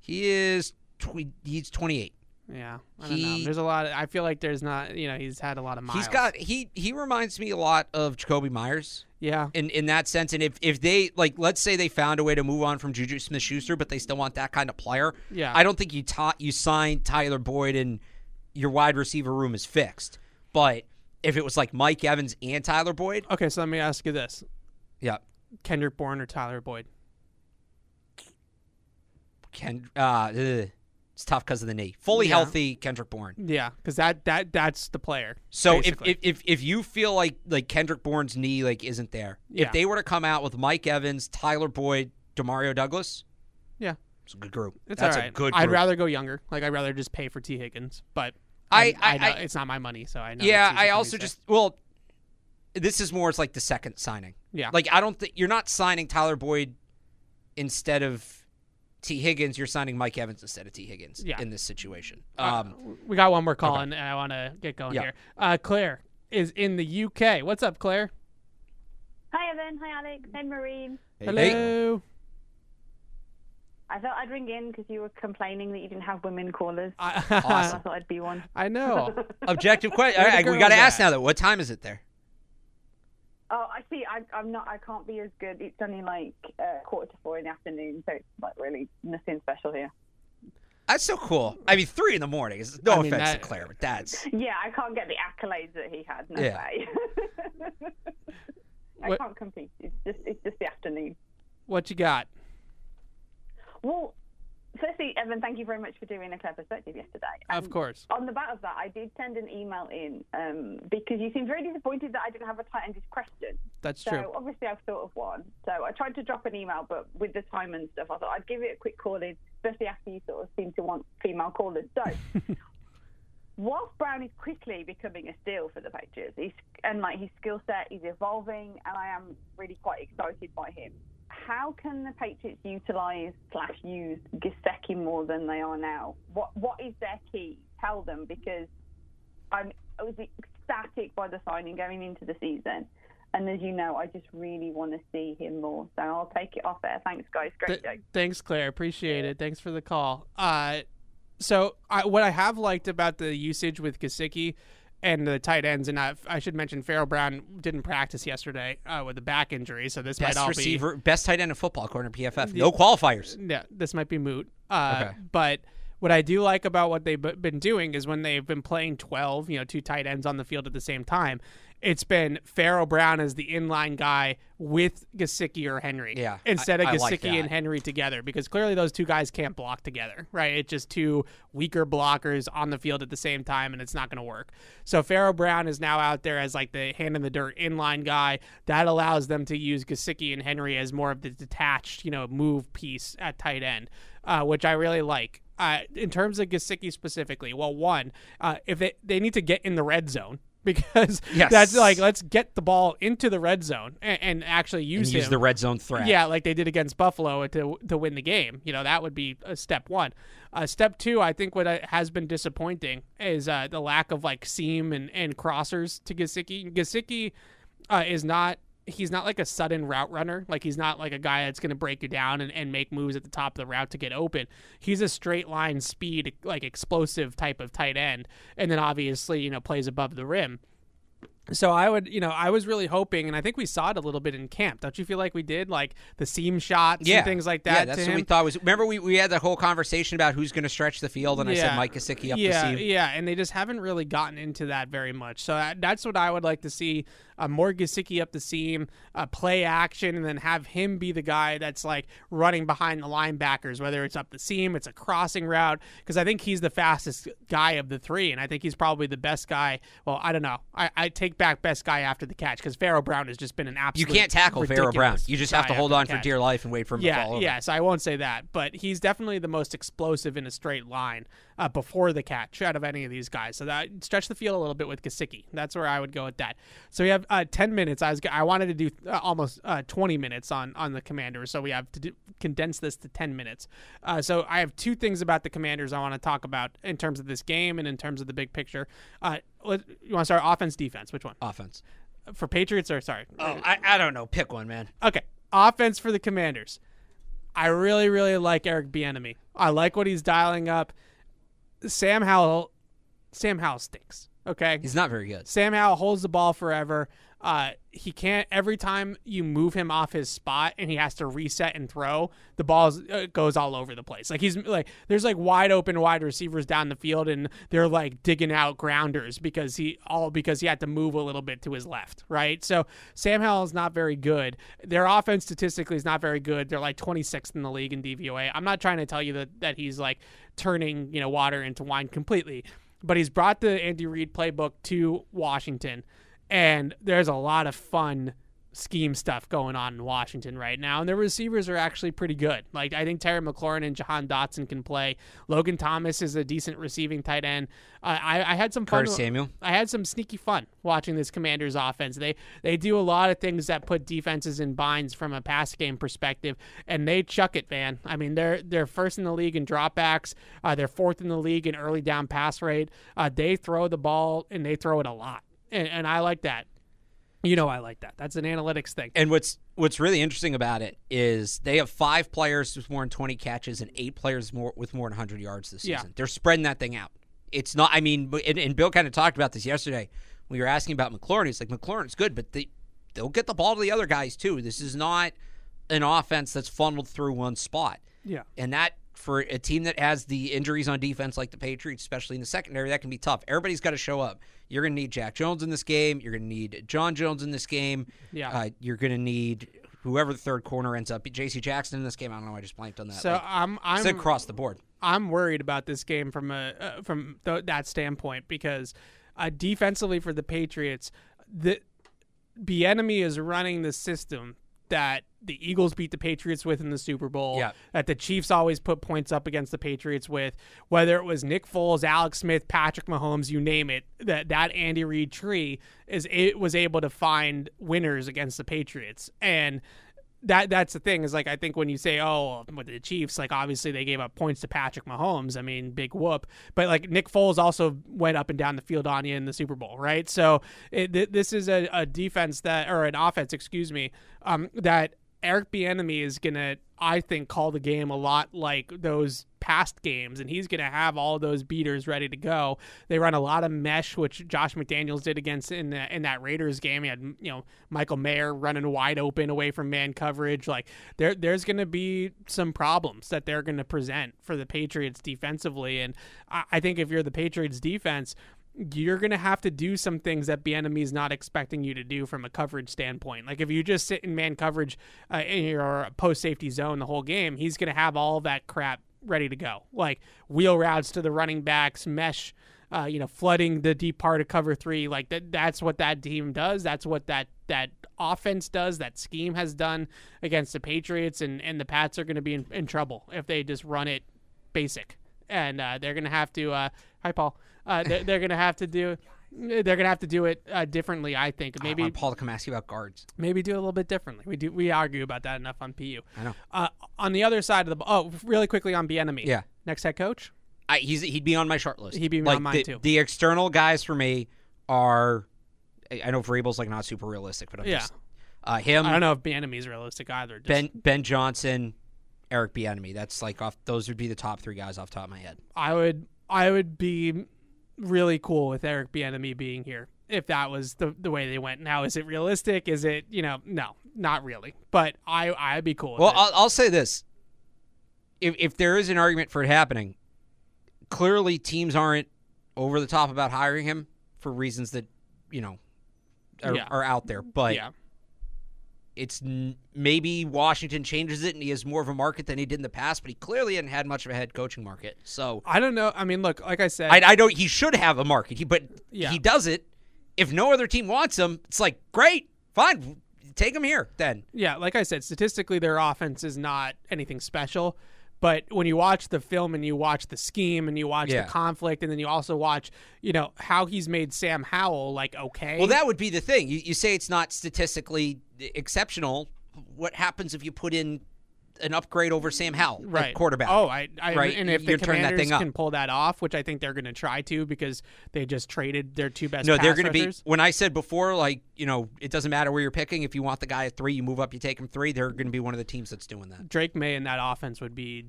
He is. Tw- he's twenty eight. Yeah, I don't know. There's a lot. Of, I feel like there's not. You know, he's had a lot of miles. He's got he he reminds me a lot of Jakobi Meyers Yeah, in in that sense. And if if they like, let's say they found a way to move on from Juju Smith Schuster, but they still want that kind of player. Yeah. I don't think you taught you signed Tyler Boyd and your wide receiver room is fixed. But if it was like Mike Evans and Tyler Boyd, Okay, so let me ask you this: yeah, Kendrick Bourne or Tyler Boyd? Ken, uh, ugh, it's tough because of the knee. Fully Yeah. healthy, Kendrick Bourne. Yeah, because that that that's the player. So if, if if if you feel like like Kendrick Bourne's knee like isn't there, Yeah. if they were to come out with Mike Evans, Tyler Boyd, Demario Douglas, yeah, it's a good group. it's That's all right. a good. I'd rather go younger. Like I'd rather just pay for Tee Higgins, but I- I, I- I- it's not my money, so I know. Yeah, I also say. just well, this is more it's like the second signing. Yeah. like I don't think you're not signing Tyler Boyd instead of Tee Higgins. You're signing Mike Evans instead of Tee Higgins. Yeah. in this situation. Uh, Um, we got one more call, and I want to get going Yeah. here. Uh, Claire is in the UK. What's up, Claire? Hi Evan, hi Alex, hi Marine. Hello. I thought I'd ring in because you were complaining that you didn't have women callers. I, So I thought I'd be one. I know. objective question. Where All we got to ask now. Though, what time is it there? Oh, I see. I, I'm not. I can't be as good. It's only like uh, quarter to four in the afternoon, so it's like really nothing special here. That's so cool. I mean, three in the morning. is No I mean, offense that- to Claire, but that's Yeah, I can't get the accolades that he had. No Yeah. way. I What- can't compete. It's just it's just the afternoon. What you got? Well, firstly, Evan, thank you very much for doing a clear perspective yesterday. Of course. On the back of that, I did send an email in um, because you seemed very disappointed that I didn't have a tight ended question. That's so true. So obviously I've thought of one. So I tried to drop an email, but with the time and stuff, I thought I'd give it a quick call in, especially after you sort of seem to want female callers. So whilst Brown is quickly becoming a steal for the Patriots, he's, and like his skill set is evolving, and I am really quite excited by him. How can the Patriots utilise slash use Gesicki more than they are now? What What is their key? Tell them because I'm, I was ecstatic by the signing going into the season. And as you know, I just really want to see him more. So I'll take it off there. Thanks, guys. Great Th- show. thanks, Claire. Appreciate it. Thanks for the call. Uh, so I, what I have liked about the usage with Gesicki and the tight ends, and I, I should mention Pharaoh Brown didn't practice yesterday uh, with a back injury, so this best might all receiver, best tight end in football according to PFF. be No qualifiers. Yeah, this might be moot. Uh, Okay. But what I do like about what they've been doing is when they've been playing 12, you know, two tight ends on the field at the same time, it's been Pharaoh Brown as the inline guy with Gesicki or Henry. Yeah, Instead of I like Gesicki and. Henry together because clearly those two guys can't block together, right? It's just two weaker blockers on the field at the same time and it's not going to work. So Pharaoh Brown is now out there as like the hand in the dirt inline guy. That allows them to use Gesicki and Henry as more of the detached, you know, move piece at tight end, uh, which I really like. Uh, in terms of Gesicki specifically, well, one, uh, if they, they need to get in the red zone because Yes. that's like let's get the ball into the red zone and, and actually And use use him. the red zone threat. Yeah, like they did against Buffalo to to win the game. You know, that would be a step one. Uh, step two, I think what uh, has been disappointing is uh, the lack of like seam and, and crossers to Gesicki. Gesicki, uh, is not he's not like a sudden route runner. Like he's not like a guy that's going to break you down and, and make moves at the top of the route to get open. He's a straight line speed, like explosive type of tight end. And then obviously, you know, plays above the rim. So I would, you know, I was really hoping, and I think we saw it a little bit in camp. Don't you feel like we did, like the seam shots yeah. and things like that? Yeah, that's what him? we thought was. Remember, we, we had that whole conversation about who's going to stretch the field, and I said Mike Gesicki up yeah, the seam. Yeah, and they just haven't really gotten into that very much. So that, that's what I would like to see uh, more Gesicki up the seam, uh, play action, and then have him be the guy that's like running behind the linebackers, whether it's up the seam, it's a crossing route, because I think he's the fastest guy of the three, and I think he's probably the best guy. Well, I don't know. I, I take back best guy after the catch because Pharaoh Brown has just been an absolute. You can't tackle Pharaoh Brown. You just have to hold on for dear life and wait for him yeah, to fall over. Yeah, so I won't say that, but he's definitely the most explosive in a straight line uh, before the catch out of any of these guys. So that stretch the field a little bit with Gesicki. That's where I would go with that. So we have uh, ten minutes. I was I wanted to do uh, almost uh, twenty minutes on on the Commanders, so we have to do, condense this to ten minutes. Uh, so I have two things about the Commanders I want to talk about in terms of this game and in terms of the big picture. Uh, let, you want to start offense, defense? Which one? Offense for Patriots or sorry? Oh, I, I don't know. Pick one, man. Okay, offense for the Commanders. I really, really like Eric Bieniemy. I like what he's dialing up. Sam Howell, Sam Howell stinks. Okay, he's not very good. Sam Howell holds the ball forever. Uh, he can't. Every time you move him off his spot and he has to reset and throw, the ball uh, goes all over the place. Like he's like, there's like wide open wide receivers down the field, and they're like digging out grounders because he all because he had to move a little bit to his left, right? So Sam Howell is not very good. Their offense statistically is not very good. They're like 26th in the league in DVOA. I'm not trying to tell you that that he's like turning you know water into wine completely, but he's brought the Andy Reid playbook to Washington and there's a lot of fun scheme stuff going on in Washington right now, and their receivers are actually pretty good. Like I think Terry McLaurin and Jahan Dotson can play. Logan Thomas is a decent receiving tight end. Uh, I, I had some fun. Curtis Samuel. I had some sneaky fun watching this Commanders offense. They they do a lot of things that put defenses in binds from a pass game perspective, and they chuck it, man. I mean they're they're first in the league in dropbacks. Uh, they're fourth in the league in early down pass rate. Uh, they throw the ball and they throw it a lot and, and I like that. You know, I like that. That's an analytics thing. And what's what's really interesting about it is they have five players with more than twenty catches and eight players more with more than hundred yards this Yeah. season. They're spreading that thing out. It's not. I mean, and, and Bill kind of talked about this yesterday. When we were asking about McLaurin. He's like McLaurin's good, but they they'll get the ball to the other guys too. This is not an offense that's funneled through one spot. Yeah. And that for a team that has the injuries on defense like the Patriots, especially in the secondary, that can be tough. Everybody's got to show up. You're going to need Jack Jones in this game. You're going to need John Jones in this game. Yeah. Uh, you're going to need whoever the third corner ends up. J.C. Jackson in this game. I don't know. I just blanked on that. So Like, I'm I'm across the board. I'm worried about this game from a uh, from th- that standpoint because uh, defensively for the Patriots, the enemy is running the system that the Eagles beat the Patriots with in the Super Bowl. Yeah. That the Chiefs always put points up against the Patriots with, whether it was Nick Foles, Alex Smith, Patrick Mahomes, you name it. That that Andy Reid tree is it was able to find winners against the Patriots and that that's the thing is like I think when you say oh with the Chiefs like obviously they gave up points to Patrick Mahomes. I mean big whoop. But like Nick Foles also went up and down the field on you in the Super Bowl right? So it, th- this is a, a defense that or an offense excuse me um, that Eric Bieniemy is gonna I think call the game a lot like those past games and he's gonna have all those beaters ready to go. They run a lot of mesh which Josh McDaniels did against in the, in that Raiders game. He had you know Michael Mayer running wide open away from man coverage. Like there there's gonna be some problems that they're gonna present for the Patriots defensively. And I, I think if you're the Patriots defense you're going to have to do some things that Bieniemy is not expecting you to do from a coverage standpoint. Like if you just sit in man coverage uh, in your post safety zone the whole game, he's going to have all that crap ready to go. Like wheel routes to the running backs, mesh, uh, you know, flooding the deep part of cover three. Like that, that's what that team does. That's what that that offense does. That scheme has done against the Patriots, and and the Pats are going to be in, in trouble if they just run it basic, and uh, they're going to have to. Uh, hi, Paul. Uh, they're, they're going to have to do. They're going to have to do it uh, differently, I think. Maybe want Paul to come ask you about guards. maybe do it a little bit differently. We do we argue about that enough on PU. I know. Uh, on the other side of the oh, really quickly on Bieniemy. Yeah. Next head coach. I, he's he'd be on my short list. He'd be like on mine the, too. The external guys for me are I I know Vrabel's like not super realistic, but I'm Yeah. just uh, him. I don't know if Bieniemy's realistic either. Just- Ben Ben Johnson, Eric Bieniemy. That's like off. Those would be the top three guys off the top of my head. I would I would be really cool with Eric Bieniemy being here if that was the the way they went. Now, is it realistic? Is it you know no, not really. But I I'd be cool. With Well. I'll, I'll say this: if if there is an argument for it happening, clearly teams aren't over the top about hiring him for reasons that you know are, Yeah. are out there. But yeah, it's n- maybe Washington changes it and he has more of a market than he did in the past. But he clearly hadn't had much of a head coaching market. So I don't know. I mean, look, like I said, I, I don't. He should have a market, he, but Yeah. he does it. If no other team wants him, it's like great, fine, take him here then. Yeah, like I said, statistically, their offense is not anything special. But when you watch the film and you watch the scheme and you watch Yeah. the conflict and then you also watch, you know, how he's made Sam Howell like okay. Well, that would be the thing. You, you say it's not statistically exceptional. What happens if you put in an upgrade over Sam Howell, at right quarterback? Oh, I, I right. and if you're the Commanders thing up. can pull that off, which I think they're going to try to because they just traded their two best. no, they're going to be. When I said before, like you know, it doesn't matter where you're picking. If you want the guy at three, you move up, you take him three. They're going to be one of the teams that's doing that. Drake Maye in that offense would be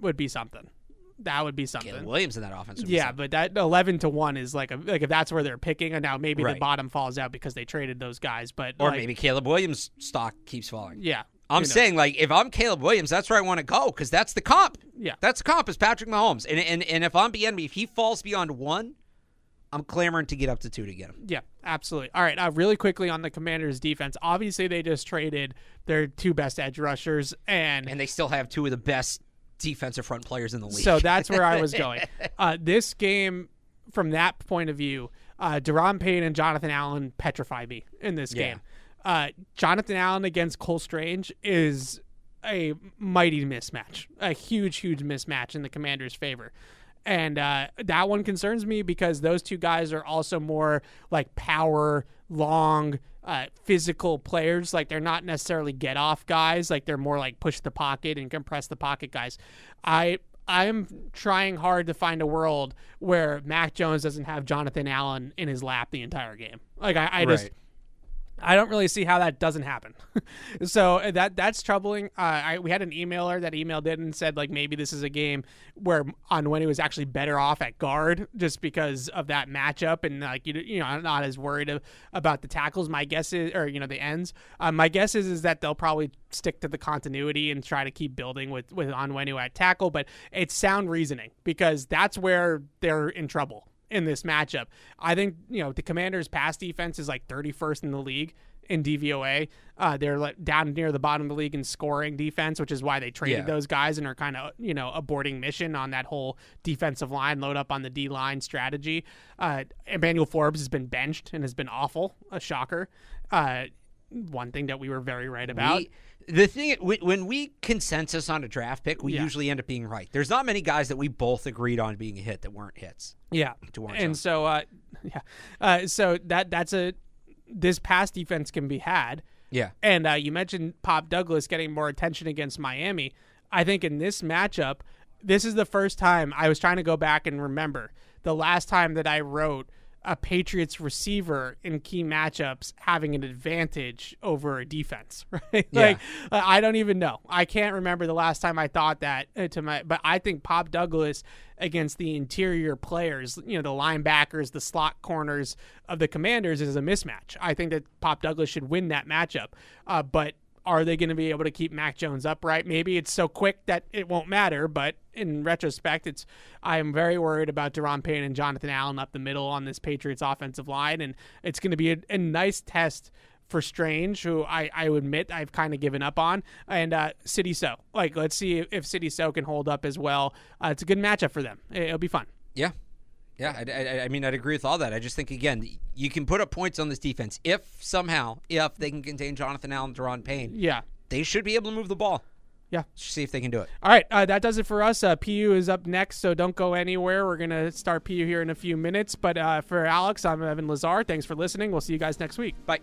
would be something. That would be something. Caleb Williams in that offense. would Yeah, but that eleven to one is like a, like if that's where they're picking, and now maybe the bottom falls out because they traded those guys. But or like, maybe Caleb Williams' stock keeps falling. yeah, I'm saying like if I'm Caleb Williams, that's where I want to go because that's the comp. Yeah. that's the comp is Patrick Mahomes, and and and if I'm BNB, if he falls beyond one, I'm clamoring to get up to two to get him. Yeah, absolutely. All right, uh, really quickly on the Commanders' defense. Obviously, they just traded their two best edge rushers, and and they still have two of the best defensive front players in the league. So that's where I was going. Uh, this game, from that point of view, uh, Daron Payne and Jonathan Allen petrify me in this Yeah. game. Uh, Jonathan Allen against Cole Strange is a mighty mismatch, a huge, huge mismatch in the Commanders' favor. And uh, that one concerns me because those two guys are also more like power, long, uh, physical players. Like they're not necessarily get off guys. Like they're more like push the pocket and compress the pocket guys. I I'm trying hard to find a world where Mac Jones doesn't have Jonathan Allen in his lap the entire game. Like I, I just Right. I don't really see how that doesn't happen. so uh, that that's troubling. Uh, I, we had an emailer that emailed in and said like maybe this is a game where Onwenu was actually better off at guard just because of that matchup and like you you know I'm not as worried of, about the tackles. My guess is or you know the ends. Uh, my guess is is that they'll probably stick to the continuity and try to keep building with with Onwenu at tackle. But it's sound reasoning because that's where they're in trouble in this matchup. I think you know the Commanders' pass defense is like 31st in the league in DVOA. Uh, they're like down near the bottom of the league in scoring defense, which is why they traded Yeah. those guys and are kind of you know aborting mission on that whole defensive line load up on the D line strategy. Uh, Emmanuel Forbes has been benched and has been awful, a shocker. Uh, one thing that we were very right about. We, the thing when when we consensus on a draft pick, we Yeah. usually end up being right. There's not many guys that we both agreed on being a hit that weren't hits. Yeah, and so uh, yeah, uh, so that that's a this pass defense can be had. Yeah. And uh, you mentioned Pop Douglas getting more attention against Miami. I think in this matchup, this is the first time I was trying to go back and remember the last time that I wrote a Patriots receiver in key matchups having an advantage over a defense, right? Yeah. Like uh, I don't even know. I can't remember the last time I thought that uh, to my but I think Pop Douglas against the interior players, you know, the linebackers, the slot corners of the Commanders is a mismatch. I think that Pop Douglas should win that matchup. Uh, but are they going to be able to keep Mac Jones upright? Maybe it's so quick that it won't matter, but in retrospect, it's I am very worried about Daron Payne and Jonathan Allen up the middle on this Patriots offensive line, and it's going to be a, a nice test for Strange, who I, I admit I've kind of given up on, and uh, Sidy Sow. Like, let's see if, Sidy Sow can hold up as well. Uh, it's a good matchup for them. It, will be fun. Yeah. Yeah, I, I, I mean, I'd agree with all that. I just think, again, you can put up points on this defense if somehow, if they can contain Jonathan Allen, Daron Payne. Yeah. They should be able to move the ball. Yeah. See if they can do it. All right, uh, that does it for us. Uh, PU is up next, so don't go anywhere. We're going to start PU here in a few minutes. But uh, for Alex, I'm Evan Lazar. Thanks for listening. We'll see you guys next week. Bye.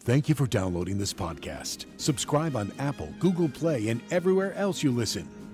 Thank you for downloading this podcast. Subscribe on Apple, Google Play, and everywhere else you listen.